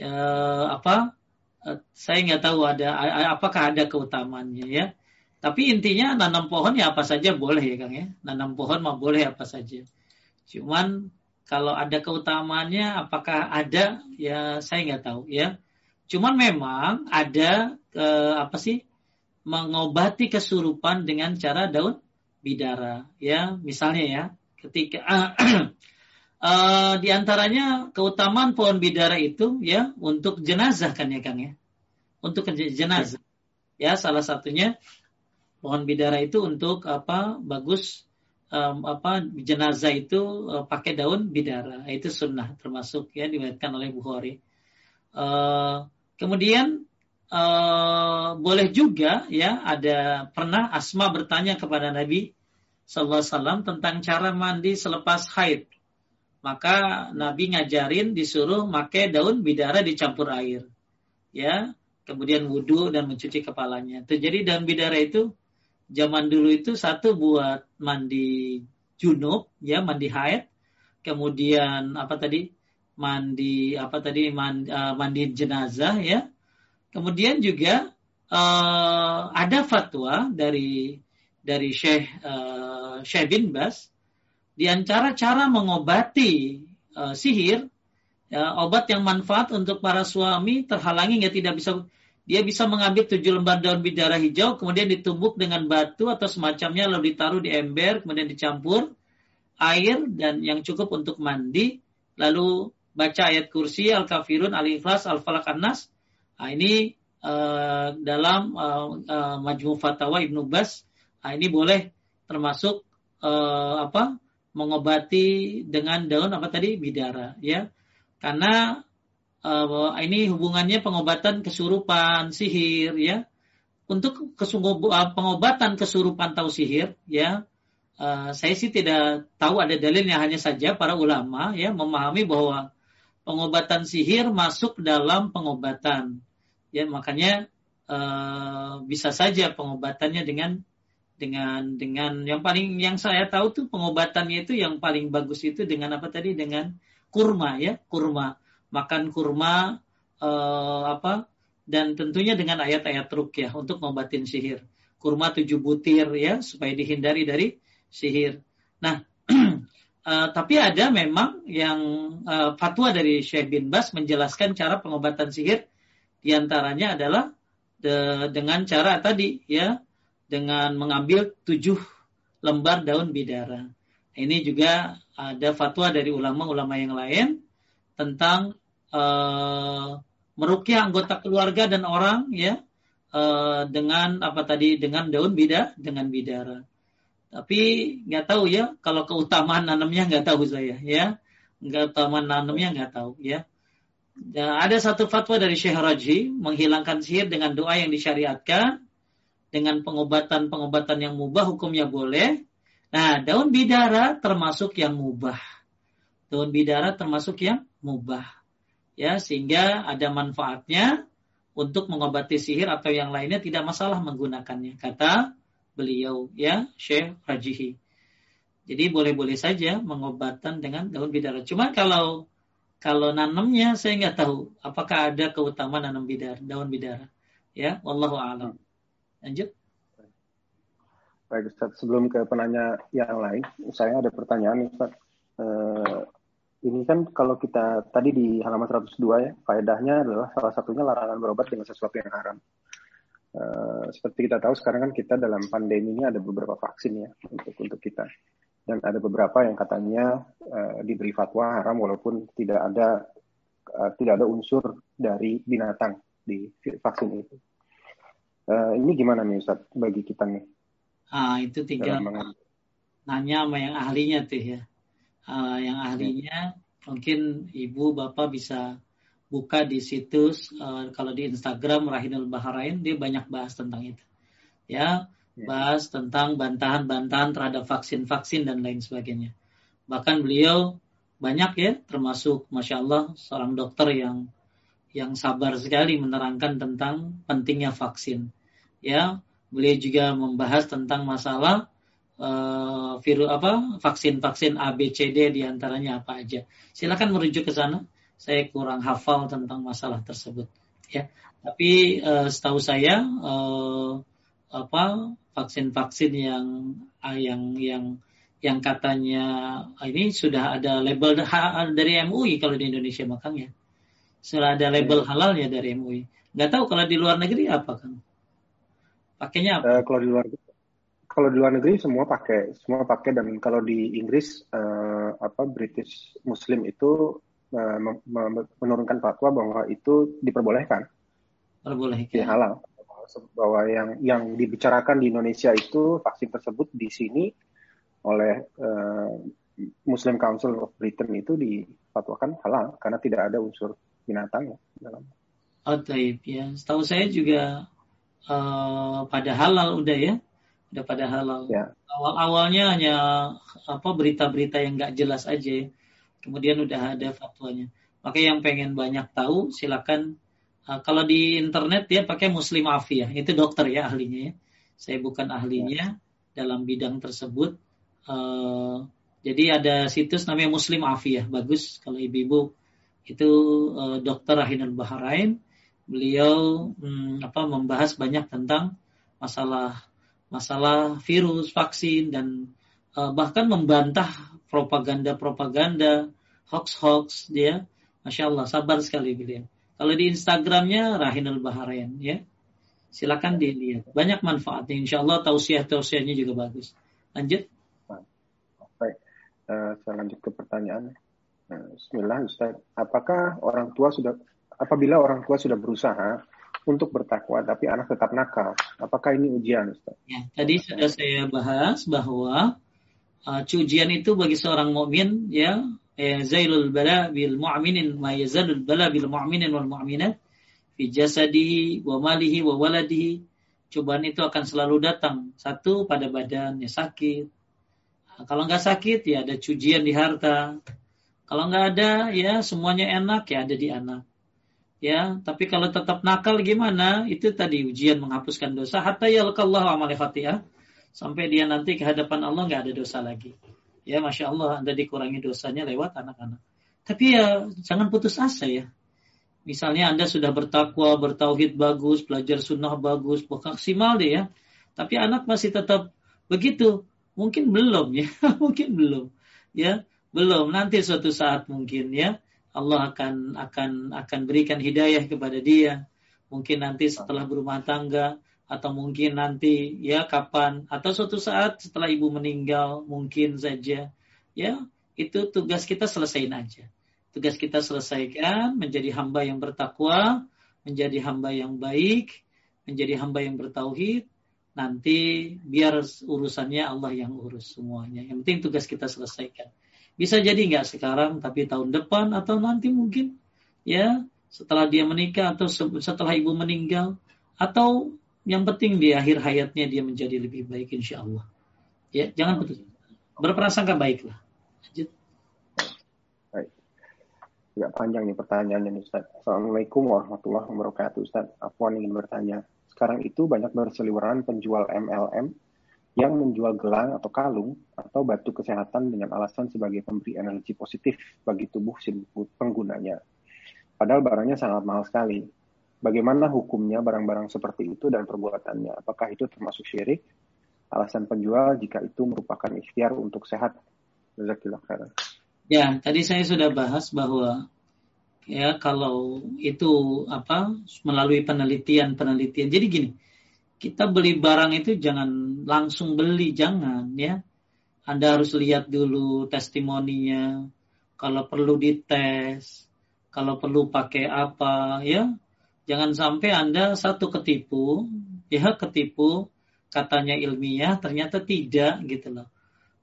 Uh, apa? Uh, saya nggak tahu ada apakah ada keutamaannya ya. Tapi intinya nanam pohon ya apa saja boleh ya Kang ya. Nanam pohon mah boleh apa saja. Cuman kalau ada keutamaannya apakah ada ya saya nggak tahu ya. Cuman memang ada uh, apa sih mengobati kesurupan dengan cara daun bidara ya misalnya ya ketika Uh, di antaranya keutamaan pohon bidara itu ya untuk jenazah kan ya Kang ya. Untuk jenazah. Ya, salah satunya pohon bidara itu untuk apa? Bagus um, apa jenazah itu uh, pakai daun bidara. Itu sunnah termasuk ya diriwayatkan oleh Bukhari. Uh, kemudian uh, boleh juga ya ada pernah Asma bertanya kepada Nabi sallallahu alaihi wasallam tentang cara mandi selepas haid maka Nabi ngajarin disuruh pakai daun bidara dicampur air. Ya, kemudian wudhu dan mencuci kepalanya. Jadi daun bidara itu zaman dulu itu satu buat mandi junub, ya mandi haid, kemudian apa tadi mandi apa tadi mandi, uh, mandi jenazah, ya. Kemudian juga uh, ada fatwa dari dari Syekh uh, Syekh bin Bas di antara cara mengobati uh, sihir, ya, obat yang manfaat untuk para suami terhalangi nggak tidak bisa dia bisa mengambil tujuh lembar daun bidara hijau, kemudian ditumbuk dengan batu atau semacamnya, lalu ditaruh di ember, kemudian dicampur air dan yang cukup untuk mandi, lalu baca ayat kursi, al-kafirun, al-ikhlas, al-falak, an-nas. Nah, ini uh, dalam uh, uh, Majmu Fatawa Ibnu Bas, nah, ini boleh termasuk uh, apa mengobati dengan daun apa tadi? Bidara ya. Karena uh, ini hubungannya pengobatan kesurupan sihir ya. Untuk pengobatan kesurupan atau sihir ya uh, saya sih tidak tahu ada dalilnya hanya saja para ulama ya memahami bahwa pengobatan sihir masuk dalam pengobatan ya makanya uh, bisa saja pengobatannya dengan dengan dengan yang paling yang saya tahu tuh pengobatannya itu yang paling bagus itu dengan apa tadi dengan kurma ya kurma makan kurma uh, apa dan tentunya dengan ayat-ayat rukyah untuk ngobatin sihir. Kurma tujuh butir ya supaya dihindari dari sihir. Nah, uh, tapi ada memang yang uh, fatwa dari Syekh bin Bas menjelaskan cara pengobatan sihir di antaranya adalah de, dengan cara tadi ya dengan mengambil tujuh lembar daun bidara. Ini juga ada fatwa dari ulama-ulama yang lain tentang uh, merukyah anggota keluarga dan orang ya uh, dengan apa tadi dengan daun bida dengan bidara. Tapi nggak tahu ya kalau keutamaan nanamnya nggak tahu saya ya nggak keutamaan nanamnya nggak tahu ya. Dan ada satu fatwa dari Syekh Raji menghilangkan sihir dengan doa yang disyariatkan dengan pengobatan-pengobatan yang mubah hukumnya boleh. Nah, daun bidara termasuk yang mubah. Daun bidara termasuk yang mubah ya sehingga ada manfaatnya untuk mengobati sihir atau yang lainnya tidak masalah menggunakannya kata beliau ya Syekh Rajihi. Jadi boleh-boleh saja mengobatan dengan daun bidara. Cuma kalau kalau nanamnya saya nggak tahu apakah ada keutamaan nanam bidara, daun bidara. Ya, wallahu a'lam. Lanjut. Baik Ustaz, sebelum ke penanya yang lain, saya ada pertanyaan Ustaz. Eh, ini kan kalau kita tadi di halaman 102 ya, faedahnya adalah salah satunya larangan berobat dengan sesuatu yang haram. Uh, seperti kita tahu sekarang kan kita dalam pandemi ini ada beberapa vaksin ya untuk untuk kita dan ada beberapa yang katanya uh, diberi fatwa haram walaupun tidak ada uh, tidak ada unsur dari binatang di vaksin itu. Uh, ini gimana nih Ustaz bagi kita nih? Ah itu tinggal nanya sama yang ahlinya tuh ya uh, yang ahlinya mungkin ibu bapak bisa buka di situs uh, kalau di Instagram Rahinul Baharain dia banyak bahas tentang itu ya, ya. bahas tentang bantahan-bantahan terhadap vaksin-vaksin dan lain sebagainya bahkan beliau banyak ya termasuk masya Allah seorang dokter yang yang sabar sekali menerangkan tentang pentingnya vaksin ya beliau juga membahas tentang masalah uh, virus apa vaksin-vaksin A B C D di antaranya apa aja. Silakan merujuk ke sana. Saya kurang hafal tentang masalah tersebut. Ya, tapi uh, setahu saya uh, apa vaksin-vaksin yang uh, yang yang yang katanya ini sudah ada label dari MUI kalau di Indonesia makanya sudah ada label ya. halalnya dari MUI. Nggak tahu kalau di luar negeri apa kan? Pakainya apa? Uh, kalau di luar kalau di luar negeri semua pakai semua pakai dan kalau di Inggris uh, apa British Muslim itu menurunkan fatwa bahwa itu diperbolehkan diperbolehkan ya, halal bahwa yang yang dibicarakan di Indonesia itu vaksin tersebut di sini oleh uh, Muslim Council of Britain itu difatwakan halal karena tidak ada unsur binatang ya dalam. Oh, taib ya. Setahu saya juga uh, pada halal udah ya udah pada halal. Ya. Awal-awalnya hanya apa berita-berita yang nggak jelas aja. Kemudian udah ada fatwanya. Maka yang pengen banyak tahu silakan uh, kalau di internet ya pakai Muslim Afiyah. Itu dokter ya ahlinya ya. Saya bukan ahlinya ya. dalam bidang tersebut. Uh, jadi ada situs namanya Muslim Afiyah. Bagus kalau ibu-ibu itu uh, dokter Rahinul Baharain. Beliau hmm, apa membahas banyak tentang masalah masalah virus, vaksin dan bahkan membantah propaganda-propaganda, hoax-hoax dia. Masya Allah, sabar sekali beliau. Kalau di Instagramnya Rahinul Baharain ya. Silakan dilihat. Banyak manfaatnya. Insya Allah tausiah-tausiahnya juga bagus. Lanjut. Baik. Uh, saya lanjut ke pertanyaan. Uh, Bismillah Ustaz. Apakah orang tua sudah apabila orang tua sudah berusaha untuk bertakwa, tapi anak tetap nakal. Apakah ini ujian, Ustaz? Ya, tadi sudah saya bahas bahwa uh, ujian itu bagi seorang mukmin ya, ya zailul bala bil mu'minin ma yazalul bala bil mu'minin wal mu'minat fi jasadihi wa malihi wa waladihi. cobaan itu akan selalu datang. Satu pada badannya sakit. Nah, kalau nggak sakit ya ada cujian di harta. Kalau nggak ada ya semuanya enak ya ada di anak. Ya, tapi kalau tetap nakal gimana? Itu tadi ujian menghapuskan dosa. Hatta yalqallahu amal ya. Sampai dia nanti ke hadapan Allah nggak ada dosa lagi. Ya, masya Allah, anda dikurangi dosanya lewat anak-anak. Tapi ya jangan putus asa ya. Misalnya Anda sudah bertakwa, bertauhid bagus, belajar sunnah bagus, maksimal deh ya. Tapi anak masih tetap begitu. Mungkin belum ya, mungkin belum. Ya, belum. Nanti suatu saat mungkin ya Allah akan akan akan berikan hidayah kepada dia. Mungkin nanti setelah berumah tangga atau mungkin nanti ya kapan atau suatu saat setelah ibu meninggal mungkin saja ya itu tugas kita selesaiin aja tugas kita selesaikan menjadi hamba yang bertakwa, menjadi hamba yang baik, menjadi hamba yang bertauhid. Nanti biar urusannya Allah yang urus semuanya. Yang penting tugas kita selesaikan. Bisa jadi nggak sekarang, tapi tahun depan atau nanti mungkin ya setelah dia menikah atau setelah ibu meninggal atau yang penting di akhir hayatnya dia menjadi lebih baik insya Allah. Ya, jangan putus. Berprasangka baiklah. Lanjut. Tidak panjang nih pertanyaannya nih Ustaz. Assalamualaikum warahmatullahi wabarakatuh Ustaz. Afwan ingin bertanya. Sekarang itu banyak berseliweran penjual MLM yang menjual gelang atau kalung atau batu kesehatan dengan alasan sebagai pemberi energi positif bagi tubuh si penggunanya. Padahal barangnya sangat mahal sekali. Bagaimana hukumnya barang-barang seperti itu dan perbuatannya? Apakah itu termasuk syirik? Alasan penjual jika itu merupakan ikhtiar untuk sehat. Jazakallah khairan. Ya, tadi saya sudah bahas bahwa ya kalau itu apa melalui penelitian-penelitian. Jadi gini, kita beli barang itu jangan langsung beli, jangan ya. Anda harus lihat dulu testimoninya, kalau perlu dites, kalau perlu pakai apa ya. Jangan sampai Anda satu ketipu, ya ketipu katanya ilmiah ternyata tidak gitu loh.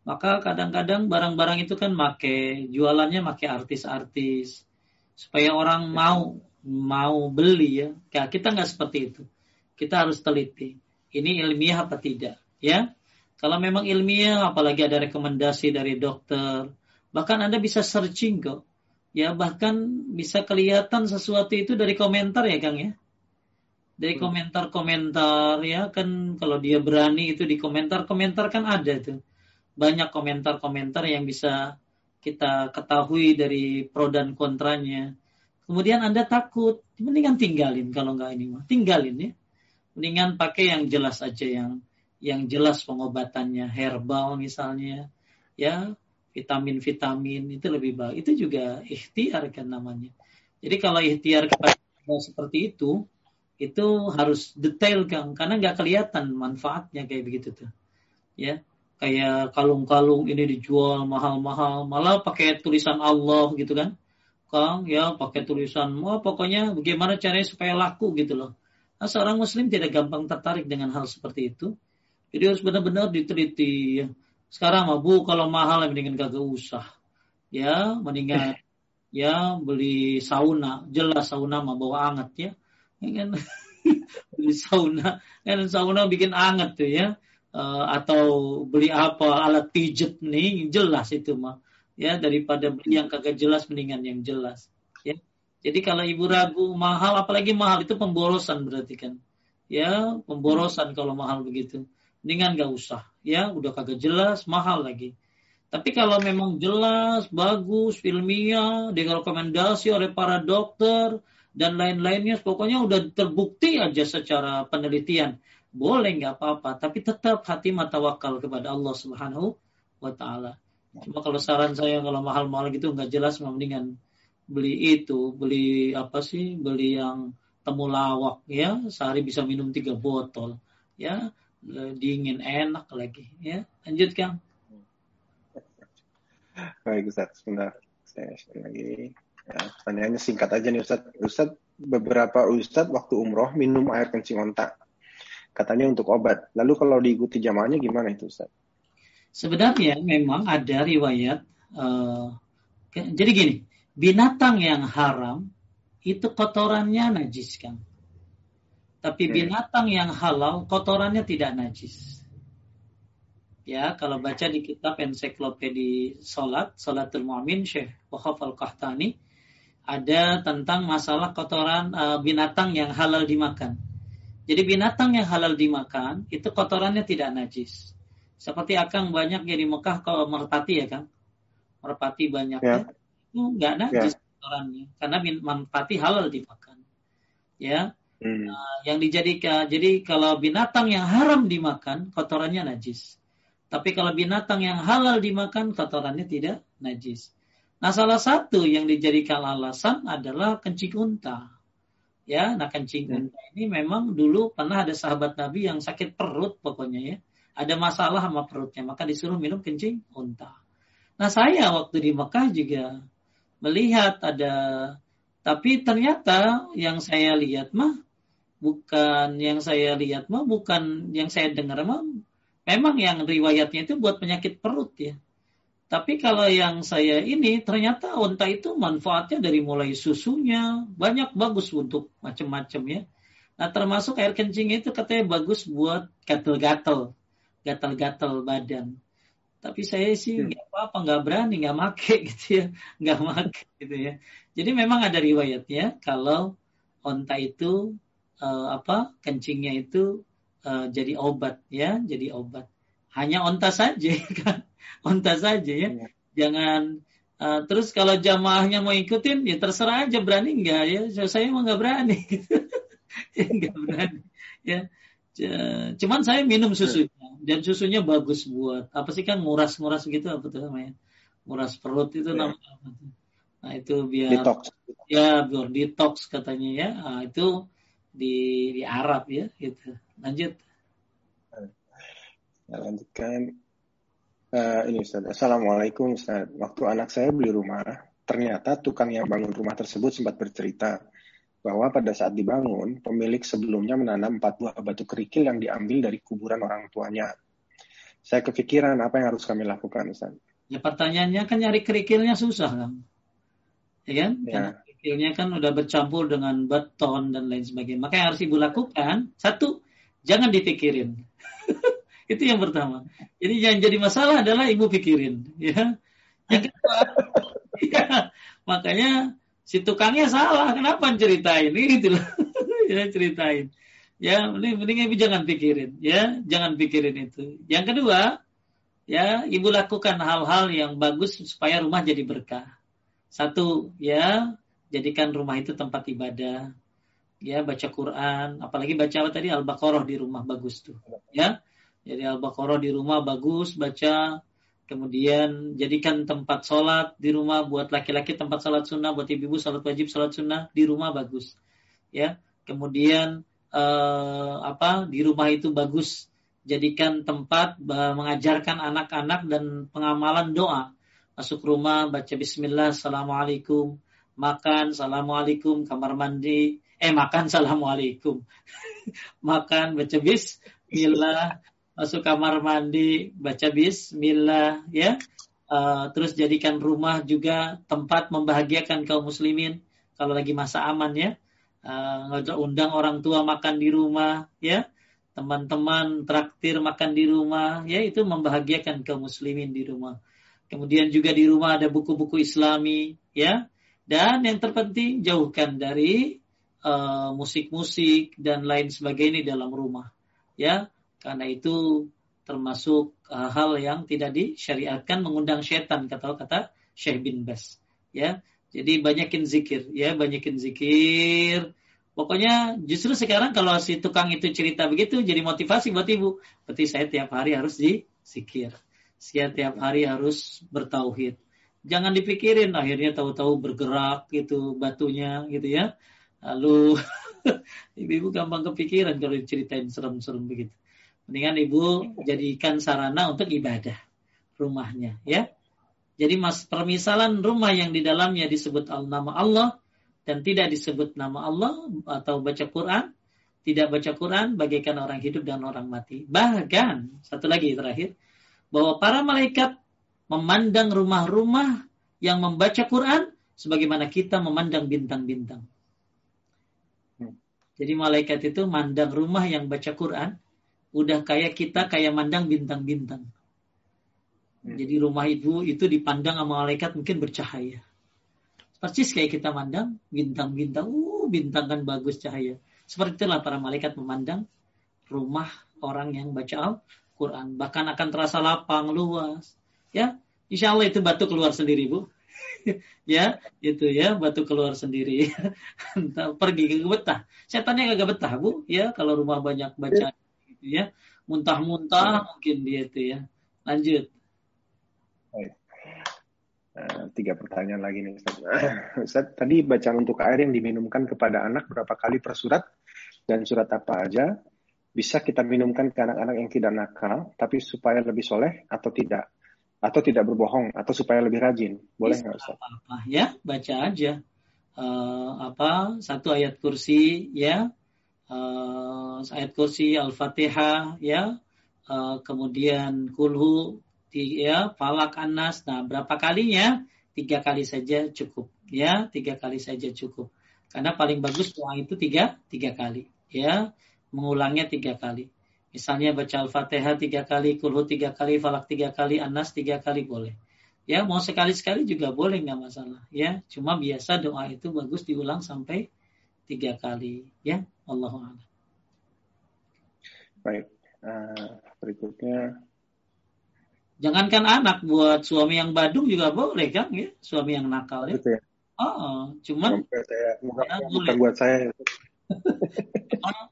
Maka kadang-kadang barang-barang itu kan make jualannya make artis-artis supaya orang mau mau beli ya. ya kita nggak seperti itu. Kita harus teliti. Ini ilmiah apa tidak, ya? Kalau memang ilmiah, apalagi ada rekomendasi dari dokter, bahkan Anda bisa searching kok. Ya, bahkan bisa kelihatan sesuatu itu dari komentar ya, Kang ya. Dari hmm. komentar-komentar ya, kan kalau dia berani itu di komentar-komentar kan ada tuh banyak komentar-komentar yang bisa kita ketahui dari pro dan kontranya. Kemudian Anda takut, mendingan tinggalin kalau nggak ini mah. Tinggalin ya. Mendingan pakai yang jelas aja yang yang jelas pengobatannya, herbal misalnya, ya, vitamin-vitamin itu lebih baik. Itu juga ikhtiar kan namanya. Jadi kalau ikhtiar kepada seperti itu, itu harus detail kan, karena nggak kelihatan manfaatnya kayak begitu tuh. Ya, kayak kalung-kalung ini dijual mahal-mahal malah pakai tulisan Allah gitu kan Kang ya pakai tulisan oh, pokoknya bagaimana caranya supaya laku gitu loh nah, seorang muslim tidak gampang tertarik dengan hal seperti itu jadi harus benar-benar diteliti ya. Sekarang mah bu kalau mahal mendingan kagak usah. Ya mendingan ya beli sauna. Jelas sauna mah bawa anget ya, ya kan? Beli sauna. Kan sauna bikin anget tuh ya. Uh, atau beli apa alat pijet nih jelas itu mah. Ya daripada beli yang kagak jelas mendingan yang jelas. Ya. Jadi kalau ibu ragu mahal apalagi mahal itu pemborosan berarti kan. Ya pemborosan kalau mahal begitu mendingan gak usah ya udah kagak jelas mahal lagi tapi kalau memang jelas, bagus, ilmiah, direkomendasi oleh para dokter dan lain-lainnya, pokoknya udah terbukti aja secara penelitian boleh nggak apa-apa, tapi tetap hati mata wakal kepada Allah Subhanahu wa taala. Cuma kalau saran saya kalau mahal-mahal gitu nggak jelas mendingan beli itu, beli apa sih? Beli yang temulawak ya, sehari bisa minum tiga botol ya, dingin enak lagi ya. Lanjut Kang. Baik Ustaz, sebentar. Saya lagi. Ya, pertanyaannya singkat aja nih Ustaz. Ustaz, beberapa Ustaz waktu umroh minum air kencing ontak katanya untuk obat. Lalu kalau diikuti jamaahnya gimana itu Ustaz? Sebenarnya memang ada riwayat uh, jadi gini, binatang yang haram itu kotorannya najis kan. Tapi Hmm. binatang yang halal kotorannya tidak najis. Ya, kalau baca di kitab ensiklopedi Salat, Salatul Mu'min Syekh Wahab Al-Qahtani, ada tentang masalah kotoran eh, binatang yang halal dimakan. Jadi binatang yang halal dimakan itu kotorannya tidak najis. Seperti akang banyak ya di Mekah kalau merpati ya kang, merpati banyak Ya. itu nggak najis kotorannya karena merpati halal dimakan. Ya, Hmm. yang dijadikan jadi kalau binatang yang haram dimakan kotorannya najis. Tapi kalau binatang yang halal dimakan kotorannya tidak najis. Nah, salah satu yang dijadikan alasan adalah kencing unta. Ya, nah kencing Hmm. unta ini memang dulu pernah ada sahabat Nabi yang sakit perut pokoknya ya. Ada masalah sama perutnya, maka disuruh minum kencing unta. Nah, saya waktu di Mekah juga melihat ada tapi ternyata yang saya lihat mah bukan yang saya lihat mah bukan yang saya dengar mah memang yang riwayatnya itu buat penyakit perut ya. Tapi kalau yang saya ini ternyata unta itu manfaatnya dari mulai susunya banyak bagus untuk macam-macam ya. Nah termasuk air kencing itu katanya bagus buat gatel-gatel, gatel-gatel badan. Tapi saya sih Hmm. nggak apa-apa, nggak berani, nggak make gitu ya, nggak make gitu ya. Jadi memang ada riwayatnya kalau onta itu eh, apa kencingnya itu eh, jadi obat ya, jadi obat. Hanya onta saja kan, onta saja ya. Iya. Jangan eh, terus kalau jamaahnya mau ikutin ya terserah aja berani nggak ya. Saya emang nggak berani, Ya, nggak berani ya. Cuman saya minum susunya dan susunya bagus buat apa sih kan nguras-nguras gitu apa tuh namanya? Nguras perut itu Iya. namanya apa tuh? Nah itu biar Detox. ya biar detox katanya ya Ah, itu di di Arab ya gitu lanjut Nah, lanjutkan. Eh, ini Ustaz. Assalamualaikum Ustaz. Waktu anak saya beli rumah, ternyata tukang yang bangun rumah tersebut sempat bercerita bahwa pada saat dibangun, pemilik sebelumnya menanam empat buah batu kerikil yang diambil dari kuburan orang tuanya. Saya kepikiran apa yang harus kami lakukan, Ustaz. ya pertanyaannya kan nyari kerikilnya susah kan ya kan Ya. karena kerikilnya kan udah bercampur dengan beton dan lain sebagainya. Maka yang harus ibu lakukan satu jangan dipikirin. Itu yang pertama. Jadi yang jadi masalah adalah ibu pikirin ya. Ya, makanya si tukangnya salah kenapa ceritain? Gitu loh. Ya ceritain. Ya mending, mending ibu jangan pikirin ya. Jangan pikirin itu. Yang kedua ya ibu lakukan hal-hal yang bagus supaya rumah jadi berkah. Satu ya jadikan rumah itu tempat ibadah. Ya baca Quran. Apalagi baca apa tadi? Al-Baqarah di rumah bagus tuh. Ya jadi Al-Baqarah di rumah bagus baca. Kemudian jadikan tempat sholat di rumah buat laki-laki tempat sholat sunnah. Buat ibu-ibu sholat wajib sholat sunnah di rumah bagus. Ya kemudian eh, apa? Di rumah itu bagus. Jadikan tempat mengajarkan anak-anak dan pengamalan doa. Masuk rumah baca Bismillah Assalamualaikum makan Assalamualaikum kamar mandi. Eh makan Assalamualaikum. Makan baca Bismillah. Masuk kamar mandi baca Bismillah ya. Eh, terus jadikan rumah juga tempat membahagiakan kaum muslimin. Kalau lagi masa aman ya. Eh, undang orang tua makan di rumah ya. Teman-teman traktir makan di rumah ya. Itu membahagiakan kaum muslimin di rumah. Kemudian juga di rumah ada buku-buku islami ya dan yang terpenting jauhkan dari eh, musik-musik dan lain sebagainya di dalam rumah ya karena itu termasuk eh, hal yang tidak disyariatkan mengundang setan kata kata Syekh bin Bas ya jadi banyakin zikir ya banyakin zikir Pokoknya justru sekarang kalau si tukang itu cerita begitu jadi motivasi buat ibu. Berarti saya tiap hari harus disikir. Saya tiap hari harus bertauhid. Jangan dipikirin akhirnya tahu-tahu bergerak gitu batunya gitu ya. Lalu ibu-ibu gampang kepikiran kalau diceritain serem-serem begitu. Mendingan ibu jadikan sarana untuk ibadah rumahnya ya. Jadi mas permisalan rumah yang di dalamnya disebut al nama Allah dan tidak disebut nama Allah atau baca Quran, tidak baca Quran bagaikan orang hidup dan orang mati. Bahkan satu lagi terakhir bahwa para malaikat memandang rumah-rumah yang membaca Quran sebagaimana kita memandang bintang-bintang. Jadi malaikat itu mandang rumah yang baca Quran, udah kayak kita kayak mandang bintang-bintang. Hmm. Jadi rumah ibu itu dipandang sama malaikat mungkin bercahaya. Persis kayak kita mandang bintang-bintang, uh bintang kan bagus cahaya. Seperti itulah para malaikat memandang rumah orang yang baca Al-Quran. Bahkan akan terasa lapang, luas. Ya, insya Allah itu batu keluar sendiri, Bu. ya, itu ya, batu keluar sendiri. Pergi ke betah. Setannya gak betah, Bu. Ya, kalau rumah banyak baca gitu ya. Muntah-muntah mungkin dia itu ya. Lanjut. Uh, tiga pertanyaan lagi nih Ustaz. Ustaz, tadi bacaan untuk air yang diminumkan kepada anak berapa kali per surat dan surat apa aja bisa kita minumkan ke anak-anak yang tidak nakal tapi supaya lebih soleh atau tidak atau tidak berbohong atau supaya lebih rajin. Boleh nggak Ustaz? Apa, ya baca aja. Uh, apa satu ayat kursi ya. Uh, ayat kursi al-fatihah ya. Uh, kemudian kulhu ya falak anas. Nah berapa kalinya? Tiga kali saja cukup ya. Tiga kali saja cukup. Karena paling bagus doa itu tiga tiga kali ya. Mengulangnya tiga kali misalnya baca al-fatihah tiga kali kulhu tiga kali falak tiga kali anas tiga kali boleh. Ya mau sekali sekali juga boleh nggak masalah. Ya cuma biasa doa itu bagus diulang sampai tiga kali. Ya Allah baik uh, berikutnya. Jangankan anak buat suami yang badung juga boleh kan ya, suami yang nakal ya. Betul ya. Oh, cuman saya, bukan, ya, bukan buat saya.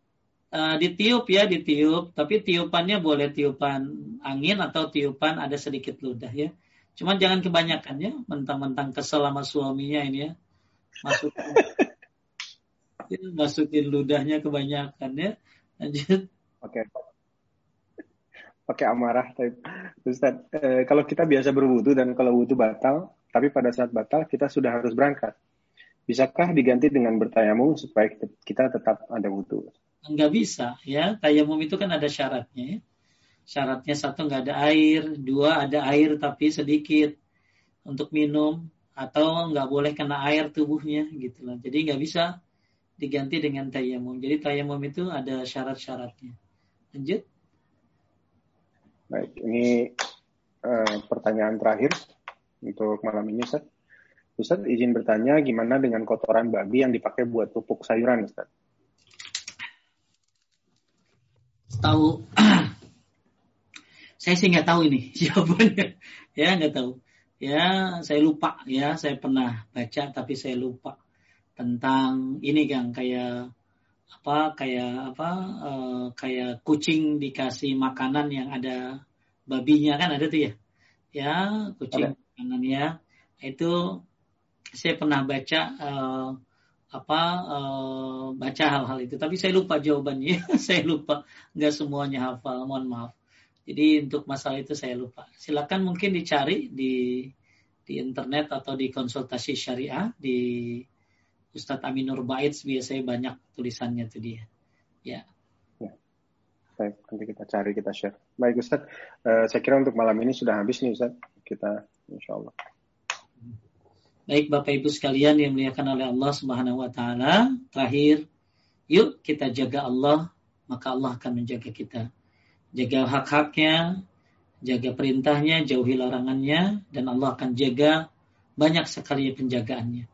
uh, ditiup ya, ditiup, tapi tiupannya boleh tiupan angin atau tiupan ada sedikit ludah ya. Cuman jangan kebanyakan ya, mentang-mentang kesel sama suaminya ini ya. Masukin, ya, masukin ludahnya kebanyakan ya. Lanjut. Oke. Okay pakai amarah tapi Ustaz eh, kalau kita biasa berwudu dan kalau wudu batal tapi pada saat batal kita sudah harus berangkat bisakah diganti dengan bertayamum supaya kita tetap ada wudu Enggak bisa ya. Tayamum itu kan ada syaratnya ya. syaratnya satu nggak ada air. Dua ada air tapi sedikit untuk minum. Atau nggak boleh kena air tubuhnya gitu loh jadi nggak bisa diganti dengan tayamum. Jadi tayamum itu ada syarat-syaratnya. Lanjut. Baik, ini uh, pertanyaan terakhir untuk malam ini, Ustaz. Ustaz izin bertanya gimana dengan kotoran babi yang dipakai buat pupuk sayuran, Ustaz? Tahu, saya sih nggak tahu ini jawabannya. ya nggak tahu. Ya saya lupa. Ya saya pernah baca tapi saya lupa tentang ini kan kayak apa kayak apa uh, kayak kucing dikasih makanan yang ada babinya kan ada tuh ya ya kucing ada. makanan ya itu saya pernah baca uh, apa uh, baca hal-hal itu tapi saya lupa jawabannya saya lupa nggak semuanya hafal mohon maaf jadi untuk masalah itu saya lupa silakan mungkin dicari di di internet atau di konsultasi syariah di Ustadz Aminur Baitz biasanya banyak tulisannya tuh dia. Ya. ya. Baik, nanti kita cari, kita share. Baik Ustadz, uh, saya kira untuk malam ini sudah habis nih Ustadz. Kita insya Allah. Baik Bapak Ibu sekalian yang dimuliakan oleh Allah Subhanahu wa taala, terakhir yuk kita jaga Allah, maka Allah akan menjaga kita. Jaga hak-haknya, jaga perintahnya, jauhi larangannya dan Allah akan jaga banyak sekali penjagaannya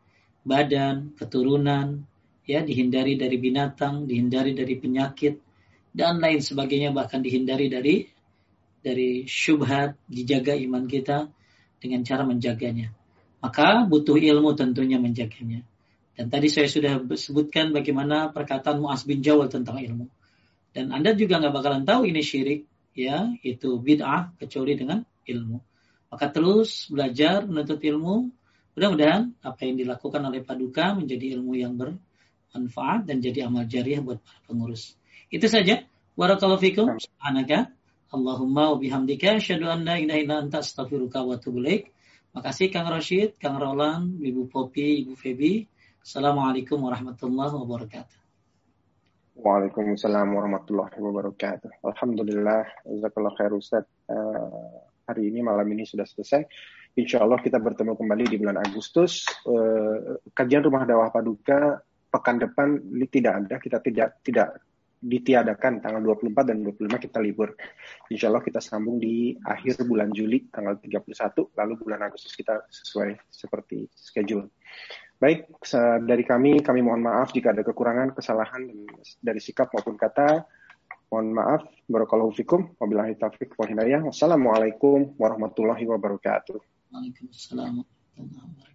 badan, keturunan, ya dihindari dari binatang, dihindari dari penyakit dan lain sebagainya bahkan dihindari dari dari syubhat, dijaga iman kita dengan cara menjaganya. Maka butuh ilmu tentunya menjaganya. Dan tadi saya sudah sebutkan bagaimana perkataan Mu'az bin Jawal tentang ilmu. Dan Anda juga nggak bakalan tahu ini syirik, ya, itu bid'ah kecuali dengan ilmu. Maka terus belajar menuntut ilmu, Mudah-mudahan apa yang dilakukan oleh Paduka menjadi ilmu yang bermanfaat dan jadi amal jariah buat para pengurus. Itu saja. Barakallahu fikum. Subhanaka. Allahumma wa bihamdika asyhadu an la ilaha illa anta astaghfiruka wa atubu Makasih Kang Rashid, Kang Roland, Ibu Popi, Ibu Febi. Assalamualaikum warahmatullahi wabarakatuh. Waalaikumsalam warahmatullahi wabarakatuh. Alhamdulillah, jazakallah khair Ustaz. Uh, hari ini malam ini sudah selesai. Insya Allah kita bertemu kembali di bulan Agustus. Uh, kajian Rumah Dakwah Paduka pekan depan tidak ada, kita tidak tidak ditiadakan tanggal 24 dan 25 kita libur. Insya Allah kita sambung di akhir bulan Juli tanggal 31, lalu bulan Agustus kita sesuai seperti schedule. Baik, dari kami, kami mohon maaf jika ada kekurangan, kesalahan dari sikap maupun kata. Mohon maaf. Barakallahu fikum. Wabillahi taufiq wa hidayah. Wassalamualaikum warahmatullahi wabarakatuh. Waalaikumsalam warahmatullahi wabarakatuh.